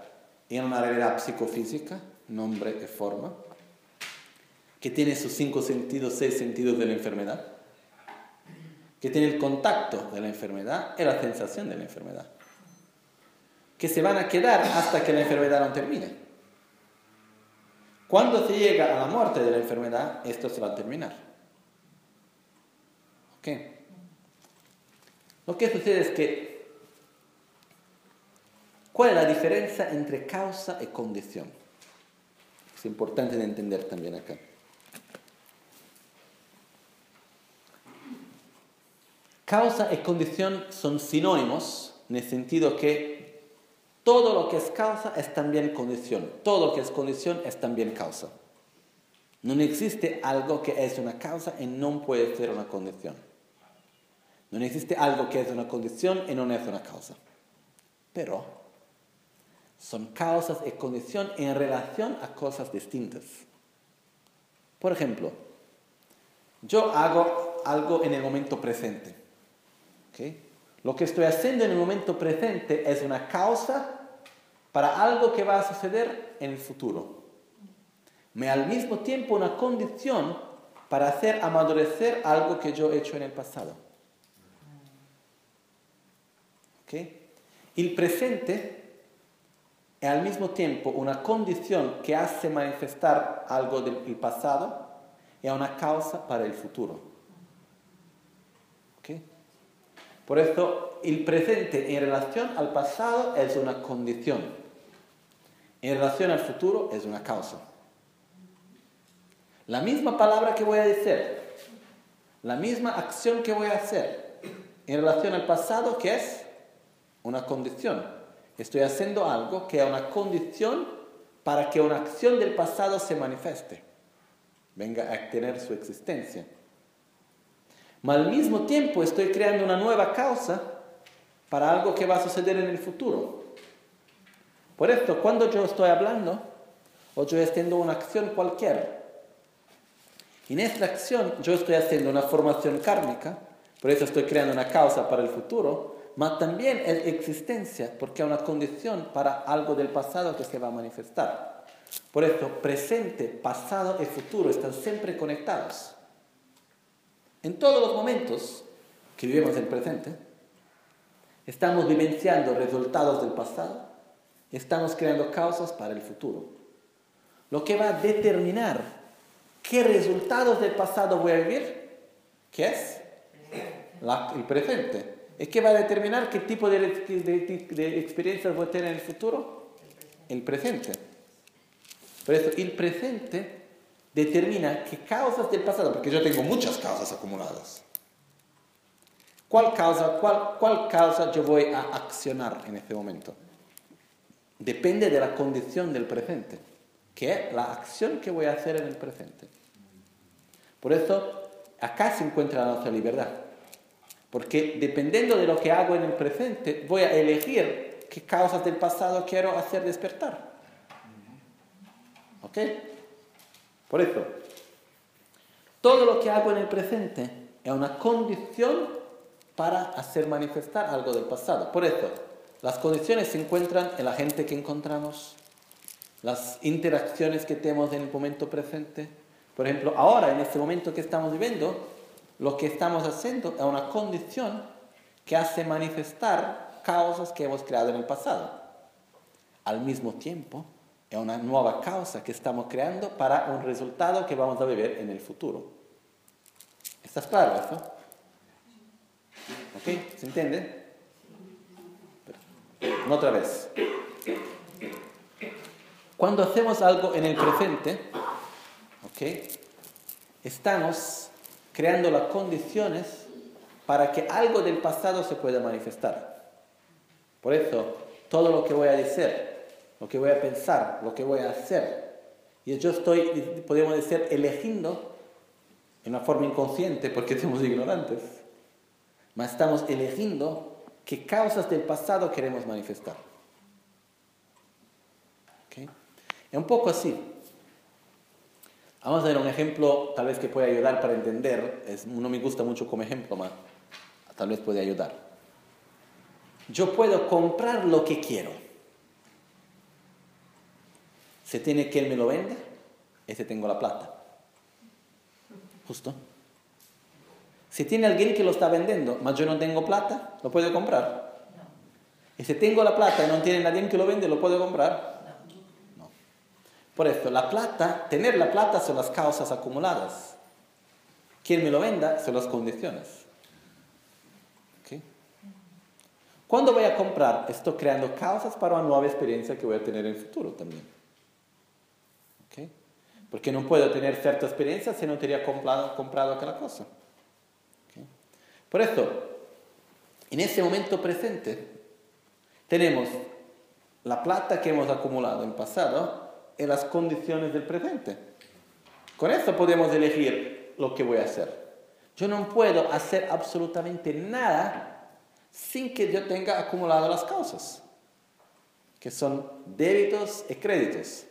En una realidad psicofísica, nombre y forma, que tiene sus cinco sentidos, seis sentidos de la enfermedad, que tiene el contacto de la enfermedad y la sensación de la enfermedad, que se van a quedar hasta que la enfermedad no termine. Cuando se llega a la muerte de la enfermedad, esto se va a terminar. ¿Ok? Lo que sucede es que ¿Cuál es la diferencia entre causa y condición? Es importante de entender también acá. Causa y condición son sinónimos en el sentido que todo lo que es causa es también condición. Todo lo que es condición es también causa. No existe algo que es una causa y no puede ser una condición. No existe algo que es una condición y no es una causa. Pero son causas y condición en relación a cosas distintas. Por ejemplo, yo hago algo en el momento presente. Lo que estoy haciendo en el momento presente es una causa para algo que va a suceder en el futuro. Me al mismo tiempo una condición para hacer amadurecer algo que yo he hecho en el pasado. El presente es al mismo tiempo una condición que hace manifestar algo del pasado y una causa para el futuro. Por eso el presente en relación al pasado es una condición. En relación al futuro es una causa. La misma palabra que voy a decir, la misma acción que voy a hacer en relación al pasado que es una condición Estoy haciendo algo que es una condición para que una acción del pasado se manifieste, venga a tener su existencia. Pero al mismo tiempo estoy creando una nueva causa para algo que va a suceder en el futuro. Por esto, cuando yo estoy hablando o yo haciendo una acción cualquiera, en esta acción yo estoy haciendo una formación kármica, por eso estoy creando una causa para el futuro, pero también es existencia, porque es una condición para algo del pasado que se va a manifestar. Por eso, presente, pasado y futuro están siempre conectados. En todos los momentos que vivimos el presente, estamos vivenciando resultados del pasado, estamos creando causas para el futuro. Lo que va a determinar qué resultados del pasado voy a vivir, ¿qué es? el presente. ¿Es que va a determinar qué tipo de, de, experiencias voy a tener en el futuro? El presente. Por eso, el presente determina qué causas del pasado, porque yo tengo muchas causas acumuladas. ¿Cuál causa, cuál, cuál causa yo voy a accionar en este momento? Depende de la condición del presente, que es la acción que voy a hacer en el presente. Por eso, acá se encuentra nuestra libertad. Porque dependiendo de lo que hago en el presente, voy a elegir qué causas del pasado quiero hacer despertar. ¿Ok? Por eso, todo lo que hago en el presente es una condición para hacer manifestar algo del pasado. Por eso, las condiciones se encuentran en la gente que encontramos, las interacciones que tenemos en el momento presente. Por ejemplo, ahora, en este momento que estamos viviendo, lo que estamos haciendo es una condición que hace manifestar causas que hemos creado en el pasado. Al mismo tiempo, es una nueva causa que estamos creando para un resultado que vamos a vivir en el futuro. ¿Estás claro eso? ¿Ok? ¿Se entiende? Otra vez. Cuando hacemos algo en el presente, ¿ok? Estamos creando las condiciones para que algo del pasado se pueda manifestar. Por eso, todo lo que voy a decir, lo que voy a pensar, lo que voy a hacer, y yo estoy, podemos decir, eligiendo en una forma inconsciente porque somos ignorantes, mas estamos eligiendo qué causas del pasado queremos manifestar. Es un poco así. Vamos a ver un ejemplo tal vez que pueda ayudar para entender. Es, no me gusta mucho como ejemplo, pero tal vez puede ayudar. Yo puedo comprar lo que quiero. Se tiene que él me lo vende, ese tengo la plata. Justo. Si tiene alguien que lo está vendiendo, mas yo no tengo plata, ¿lo puedo comprar? Y si tengo la plata y no tiene nadie que lo vende, ¿lo puedo comprar? Por esto, la plata, tener la plata son las causas acumuladas. Quien me lo venda son las condiciones. ¿Okay? Cuando voy a comprar, estoy creando causas para una nueva experiencia que voy a tener en el futuro también. ¿Okay? Porque no puedo tener cierta experiencia si no tenía comprado, aquella cosa. ¿Okay? Por esto, en ese momento presente, tenemos la plata que hemos acumulado en pasado en las condiciones del presente. Con eso podemos elegir lo que voy a hacer. Yo no puedo hacer absolutamente nada sin que yo tenga acumulado las causas, que son débitos y créditos.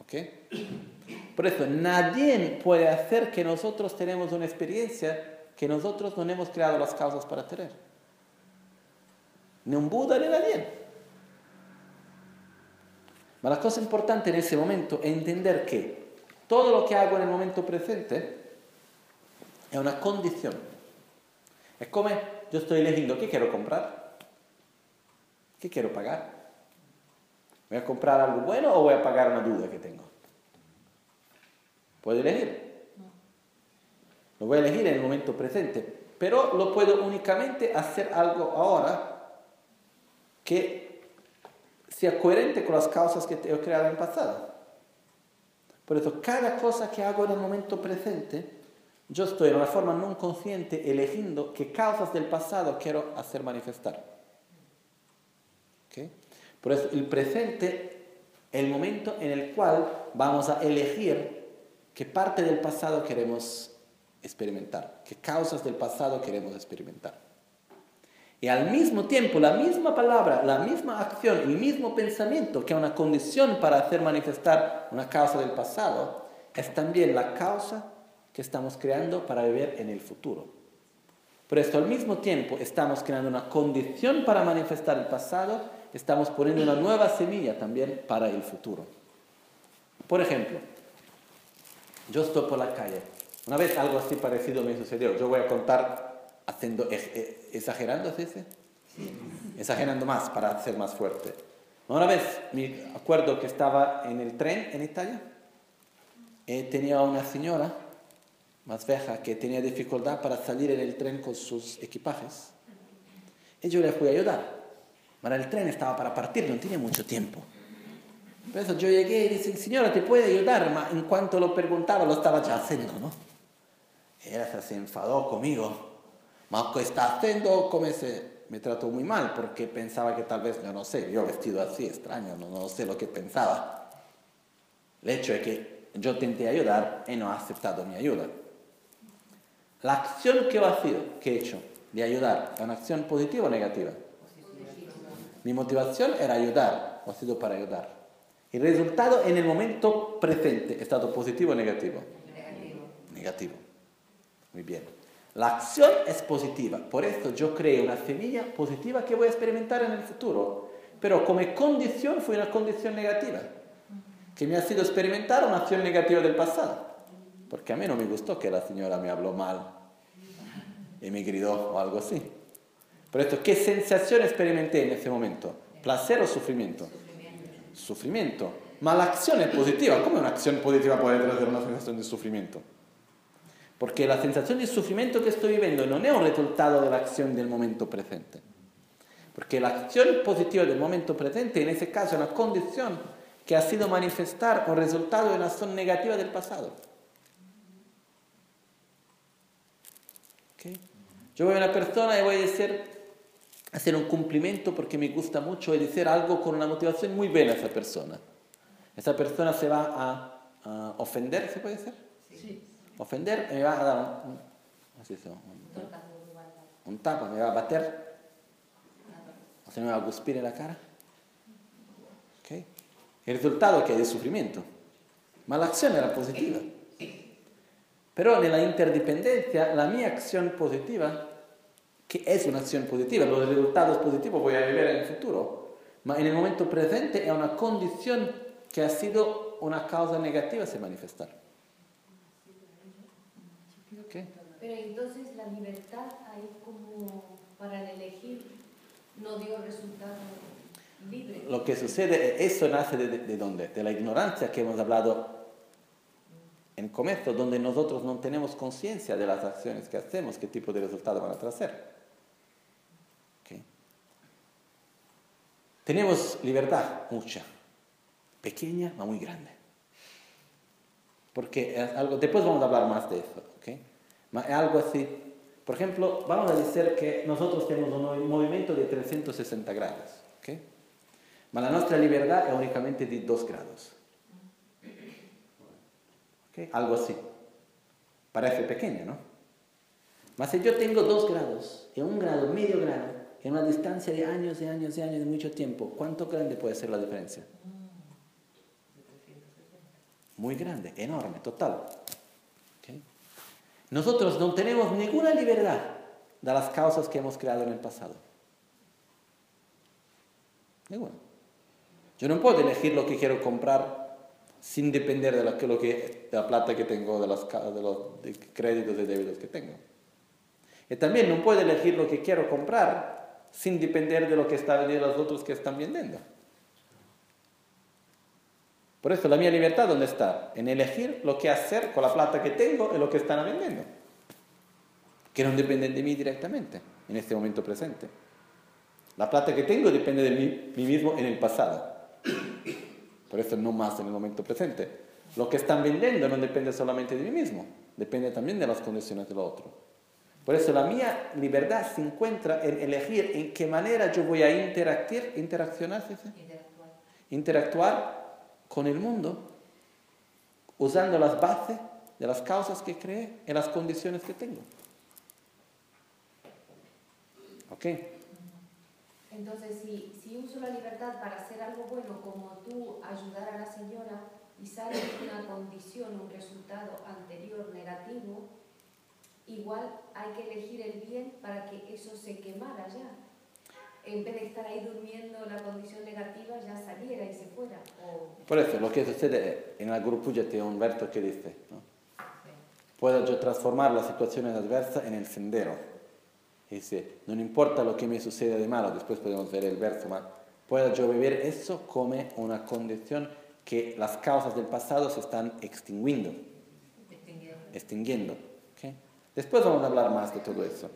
¿Ok? Por eso, nadie puede hacer que nosotros tenemos una experiencia que nosotros no hemos creado las causas para tener. Ni un Buda ni nadie. Ma la cosa importante en ese momento es entender que todo lo que hago en el momento presente es una condición. Es como yo estoy eligiendo qué quiero comprar, qué quiero pagar. ¿Voy a comprar algo bueno o voy a pagar una duda que tengo? Puedo elegir. Lo voy a elegir en el momento presente, pero lo puedo únicamente hacer algo ahora que sea coherente con las causas que he creado en el pasado. Por eso, cada cosa que hago en el momento presente, yo estoy en una forma no consciente eligiendo qué causas del pasado quiero hacer manifestar. Por eso, el presente es el momento en el cual vamos a elegir qué parte del pasado queremos experimentar, qué causas del pasado queremos experimentar. Y al mismo tiempo, la misma palabra, la misma acción, el mismo pensamiento, que es una condición para hacer manifestar una causa del pasado, es también la causa que estamos creando para vivir en el futuro. Por esto, al mismo tiempo, estamos creando una condición para manifestar el pasado, estamos poniendo una nueva semilla también para el futuro. Por ejemplo, yo estoy por la calle. Una vez algo así parecido me sucedió. Yo voy a contar haciendo, exagerando, ¿sí? Exagerando más para ser más fuerte. Una vez me acuerdo que estaba en el tren en Italia y tenía una señora más vieja que tenía dificultad para salir en el tren con sus equipajes. Y yo le fui a ayudar. Pero el tren estaba para partir, no tenía mucho tiempo. Por eso yo llegué y dije, señora, ¿te puede ayudar? Pero en cuanto lo preguntaba, lo estaba ya haciendo, ¿no? ella se enfadó conmigo. ¿Qué está haciendo? Se... Me trató muy mal porque pensaba que tal vez, yo no sé, yo vestido así, extraño, no, no sé lo que pensaba. El hecho es que yo intenté ayudar y no ha aceptado mi ayuda. La acción que, sido, que he hecho de ayudar, ¿es una acción positiva o negativa? Mi motivación era ayudar, o ha sido para ayudar. El resultado en el momento presente, ¿ha estado positivo o negativo? Negativo. Negativo. Muy bien. La acción es positiva, por eso yo creo una semilla positiva que voy a experimentar en el futuro, pero como condición fue una condición negativa, que me ha sido experimentar una acción negativa del pasado. Porque a mí no me gustó que la señora me habló mal y me gritó o algo así. Por esto, ¿qué sensación experimenté en ese momento? ¿Placer o sufrimiento? Sufrimiento. Sufrimiento. La acción es positiva. ¿Cómo una acción positiva puede traer una sensación de sufrimiento? Porque la sensación de sufrimiento que estoy viviendo no es un resultado de la acción del momento presente. Porque la acción positiva del momento presente en ese caso es una condición que ha sido manifestar un resultado de una acción negativa del pasado. Yo voy a una persona y voy a decir, hacer un cumplimiento porque me gusta mucho y decir algo con una motivación muy buena a esa persona. Esa persona se va a, ofender, ¿se puede decir? Sí. Ofender me va a dar un, un, me va a bater, o se me va a guspir en la cara. ¿Okay? El resultado que es de sufrimiento. Ma la acción era positiva. Pero en la interdependencia, la mi acción positiva, que es una acción positiva, los resultados positivos voy a vivir en el futuro, pero en el momento presente es una condición que ha sido una causa negativa se manifestar. Pero entonces la libertad ahí como para elegir no dio resultado libre. Lo que sucede, eso nace de, de dónde? De la ignorancia que hemos hablado en comercio donde nosotros no tenemos conciencia de las acciones que hacemos, qué tipo de resultado van a traer. Tenemos libertad, mucha, pequeña, pero muy grande. Porque es algo, después vamos a hablar más de eso, algo así. Por ejemplo, vamos a decir que nosotros tenemos un movimiento de 360 grados, ¿okay? Pero la nuestra libertad es únicamente de 2 grados. Algo así. Parece pequeño, ¿no? Mas si yo tengo dos grados, y un grado, medio grado, en una distancia de años y años y años, de mucho tiempo, ¿cuánto grande puede ser la diferencia? Muy grande, enorme, total. Nosotros no tenemos ninguna libertad de las causas que hemos creado en el pasado. Ninguna. Yo no puedo elegir lo que quiero comprar sin depender de, lo que, la plata que tengo, de, los, créditos y débitos que tengo. Y también no puedo elegir lo que quiero comprar sin depender de lo que están vendiendo los otros que están vendiendo. Por eso la mía libertad, ¿dónde está? En elegir lo que hacer con la plata que tengo y lo que están vendiendo. Que no dependen de mí directamente en este momento presente. La plata que tengo depende de mí, mí mismo en el pasado. Por eso no más en el momento presente. Lo que están vendiendo no depende solamente de mí mismo, depende también de las condiciones del otro. Por eso la mía libertad se encuentra en elegir en qué manera yo voy a interactuar, interaccionar, interactuar. interactuar con el mundo, usando las bases de las causas que creé y las condiciones que tengo. ¿Ok? Entonces, si, si, uso la libertad para hacer algo bueno, como tú ayudar a la señora, y sale una condición, un resultado anterior negativo, igual hay que elegir el bien para que eso se quemara ya. En vez de estar ahí durmiendo, la condición negativa ya saliera y se fuera. Por eso, lo que sucede en el grupo ya tiene un verso que dice, puedo yo transformar las situaciones adversas en el sendero. Dice, no importa lo que me suceda de malo, después podemos ver el verso, más puedo yo vivir eso como una condición que las causas del pasado se están extinguiendo. Extinguiendo. Después vamos a hablar más de todo eso.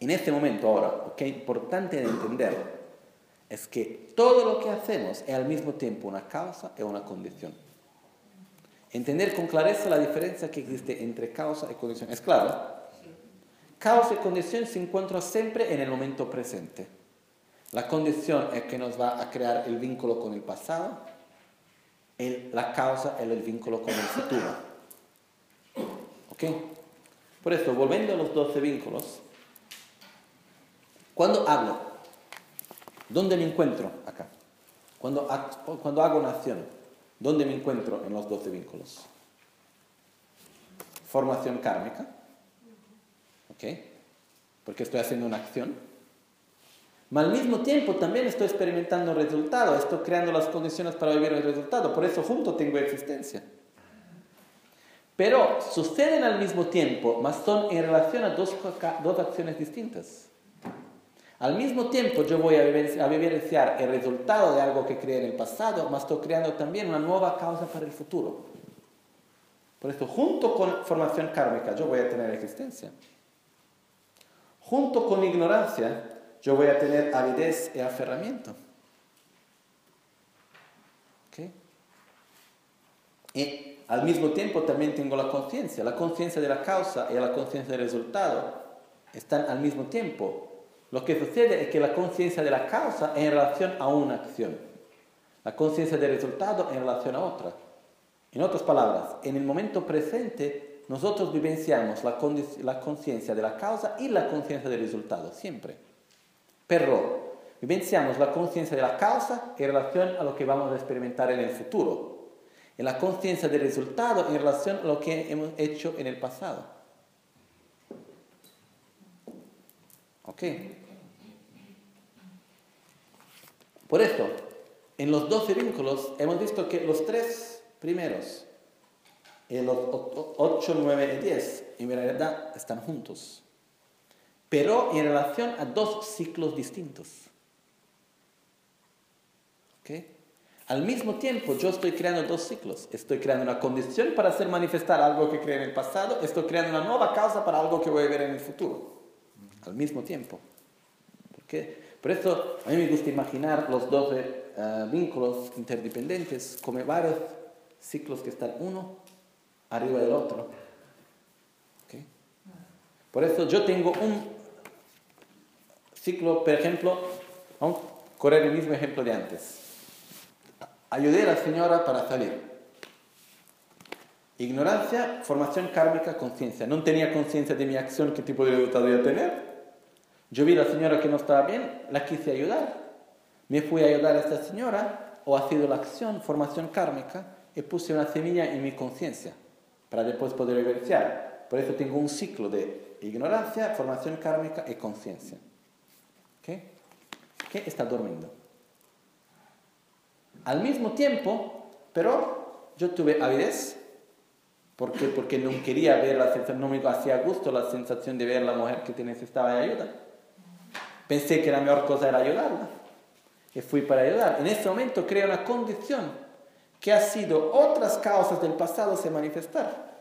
En este momento ahora, lo que es importante entender es que todo lo que hacemos es al mismo tiempo una causa y una condición. Entender con clareza la diferencia que existe entre causa y condición. ¿Es claro? Causa y condición se encuentran siempre en el momento presente. La condición es que nos va a crear el vínculo con el pasado, la causa es el vínculo con el futuro. ¿Ok? Por eso, volviendo a los 12 vínculos, cuando hablo, ¿dónde me encuentro acá? Cuando, cuando hago una acción, ¿dónde me encuentro en los 12 vínculos? Formación kármica, ¿ok? Porque estoy haciendo una acción pero al mismo tiempo también estoy experimentando un resultado, estoy creando las condiciones para vivir el resultado, por eso junto tengo existencia. Pero suceden al mismo tiempo, mas son en relación a dos, dos acciones distintas. Al mismo tiempo yo voy a, vivenciar el resultado de algo que creé en el pasado, mas estoy creando también una nueva causa para el futuro. Por esto, junto con formación kármica, yo voy a tener existencia. Junto con ignorancia, yo voy a tener avidez y aferramiento. Y al mismo tiempo también tengo la conciencia. La conciencia de la causa y la conciencia del resultado están al mismo tiempo. Lo que sucede es que la conciencia de la causa es en relación a una acción. La conciencia del resultado en relación a otra. En otras palabras, en el momento presente nosotros vivenciamos la conciencia de la causa y la conciencia del resultado, siempre. Pero vivenciamos la conciencia de la causa en relación a lo que vamos a experimentar en el futuro. Y la conciencia del resultado en relación a lo que hemos hecho en el pasado. ¿Ok? Por esto, en los 12 vínculos hemos visto que los tres primeros, los 8, 9 y 10, en realidad están juntos pero en relación a dos ciclos distintos. Al mismo tiempo, yo estoy creando dos ciclos. Estoy creando una condición para hacer manifestar algo que creé en el pasado, estoy creando una nueva causa para algo que voy a ver en el futuro. Al mismo tiempo. Por eso a mí me gusta imaginar los dos eh, vínculos interdependientes como varios ciclos que están uno arriba del otro. Por eso yo tengo un ciclo, por ejemplo, vamos a correr el mismo ejemplo de antes. Ayudé a la señora para salir. Ignorancia, formación kármica, conciencia. No tenía conciencia de mi acción, qué tipo de resultado iba a tener. Yo vi a la señora que no estaba bien, la quise ayudar. Me fui a ayudar a esta señora, o ha sido la acción, formación kármica, y puse una semilla en mi conciencia para después poder evidenciar. Por eso tengo un ciclo de ignorancia, formación kármica y conciencia que está durmiendo. Al mismo tiempo, pero yo tuve avidez, porque porque no quería ver la sensación, no me hacía gusto la sensación de ver a la mujer que necesitaba de ayuda. Pensé que la mejor cosa era ayudarla y fui para ayudar. En ese momento creé una condición que ha sido otras causas del pasado se manifestar.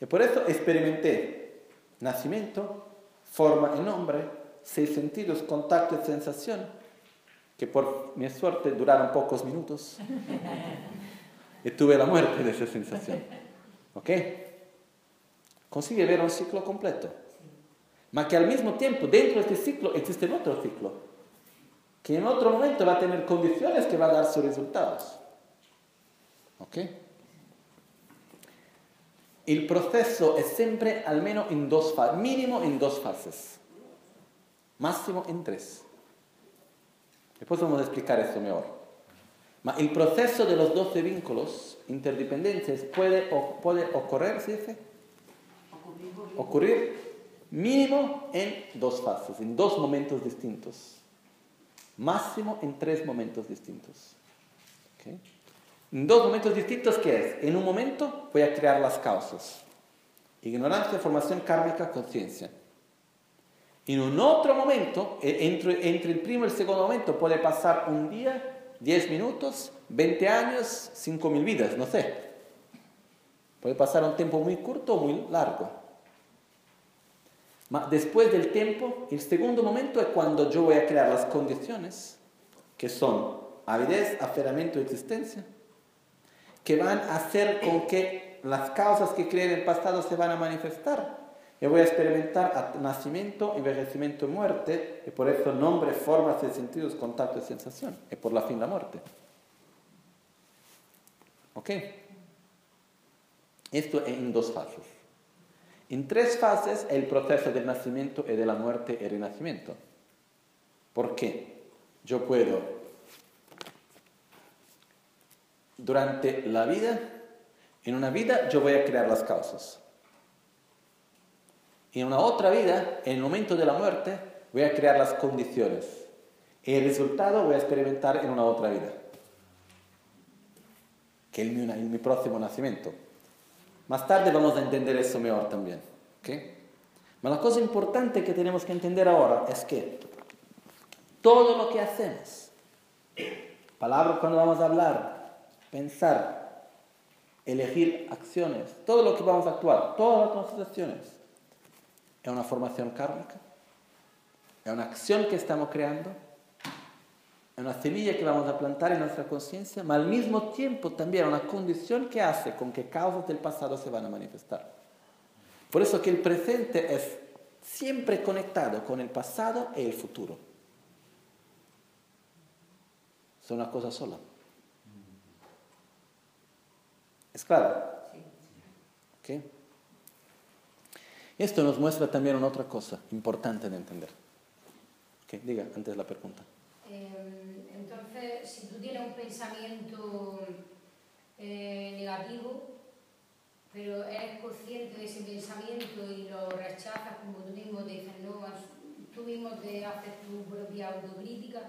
Y por eso experimenté nacimiento, forma y nombre, seis sentidos, contacto y sensación, que por mi suerte duraron pocos minutos. y tuve la muerte de esa sensación. ¿Ok? Consigue ver un ciclo completo. Ma que al mismo tiempo, dentro de este ciclo, existe otro ciclo, que en otro momento va a tener condiciones que va a dar sus resultados. ¿Ok? El proceso es siempre al menos en dos fases, mínimo en dos fases máximo en tres. Después vamos a explicar esto mejor. el proceso de los 12 vínculos interdependientes puede, puede ocurrir, ¿se dice? ocurrir mínimo en dos fases, en dos momentos distintos. Máximo en tres momentos distintos. En dos momentos distintos, ¿qué es? En un momento voy a crear las causas. Ignorancia, formación kármica, conciencia. En un otro momento, e, entre, entre el primero y el segundo momento, puede pasar un día, 10 minutos, 20 años, 5.000 vidas, no sé. Puede pasar un tiempo muy corto o muy largo. Después del tiempo, el segundo momento es cuando yo voy a crear las condiciones, que son avidez, aferramiento existencia, que van a hacer con que las causas que creé en el pasado se van a manifestar. Yo voy a experimentar nacimiento, envejecimiento y muerte, y por eso nombre, formas y sentidos, contacto y sensación, y por la fin la muerte. ¿Ok? Esto en dos fases. En tres fases el proceso del nacimiento y de la muerte y renacimiento. ¿Por qué? Yo puedo, durante la vida, en una vida yo voy a crear las causas. Y en una otra vida, en el momento de la muerte, voy a crear las condiciones. Y el resultado voy a experimentar en una otra vida que es mi, mi próximo nacimiento. Más tarde vamos a entender eso mejor también. ¿okay? Pero la cosa importante que tenemos que entender ahora es que todo lo que hacemos, palabras cuando vamos a hablar, pensar, elegir acciones, todo lo que vamos a actuar, todas las acciones, es una formación kármica, es una acción que estamos creando es una semilla que vamos a plantar en nuestra conciencia, pero al mismo tiempo también una condición que hace con que causas del pasado se van a manifestar. Por eso que el presente es siempre conectado con el pasado y el futuro. Son una cosa sola. ¿Es claro? ¿Okay? Esto nos muestra también una otra cosa importante de entender. Diga antes la pregunta. Entonces, si tú tienes un pensamiento eh, negativo, pero eres consciente de ese pensamiento y lo rechazas como tú mismo te dices, no, tú mismo te haces tu propia autocrítica,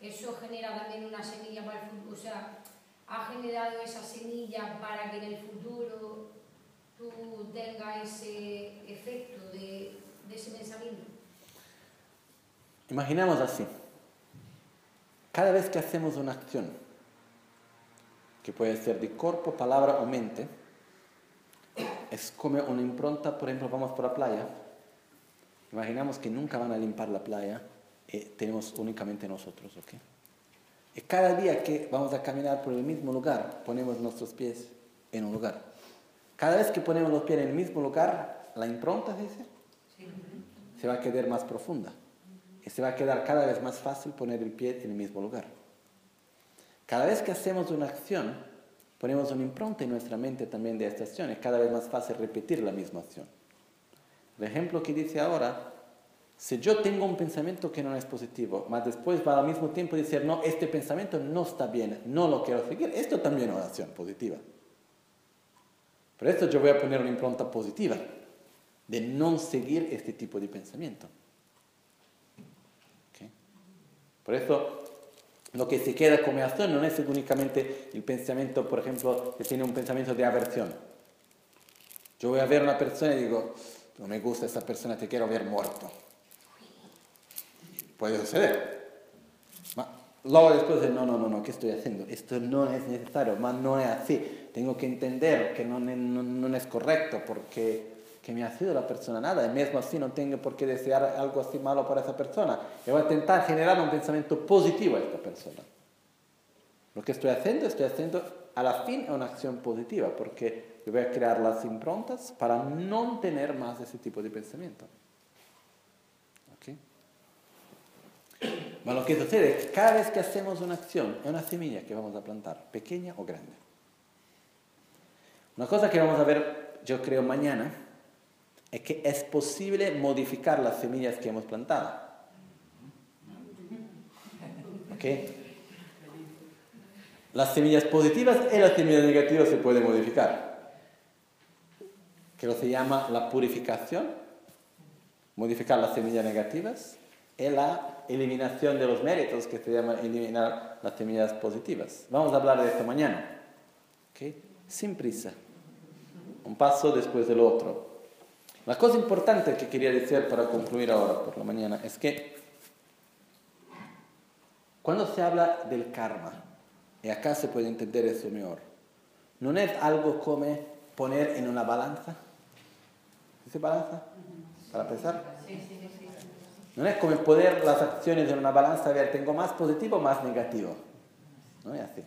eso genera también una semilla para el futuro, o sea, ha generado esa semilla para que en el futuro tú tengas ese efecto de, ese pensamiento. Imaginamos así. Cada vez que hacemos una acción, que puede ser de cuerpo, palabra o mente, es como una impronta, por ejemplo, vamos por la playa, imaginamos que nunca van a limpiar la playa y tenemos únicamente nosotros, ¿ok? Y cada día que vamos a caminar por el mismo lugar, ponemos nuestros pies en un lugar. Cada vez que ponemos los pies en el mismo lugar, la impronta, se va a quedar más profunda se va a quedar cada vez más fácil poner el pie en el mismo lugar. Cada vez que hacemos una acción, ponemos una impronta en nuestra mente también de esta acción. Es cada vez más fácil repetir la misma acción. El ejemplo que dice ahora, si yo tengo un pensamiento que no es positivo, más después va al mismo tiempo decir, no, este pensamiento no está bien, no lo quiero seguir, esto también es una acción positiva. Por esto yo voy a poner una impronta positiva de no seguir este tipo de pensamiento. Por eso, lo que se queda como acción no es únicamente el pensamiento, por ejemplo, que tiene un pensamiento de aversión. Yo voy a ver a una persona y digo, no me gusta esa persona, te quiero ver muerto. Puede suceder. luego después de, no, no, no, no, ¿qué estoy haciendo? Esto no es necesario, más no es así. Tengo que entender que no, no, no es correcto porque que me ha sido la persona nada, y mismo así no tengo por qué desear algo así malo para esa persona. Yo voy a intentar generar un pensamiento positivo a esta persona. Lo que estoy haciendo, estoy haciendo a la fin una acción positiva, porque yo voy a crear las improntas para no tener más ese tipo de pensamiento. ¿Okay? Pero lo que sucede es que cada vez que hacemos una acción, es una semilla que vamos a plantar, pequeña o grande. Una cosa que vamos a ver, yo creo, mañana, es que es posible modificar las semillas que hemos plantado. ¿Ok? Las semillas positivas y las semillas negativas se pueden modificar. que lo se llama la purificación, modificar las semillas negativas, y la eliminación de los méritos, que se llama eliminar las semillas positivas. Vamos a hablar de esto mañana. ¿Okay? Sin prisa. Un paso después del otro. La cosa importante que quería decir para concluir ahora por la mañana es que cuando se habla del karma, y acá se puede entender eso mejor, no es algo como poner en una balanza. ¿Dice balanza? Para pensar. No es como poner las acciones en una balanza, a ver, tengo más positivo o más negativo. No es así.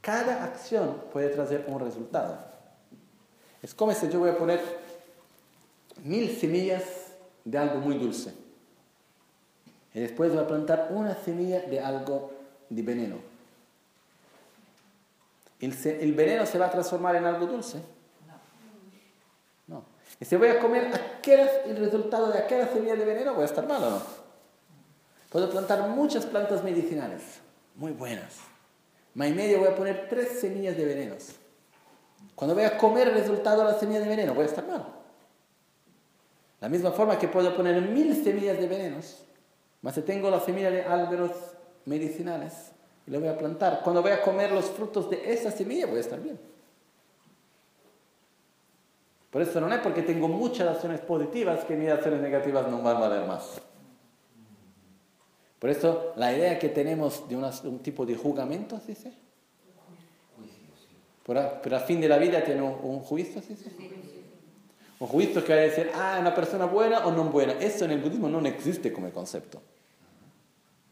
Cada acción puede traer un resultado. Es como si yo voy a poner mil semillas de algo muy dulce. Y después voy a plantar una semilla de algo de veneno. ¿El, veneno se va a transformar en algo dulce? No. Y si voy a comer el resultado de aquella semilla de veneno, voy a estar mal o no. Puedo plantar muchas plantas medicinales, muy buenas. Ma en medio voy a poner tres semillas de venenos. Cuando voy a comer el resultado de la semilla de veneno, voy a estar mal. La misma forma que puedo poner mil semillas de venenos, más si tengo la semilla de álvaros medicinales y la voy a plantar, cuando voy a comer los frutos de esa semilla, voy a estar bien. Por eso no es porque tengo muchas acciones positivas que mis acciones negativas no van a valer más. Por eso la idea que tenemos de un tipo de jugamento, dice, pero al fin de la vida tiene un, juicio, ¿sí? Un juicio que va a decir, ah, una persona buena o no buena. Eso en el budismo no existe como concepto.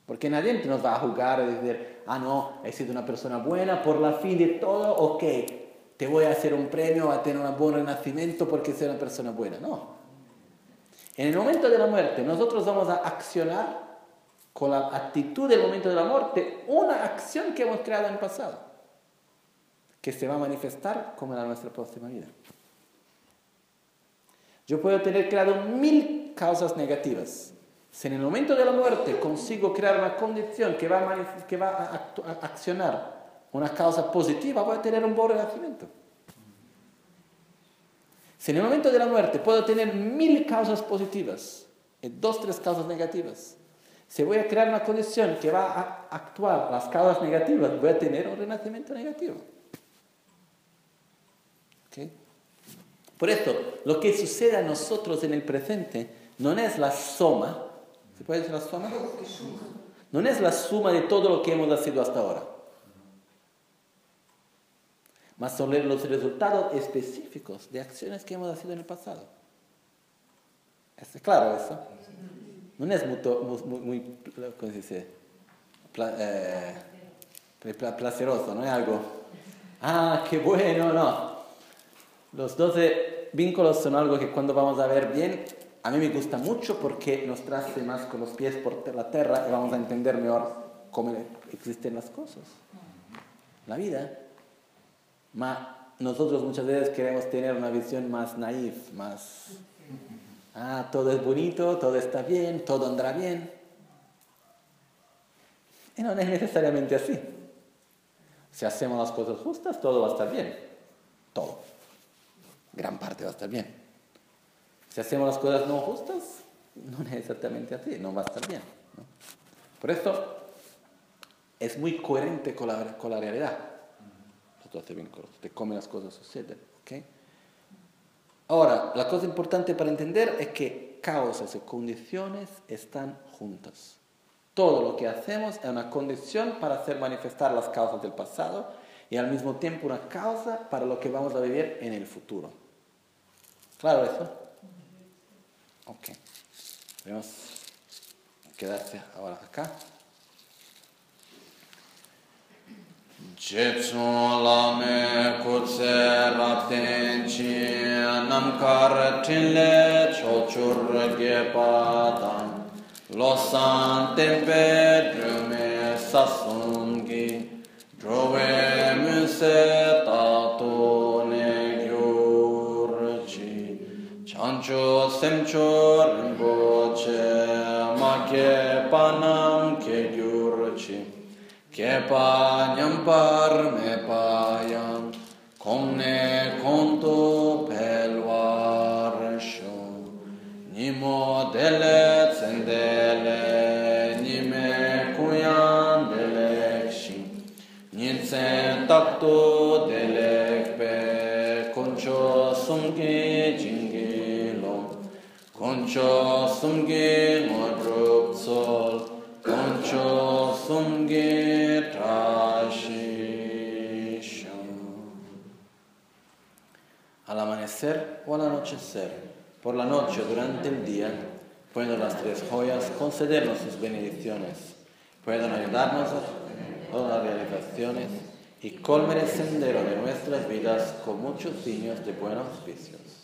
Porque nadie nos va a juzgar y decir, ah, no, he sido una persona buena, por la fin de todo, ok, te voy a hacer un premio, a tener un buen renacimiento porque soy una persona buena. No. En el momento de la muerte, nosotros vamos a accionar con la actitud del momento de la muerte una acción que hemos creado en el pasado que se va a manifestar como en nuestra próxima vida. Yo puedo tener creado mil causas negativas. Si en el momento de la muerte consigo crear una condición que va a, que va a, accionar una causa positiva, voy a tener un buen renacimiento. Si en el momento de la muerte puedo tener mil causas positivas y dos, tres causas negativas, si voy a crear una condición que va a actuar las causas negativas, voy a tener un renacimiento negativo. Por esto, lo que sucede a nosotros en el presente no es la suma, ¿se puede decir la suma? No es la suma de todo lo que hemos sido hasta ahora. Más son los resultados específicos de acciones que hemos hecho en el pasado. ¿Está claro eso? No es muy, muy, ¿cómo se dice? Eh, placeroso, no es algo, ah, qué bueno, no. Los 12 vínculos son algo que cuando vamos a ver bien, a mí me gusta mucho porque nos trae más con los pies por la tierra y vamos a entender mejor cómo existen las cosas. La vida. Ma, nosotros muchas veces queremos tener una visión más naif, más... Ah, todo es bonito, todo está bien, todo andará bien. Y no es necesariamente así. Si hacemos las cosas justas, todo va a estar bien. Todo gran parte va a estar bien. Si hacemos las cosas no justas, no es exactamente así, no va a estar bien. Por esto es muy coherente con la, con la realidad. Los 12 vínculos, de cómo las cosas suceden. ¿okay? Ahora, la cosa importante para entender es que causas y condiciones están juntas. Todo lo que hacemos es una condición para hacer manifestar las causas del pasado y al mismo tiempo una causa para lo que vamos a vivir en el futuro. ¿Claro eso? Ok. Vamos a quedarse ahora acá. Jetsun lame kutse rapten chi namkar tinle chochur gepadan losan tempe drume sasungi drove munse Ancho semcho rinpoche ma ke panam ke gyurchi ke pa nyampar me payam komne conto pelwarsho nimo dele tsendele nime kuyan delekshi nitsen takto concho sumge sol. Concho sumge al amanecer o al anochecer, por la noche o durante el día, pueden las tres joyas concedernos sus benedicciones, pueden ayudarnos a todas las realizaciones y colmer el sendero de nuestras vidas con muchos signos de buenos vicios.